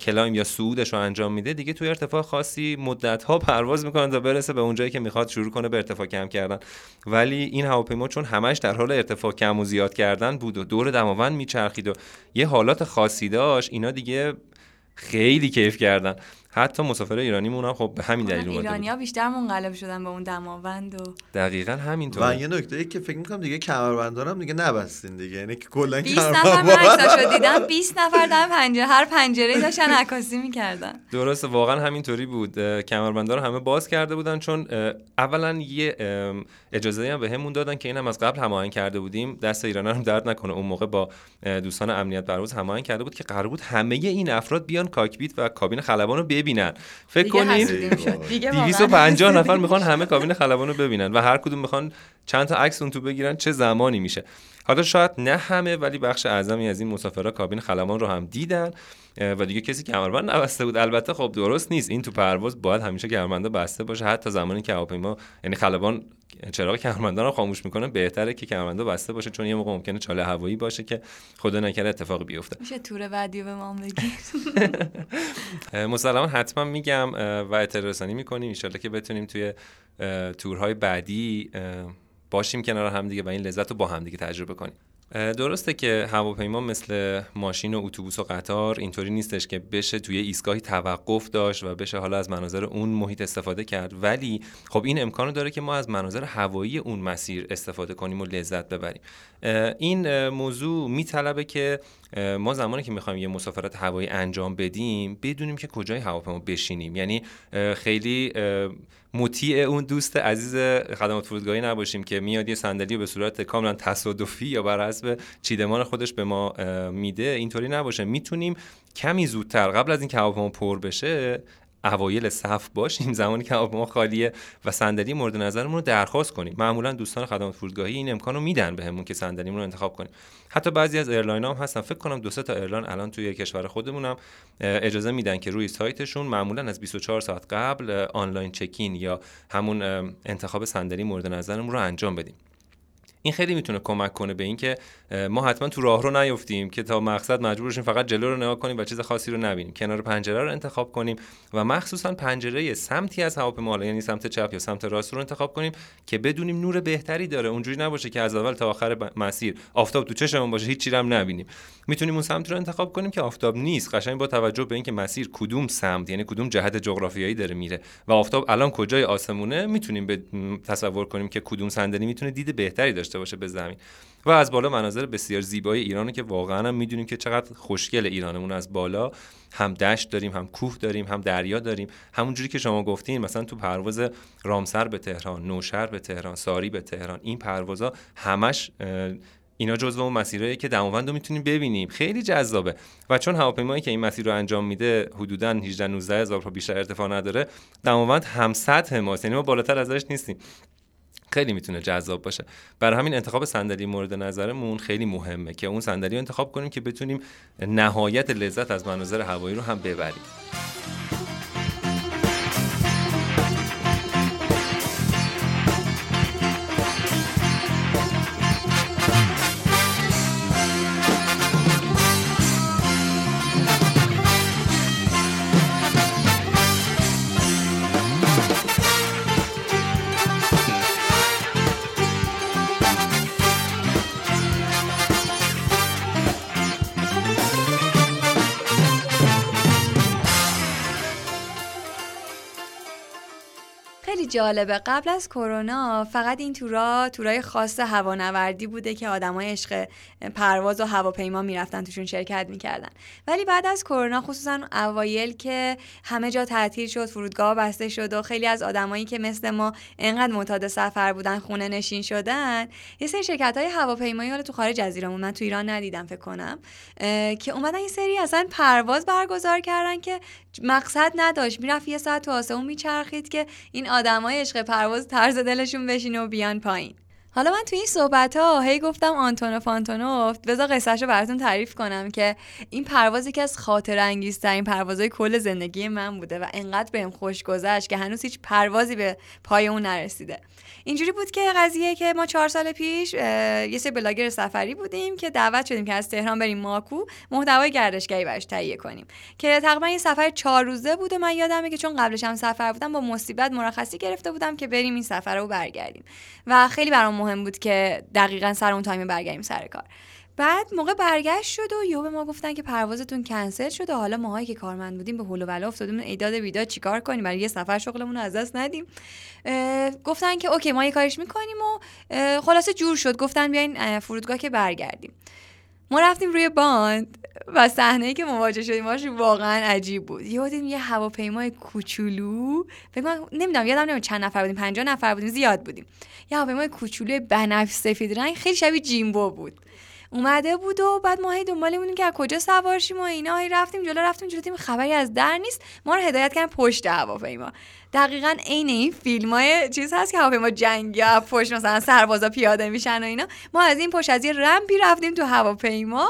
کلایم یا صعودش رو انجام میده دیگه توی ارتفاع خاصی مدت ها پرواز می‌کنه تا برسه به اونجایی که می‌خواد شروع کنه به ارتفاع کم کردن. ولی این هواپیما چون همش در حال ارتفاع کم و زیاد کردن بود و دور دماوند میچرخید و یه حالات خاصی داشت اینا دیگه خیلی کیف کردن. حتی مسافر ایرانیمون هم خب به همین دلیل اومده ایرانیا بیشتر منقلب شدن به اون دماوند و دقیقا همینطور و یه نکته ای که فکر می‌کنم دیگه کمربندارم دیگه نبستین دیگه یعنی که کلا 20 نفر من عکساشو دیدم 20 نفر دم پنجره هر پنجره داشتن عکاسی می‌کردن. درسته واقعا همینطوری بود. کمربندا رو همه باز کرده بودن چون اولا یه اجازه هم بهمون دادن که اینم از قبل هماهنگ کرده بودیم. دست ایران هم درد نکنه. اون موقع با دوستان امنیت پرواز هماهنگ کرده بود که قرار بود همه این افراد بیان کاکپیت و کابین خلبان رو ببینن. فکر کنین 250 نفر می‌خوان همه کابین خلبان رو ببینن و هر کدوم می‌خوان چند تا عکس اون تو بگیرن چه زمانی میشه. حالا شاید نه همه ولی بخش اعظمی از این مسافرها کابین خلبان رو هم دیدن و دیگه کسی کمربند نبسته بود. البته خب درست نیست. این تو پرواز باید همیشه کمربند بسته باشه. حتی زمانی که هواپیما یعنی خلبان چراغ کمربندان رو خاموش می‌کنه بهتره که کمربند بسته باشه چون یه موقع ممکنه چاله هوایی باشه که خدا نکرده اتفاقی بیفته. میشه تور بعدی به ما بگی؟ [LAUGHS] مسلما حتما میگم و اطلاع رسانی می‌کنیم. ان که بتونیم توی تورهای بعدی باشیم کنار هم دیگه و این لذت رو با هم دیگه تجربه کنیم. درسته که هواپیما مثل ماشین و اتوبوس و قطار اینطوری نیستش که بشه توی ایستگاهی توقف داشت و بشه حالا از مناظر اون محیط استفاده کرد. ولی خب این امکانو داره که ما از مناظر هوایی اون مسیر استفاده کنیم و لذت ببریم. این موضوع میطلبه که ما زمانی که می‌خوایم یه مسافرت هوایی انجام بدیم بدونیم که کجای هواپیما بشینیم. یعنی خیلی مطیع اون دوست عزیز خدمات فرودگاهی نباشیم که میاد یه صندلی به صورت کاملا تصادفی یا بر حسب چیدمان خودش به ما میده اینطوری نباشه. می‌تونیم کمی زودتر قبل از اینکه هواپیما پر بشه اوایل صف باشیم. [LAUGHS] زمانی که هواپیما خالیه و صندلی مورد نظرمون رو درخواست کنیم. معمولا دوستان خدمات فرودگاهی این امکان رو میدن بهمون که صندلیمون رو انتخاب کنیم. حتی بعضی از airline هم هستن. فکر کنم دو سه تا airline الان توی کشور خودمونم اجازه میدن که روی سایتشون معمولا از 24 ساعت قبل online check-in یا همون انتخاب صندلی مورد نظرمون رو انجام بدیم. این خیلی می‌تونه کمک کنه به اینکه ما حتما تو راهرو نیفتیم که تا مقصد مجبور شیم فقط جلو رو نگاه کنیم و چیز خاصی رو نبینیم. کنار پنجره رو انتخاب کنیم و مخصوصا پنجره سمتی از هواپیما یعنی سمت چپ یا سمت راست رو انتخاب کنیم که بدونیم نور بهتری داره. اونجوری نباشه که از اول تا آخر مسیر آفتاب تو چشمون باشه هیچ هم نبینیم. می‌تونیم اون سمت رو انتخاب کنیم که آفتاب نیست. قشنگ با توجه به اینکه مسیر کدوم سمت یعنی کدوم جهت جغرافیایی داره میره و آفتاب الان کجای آسمونه می‌تونیم به تصور کنیم که کدوم صندلی می‌تونه دید بهتری داشته باشه به زمین. و از بالا مناظر بسیار زیبای ایرانه که واقعا هم می‌دونیم که چقدر خوشگل ایرانمون از بالا. هم دشت داریم هم کوه داریم هم دریا داریم. همونجوری که شما گفتین مثلا تو پرواز رامسر به تهران نوشهر به تهران ساری به تهران این پروازها همش اینا جزو اون مسیرهایی که دماوند رو می‌تونیم ببینیم. خیلی جذابه. و چون هواپیمایی که این مسیر رو انجام میده حدودا 18 19 هزار بیشتر ارتفاع نداره دماوند هم سطح ماست. یعنی ما بالاتر ازش نیستیم. خیلی می‌تونه جذاب باشه. برای همین انتخاب صندلی مورد نظرمون خیلی مهمه که اون صندلی رو انتخاب کنیم که بتونیم نهایت لذت از مناظر هوایی رو هم ببریم. جالبه. قبل از کرونا فقط این تورا تورای خاص هوانوردی بوده که آدمای عشق پرواز و هواپیما می‌رفتن توشون شرکت می‌کردن. ولی بعد از کرونا خصوصا اوایل که همه جا تعطیل شد فرودگاه بسته شد و خیلی از آدمایی که مثل ما انقدر معتاد سفر بودن خونه نشین شدن یه سری شرکت های هواپیمایی حالا تو خارج از ایران من تو ایران ندیدم فکر کنم که اومدن یه سری اصلا پرواز برگزار کردن که مقصد نداشت. می‌رفت یه ساعت تو آسمون میچرخید که این آدمای عشق پرواز طرز دلشون بشینه و بیان پایین. حالا من تو این صحبت ها هی گفتم آنتونوف آنتونوف بذار قصهش رو براتون تعریف کنم که این پرواز یکی از خاطر انگیزترین پروازهای کل زندگی من بوده و انقدر بهم خوش گذشت که هنوز هیچ پروازی به پای اون نرسیده. اینجوری بود که قضیه که ما چهار سال پیش یه سری بلاگر سفری بودیم که دعوت شدیم که از تهران بریم ماکو محتوای گردشگری براش تهیه کنیم. که تقریبا یه سفر چهار روزه بود و من یادمه که چون قبلش هم سفر بودم با مصیبت مرخصی گرفته بودم که بریم این سفر رو برگردیم. و خیلی برام مهم بود که دقیقا سر اون time برگردیم سر کار. بعد موقع برگشت شد و یهو به ما گفتن که پروازتون کنسل شده. حالا ماهایی که کارمند بودیم به هول و بلا افتادیم. ای داد و بیداد چیکار کنیم؟ برای یه سفر شغلمون رو از دست ندیم. گفتن که OK ما یه کاریش می‌کنیم و خلاصه جور شد. گفتن بیاین فرودگاه که برگردیم. ما رفتیم روی باند و صحنه که مواجه شدیم باش واقعا عجیب بود. یادیم یه هواپیمای کوچولو فکر نمی‌دونم یادم نمیاد چند نفر بودیم 50 نفر بودیم زیاد بودیم. یه هواپیمای کوچولو بنفش سفید رنگ خیلی شبیه جیمبو بود. اومده بود و بعد ما هی دنبال بودیم که از کجا سوار شیم و اینا هی رفتیم جلو رفتیم جلو خبری از در نیست. ما رو هدایت کردن پشت هواپیما. دقیقا عین این فیلم های چیز هست که هواپیما جنگی پشت مثلا سربازا پیاده میشن و اینا. ما از این پشت از یه رمپی رفتیم تو هواپیما.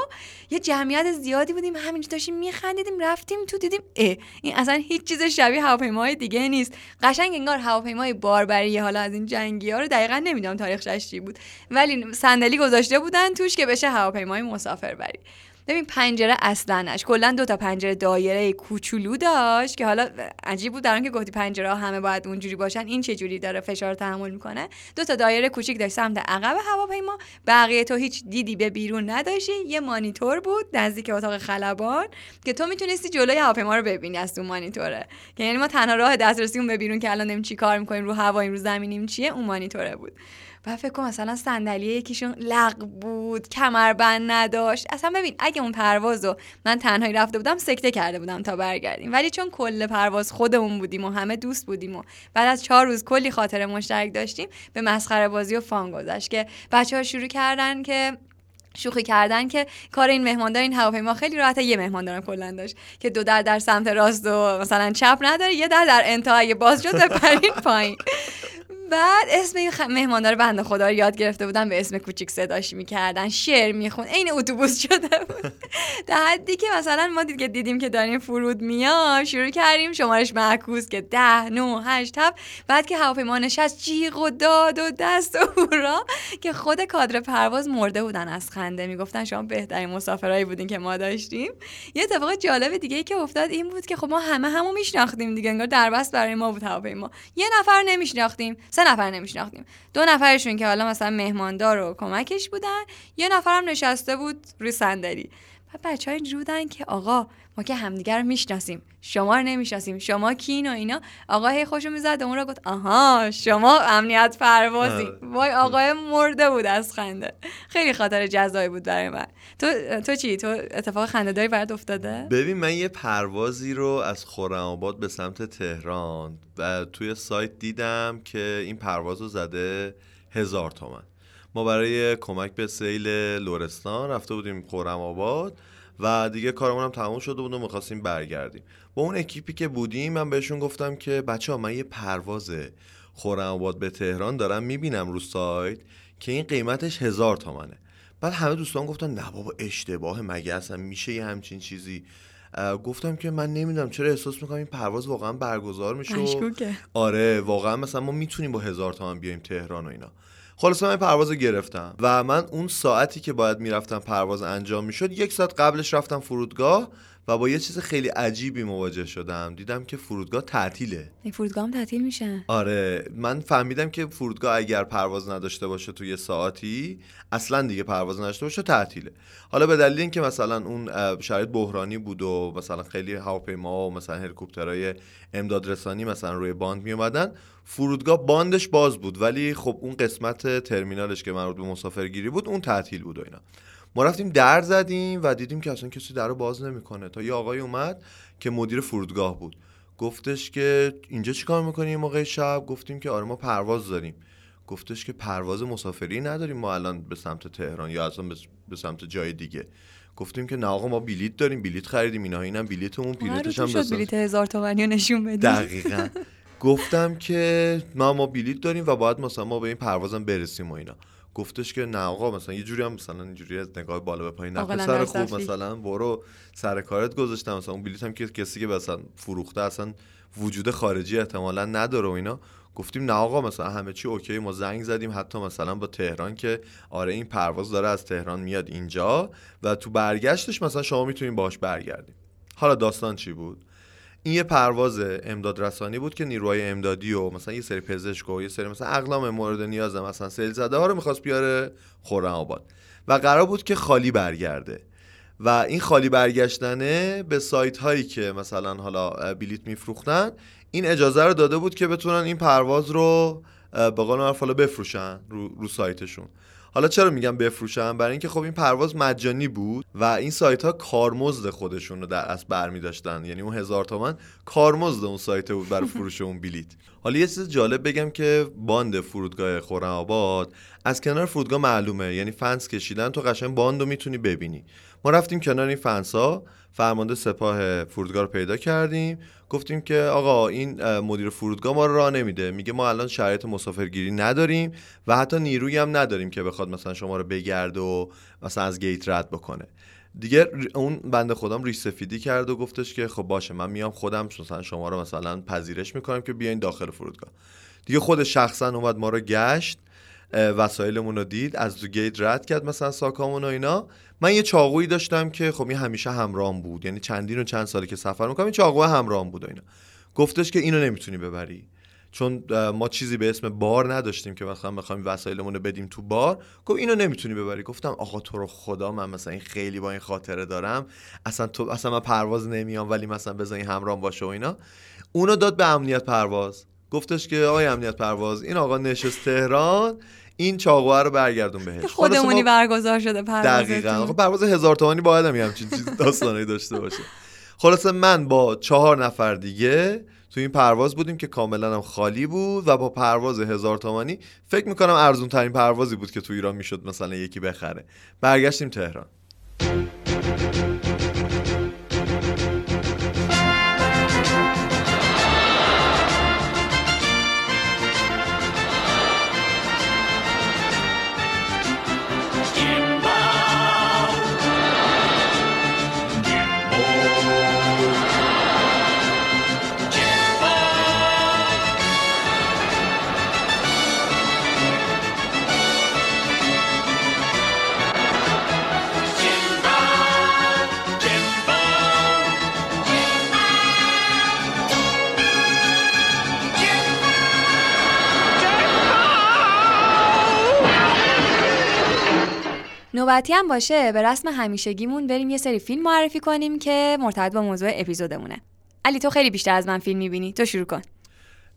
یه جمعیت زیادی بودیم همینجا داشتیم میخندیدیم رفتیم تو دیدیم اه این اصلا هیچ چیز شبیه هواپیمای دیگه نیست. قشنگ انگار هواپیمای باربری حالا از این جنگی ها رو دقیقا نمی‌دونم تاریخش چی بود. ولی صندلی گذاشته بودن توش که بشه هواپیمای مسافربری. ببین پنجره اصلنش کلا دو تا پنجره دایره کوچولو داشت که حالا عجیب بود در که گفتی پنجره همه باید اونجوری باشن این چه جوری داره فشار تحمل می‌کنه؟ دو تا دایره کوچیک داشت سمت عقب هواپیما بقیه تو هیچ دیدی به بیرون نداشتی یه مانیتور بود نزدیک اتاق خلبان که تو می‌تونستی جلوی هواپیما رو ببینی از اون مانیتوره. که یعنی ما تنها راه دسترسی به بیرون که الان چی کار می‌کنیم رو هوا رو زمینیم چیه؟ اون مانیتوره بود. و فکر کنم مثلا صندلی یکیشون لق بود کمربند نداشت. اصلا ببین اگه اون پرواز رو من تنهایی رفته بودم سکته کرده بودم تا برگردیم. ولی چون کل پرواز خودمون بودیم و همه دوست بودیم و بعد از چهار روز کلی خاطر مشترک داشتیم به مسخره بازی و فان گذشت که بچه ها شروع کردن که شوخی کردن که کار این مهماندار این هواپیما خیلی راحت یه مهماندارم کلا داشت که دو در در سمت راست و مثلا چپ نداره یه در در انتهای باز شد پرین پایین. بعد اسم این خ... مهماندار بنده خدا رو یاد گرفته بودن به اسم کوچیک صداش می‌کردن. شعر میخون. عین اتوبوس شده بود. [LAUGHS] در حدی که مثلا ما دید دیدیم که داریم فرود میاد شروع کردیم. شمارش معکوس که ده نو هشت هفت. بعد که هواپیما نشست جیغ و داد و دست و هورا که خود کادر پرواز مرده بودن از خنده می‌گفتن شما بهترین مسافرایی بودین که ما داشتیم. یه اتفاق جالب دیگه ای که افتاد این بود که خب ما همه همو میشناختیم دیگه. انگار دربست برای ما بود هواپیما. یه نفر نمیشناختیم. سه نفر نمیشناختیم. دو نفرشون که حالا مثلا مهماندار و کمکش بودن یه نفرم نشسته بود روی صندلی. و بچه های بودن که آقا ما که همدیگر رو می‌شناسیم شما رو نمی‌شناسیم شما کین و اینا. آقا هی خوشو می‌زد اون رو گفت آها شما امنیت پروازی. وای آقای مرده بود از خنده. خیلی خاطر جزایی بود برای من. تو تو چی؟ تو اتفاق خنده داری برات افتاده؟ ببین من یه پروازی رو از خرم به سمت تهران و توی سایت دیدم که این پرواز رو زده هزار تومن. ما برای کمک به سیل لورستان رفته بودیم خورم آباد و دیگه کارمون هم تموم شده بود و می‌خواستیم برگردیم. با اون اکیپی که بودیم من بهشون گفتم که بچه ها من یه پرواز خورم آباد به تهران دارم می‌بینم رو سایت که این قیمتش هزار تومنه. بعد همه دوستان گفتن نه بابا اشتباه مگه اصلا میشه یه همچین چیزی؟ گفتم که من نمی‌دونم چرا احساس می‌کنم این پرواز واقعا برگزار میشه آره واقعا مثلا ما می‌تونیم با هزار تومن بیایم تهران و اینا. خلاصه من پرواز رو گرفتم و من اون ساعتی که باید می‌رفتم پرواز انجام می‌شد یک ساعت قبلش رفتم فرودگاه و با یه چیز خیلی عجیبی مواجه شدم. دیدم که فرودگاه تعطیله. فرودگاه هم تعطیل میشه. آره من فهمیدم که فرودگاه اگر پرواز نداشته باشه توی ساعتی اصلا دیگه پرواز نداشته باشه تعطیله. حالا به دلیل اینکه مثلا اون شرایط بحرانی بود و مثلا خیلی هواپیما و مثلا هلیکوپترهای امداد رسانی مثلا روی باند می اومدن فرودگاه باندش باز بود. ولی خب اون قسمت ترمینالش که مربوط به مسافرگیری بود اون تعطیل بود و اینا. ما رفتیم در زدیم و دیدیم که اصلا کسی در رو باز نمی‌کنه. تا یه آقای اومد که مدیر فرودگاه بود. گفتش که اینجا چیکار می‌کنی این موقع شب؟ گفتیم که آره ما پرواز داریم. گفتش که پرواز مسافری نداریم ما الان به سمت تهران یا اصلا به- سمت جای دیگه. گفتیم که نه آقا ما بلیت داریم بلیت خریدیم اینا اینم بلیتمون بلیتش هم بساز- بلیت هزار تومنی رو نشون بدی؟ دقیقا. گفتم که ما ما بلیت داریم و باید مثلا ما به این پروازم برسیم و اینا. گفتش که نه آقا مثلا یه جوری هم مثلا اینجوری از نگاه بالا به پایین نه از خوب. مثلا برو سر کارت گذاشتم. مثلا اون بلیت هم که کسی که مثلا فروخته اصلا وجود خارجی احتمالا نداره و اینا. گفتیم نه آقا مثلا همه چی اوکی ما زنگ زدیم. حتی مثلا با تهران که آره این پرواز داره از تهران میاد اینجا و تو برگشتش مثلا شما می‌تونین باش برگردیم حالا داستان چی بود؟ این یه پرواز امداد رسانی بود که نیروهای امدادی و مثلا یه سری پزشک و یه سری مثلا اقلام مورد نیاز مثلا سیل زده ها رو می‌خواست بیاره خرم آباد. و قرار بود که خالی برگرده. و این خالی برگشتنه به سایت هایی که مثلا حالا بلیت میفروختن این اجازه رو داده بود که بتونن این پرواز رو به قول معروف حالا بفروشن رو, رو سایتشون. حالا چرا میگم بفروشن برای اینکه خب این پرواز مجانی بود و این سایت ها کارمزد خودشون رو در اصل برمی داشتن یعنی اون هزار تومن کارمزد اون سایت بود برای [LAUGHS] فروش اون بلیت. حالا یه چیز جالب بگم که باند فرودگاه خرم آباد از کنار فرودگاه معلومه. یعنی فنس کشیدن تو قشنگ باند رو می‌تونی ببینی. ما رفتیم کنار این فنس ها فرمانده سپاه فرودگاه رو پیدا کردیم. گفتیم که آقا این مدیر فرودگاه ما رو راه نمیده. میگه ما الان شرایط مسافرگیری نداریم و حتی نیرویی هم نداریم که بخواد مثلا شما رو بگرده و مثلا از گیت رد بکنه. دیگه اون بنده خودم ریش سفیدی کرد و گفتش که خب باشه من میام خودم مثلا شما رو مثلا پذیرش می‌کنم که بیاین داخل فرودگاه. دیگه خود شخصا اومد ما رو گشت وسایلمون رو دید از گیت رد کرد مثلا ساکامون و اینا. من یه چاقویی داشتم که خب این همیشه همراهم بود. یعنی چندین و چند سالی که سفر می‌کنم این چاقو همراهم بود و اینا. گفتش که اینو نمی‌تونی ببری. چون ما چیزی به اسم بار نداشتیم که مثلا بخوایم وسایلمون رو بدیم تو بار. گفت اینو نمی‌تونی ببری. گفتم آقا تو رو خدا من مثلا این خیلی با این خاطره دارم. اصلا تو اصلا من پرواز نمیام ولی مثلا بذار این همراهم باشه و اینا. اونو داد به امنیت پرواز. گفتش که آقای امنیت پرواز این آقا نشست تهران. این چاقوه رو برگردون بهش. خودمونی برگزار شده دقیقا. آخه پروازتون پرواز هزار تومانی باید هم یه همچین چیز داستانایی داشته باشه. خلاصه من با چهار نفر دیگه تو این پرواز بودیم که کاملا هم خالی بود و با پرواز هزار تومانی فکر می‌کنم ارزون ترین پروازی بود که تو ایران می‌شد مثلا یکی بخره. برگشتیم تهران. نوبتی هم باشه به رسم همیشگیمون بریم یه سری فیلم معرفی کنیم که مرتبط با موضوع اپیزودمونه. علی تو خیلی بیشتر از من فیلم می‌بینی. تو شروع کن.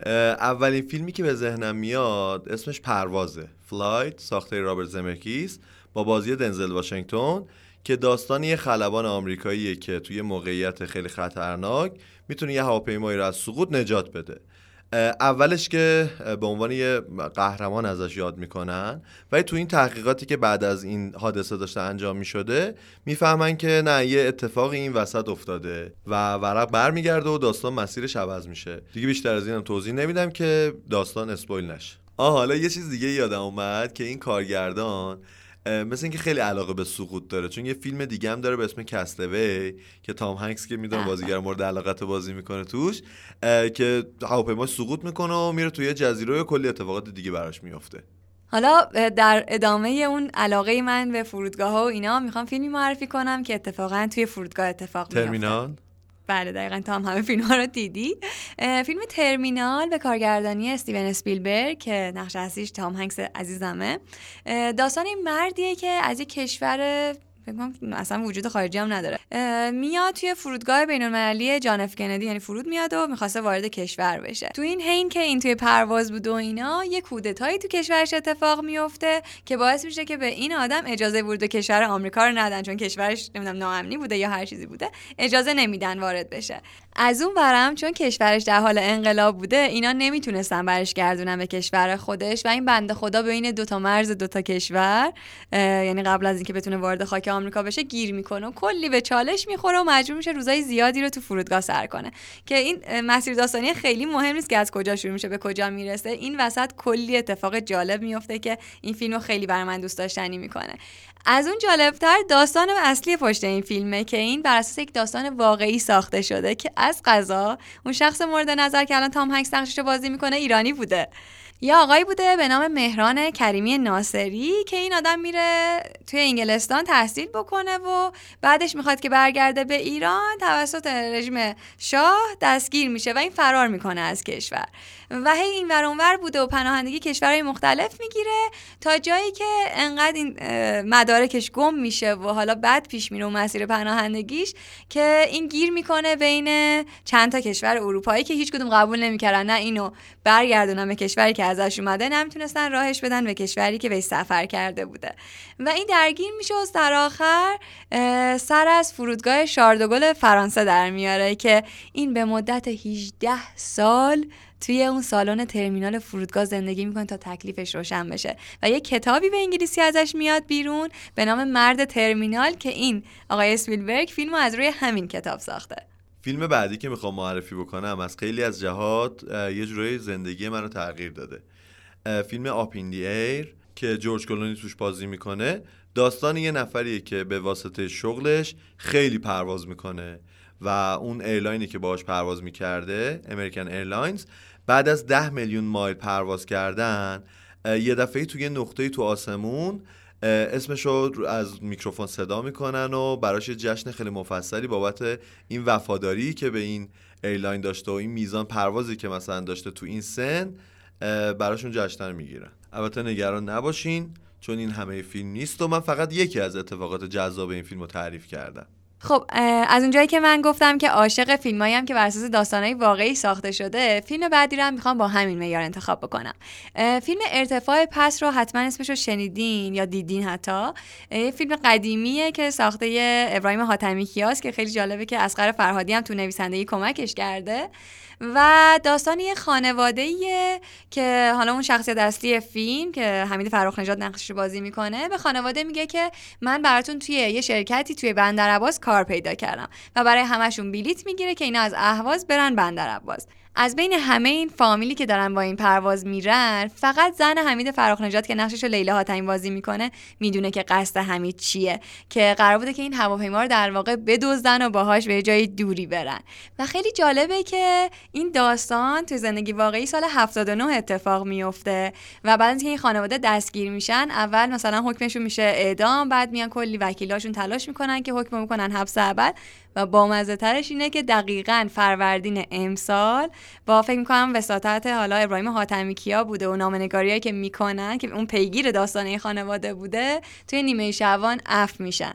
اولین فیلمی که به ذهنم میاد اسمش پروازه. Flight ساخته رابرت زمکیس با بازی دنزل واشنگتن که داستان یه خلبان آمریکاییه که توی موقعیت خیلی خطرناک می‌تونه یه هواپیمایی رو از سقوط نجات بده. اولش که به عنوان یه قهرمان ازش یاد می‌کنن ولی تو این تحقیقاتی که بعد از این حادثه داشته انجام می‌شده می‌فهمن که نه یه اتفاقی این وسط افتاده و ورق برمیگرده و داستان مسیرش عوض میشه. دیگه بیشتر از اینم توضیح نمیدم که داستان اسپویل نشه. آه حالا یه چیز دیگه یادم اومد که این کارگردان مثل اینکه خیلی علاقه به سقوط داره. چون یه فیلم دیگه هم داره به اسم کستوی که تام هنگس که می‌دونه بازیگر مورد علاقت بازی می‌کنه توش که هواپیما سقوط می‌کنه و میره توی جزیره و کلی اتفاقات دیگه براش میافته. حالا در ادامه اون علاقه من به فرودگاه ها و اینا می‌خوام فیلمی معرفی کنم که اتفاقا توی فرودگاه اتفاق میفته ترمینال؟ بله دقیقا تا هم همه فیلم ها رو دیدی. فیلم ترمینال به کارگردانی استیون اسپیلبرگ که نقش اصلیش تام هنگس عزیزمه. داستان این مردیه که از یک کشور فکر اصلا وجود خارجی هم نداره. میاد توی فرودگاه بین المللی جان اف کندی یعنی فرود میاد و می‌خواسته وارد کشور بشه. تو این حین که این توی پرواز بود و اینا یه کودتایی تو کشورش اتفاق میفته که باعث میشه که به این آدم اجازه ورود به کشور آمریکا رو ندن چون کشورش نمی‌دونم ناامنی بوده یا هر چیزی بوده اجازه نمیدن وارد بشه. از اون برم چون کشورش در حال انقلاب بوده اینا نمی‌تونستن برش گردونن به کشور خودش و این بنده خدا بین دوتا مرز دوتا کشور یعنی قبل از اینکه بتونه وارد خاک آمریکا بشه گیر می‌کنه و کلی به چالش می‌خوره و مجبور میشه روزای زیادی رو تو فرودگاه سر کنه. که این مسیر داستانی خیلی مهم نیست که از کجا شروع میشه به کجا می‌رسه. این وسط کلی اتفاق جالب میفته که این فیلمو خیلی برای من دوست داشتنی می‌کنه. از اون جالبتر داستان اصلی پشت این فیلمه که این بر اساس یک داستان واقعی ساخته شده که از قضا اون شخص مورد نظر که الان تام هنگس نقشش بازی می‌کنه ایرانی بوده. یا آقایی بوده به نام مهران کریمی ناصری که این آدم میره توی انگلستان تحصیل بکنه و بعدش می‌خواد که برگرده به ایران توسط رژیم شاه دستگیر میشه و این فرار می‌کنه از کشور. و هی این ور بوده و پناهندگی کشورهای مختلف می‌گیره تا جایی که انقدر این مدارکش گم میشه و حالا بعد پیش میره و مسیر پناهندگیش که این گیر می‌کنه بین چند تا کشور اروپایی که هیچ کدوم قبول نمی‌کردن نه اینو برگردونن به کشوری که ازش اومده نمی‌تونستن راهش بدن به کشوری که به سفر کرده بوده. و این درگیر میشه و سر آخر سر از فرودگاه شاردوگل فرانسه در میاره که این به مدت 18 سال توی اون سالن ترمینال فرودگاه زندگی می‌کنه تا تکلیفش روشن بشه. و یه کتابی به انگلیسی ازش میاد بیرون به نام مرد ترمینال که این آقای اسپیلبرگ فیلمو از روی همین کتاب ساخته. فیلم بعدی که می‌خوام معرفی بکنم از خیلی از جهات یه جورایی زندگی منو تغییر داده. فیلم Up in the Air که جورج کلونی توش بازی می‌کنه. داستان یه نفریه که به واسطه شغلش خیلی پرواز می‌کنه و اون airline ی که باهاش پرواز می‌کرده American Airlines بعد از ده میلیون مایل پرواز کردن یه دفعه توی نقطه تو آسمون اسمش رو از میکروفون صدا می‌کنن و براش جشن خیلی مفصلی بابت این وفاداری که به این airline داشته و این میزان پروازی که مثلا داشته تو این سن براشون جشن می‌گیرن. البته نگران نباشین چون این همه فیلم نیست و من فقط یکی از اتفاقات جذاب این فیلم رو تعریف کردم. خب از اونجایی که من گفتم که عاشق فیلمایی که بر اساس داستانهای واقعی ساخته شده فیلم بعدی رو هم می‌خوام با همین معیار انتخاب بکنم. فیلم ارتفاع پس رو حتما اسمش رو شنیدین یا دیدین حتی. یه فیلم قدیمیه که ساخته ابراهیم حاتمی کیاس که خیلی جالبه که اسقر فرهادی هم تو نویسندگی کمکش کرده. و داستان یه خانواده که حالا اون شخصیت اصلی فیلم که حمید فراخ نژاد نقشش بازی می‌کنه به خانواده میگه که من براتون توی یه شرکتی توی بندر عباس کار پیدا کردم و برای همشون بلیت می‌گیره که اینا از اهواز برن بندر عباس. از بین همه این فامیلی که دارن با این پرواز میرن فقط زن حمید فراخ نجات که نقشش رو لیلا حاتمی بازی می‌کنه می‌دونه که قصد حمید چیه که قرار بوده که این هواپیما رو در واقع بدزدن و باهاش به جای دوری برن. و خیلی جالبه که این داستان تو زندگی واقعی سال 79 اتفاق میفته و بعد اینکه این خانواده دستگیر میشن اول مثلا حکمشون میشه اعدام بعد میان کلی وکیلاشون تلاش می‌کنن که حکم می‌کنن حبس ابد. و بامزه ترش اینه که دقیقا فروردین امسال با فکر می‌کنم وساطت حالا ابراهیم حاتمی کیا بوده و نامه‌نگاریایی که می‌کنن که اون پیگیر داستانه خانواده بوده توی نیمه شعبان عفو میشن.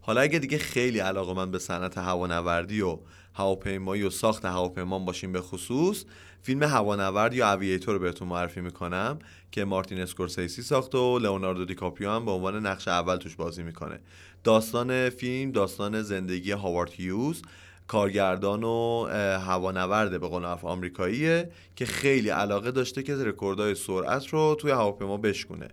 حالا اگه دیگه خیلی علاقه‌مند به صنعت هوانوردی و هواپیمایی و ساخت هواپیما باشیم به خصوص فیلم هوانورد یا Aviator رو بهتون معرفی می‌کنم که مارتین اسکورسیسی ساخته و لئوناردو دیکاپریو هم به عنوان نقش اول توش بازی می‌کنه. داستان فیلم داستان زندگی هاوارد هیوز کارگردان و هوانورده به قول آمریکاییه که خیلی علاقه داشته که رکوردهای سرعت رو توی هواپیما بشکونه.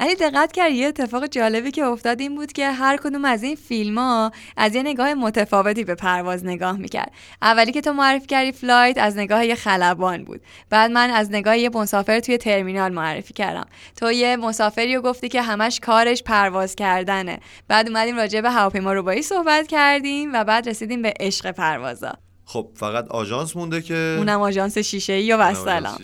علی دقت کردی یه اتفاق جالبی که افتاد این بود که هر کدوم از این فیلم ها از یه نگاه متفاوتی به پرواز نگاه می‌کرد. اولی که تو معرفی کردی Flight از نگاه یه خلبان بود. بعد من از نگاه یه مسافر توی ترمینال معرفی کردم. تو یه مسافری رو گفتی که همش کارش پرواز کردنه. بعد اومدیم راجع به هواپیما روبایی صحبت کردیم و بعد رسیدیم به عشق پروازا. خب فقط آژانس مونده که اونم آژانس شیشه ای و سلام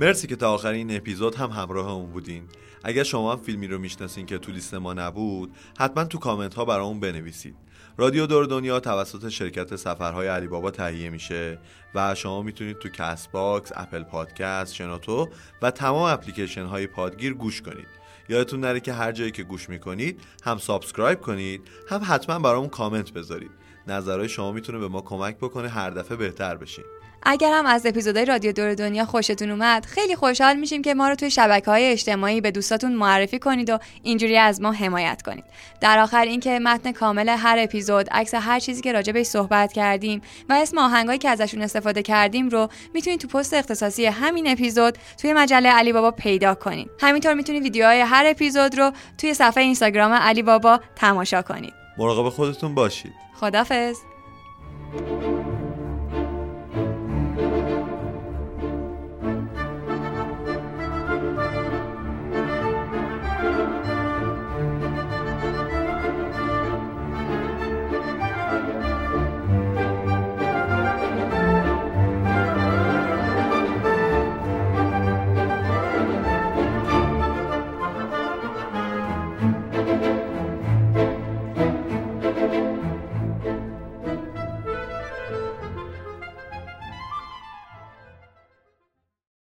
مرسی که تا آخر این اپیزود هم همراهمون بودین. اگر شما هم فیلمی رو می‌شناسین که تو لیست ما نبود حتما تو کامنت ها برامون بنویسید. رادیو دور دنیا توسط شرکت سفرهای علی بابا تهیه میشه و شما می‌تونید تو Castbox، Apple Podcast، شنوتو و تمام اپلیکیشن های پادگیر گوش کنید. یادتون نره که هر جایی که گوش می‌کنید هم subscribe کنید هم حتما برامون کامنت بذارید. نظرهای شما می‌تونه به ما کمک بکنه هر دفعه بهتر بشیم اگر هم از اپیزودهای رادیو دور دنیا خوشتون اومد خیلی خوشحال میشیم که ما رو توی شبکه های اجتماعی به دوستاتون معرفی کنید و اینجوری از ما حمایت کنید. در آخر اینکه متن کامل هر اپیزود عکس هر چیزی که راجع بهش صحبت کردیم و اسم آهنگایی که ازشون استفاده کردیم رو می‌تونید تو پست اختصاصی همین اپیزود توی مجله علی بابا پیدا کنید. همینطور می‌تونید ویدیوهای هر اپیزود رو توی صفحه اینستاگرام علی بابا تماشا کنید. مراقب خودتون باشید. خدافظ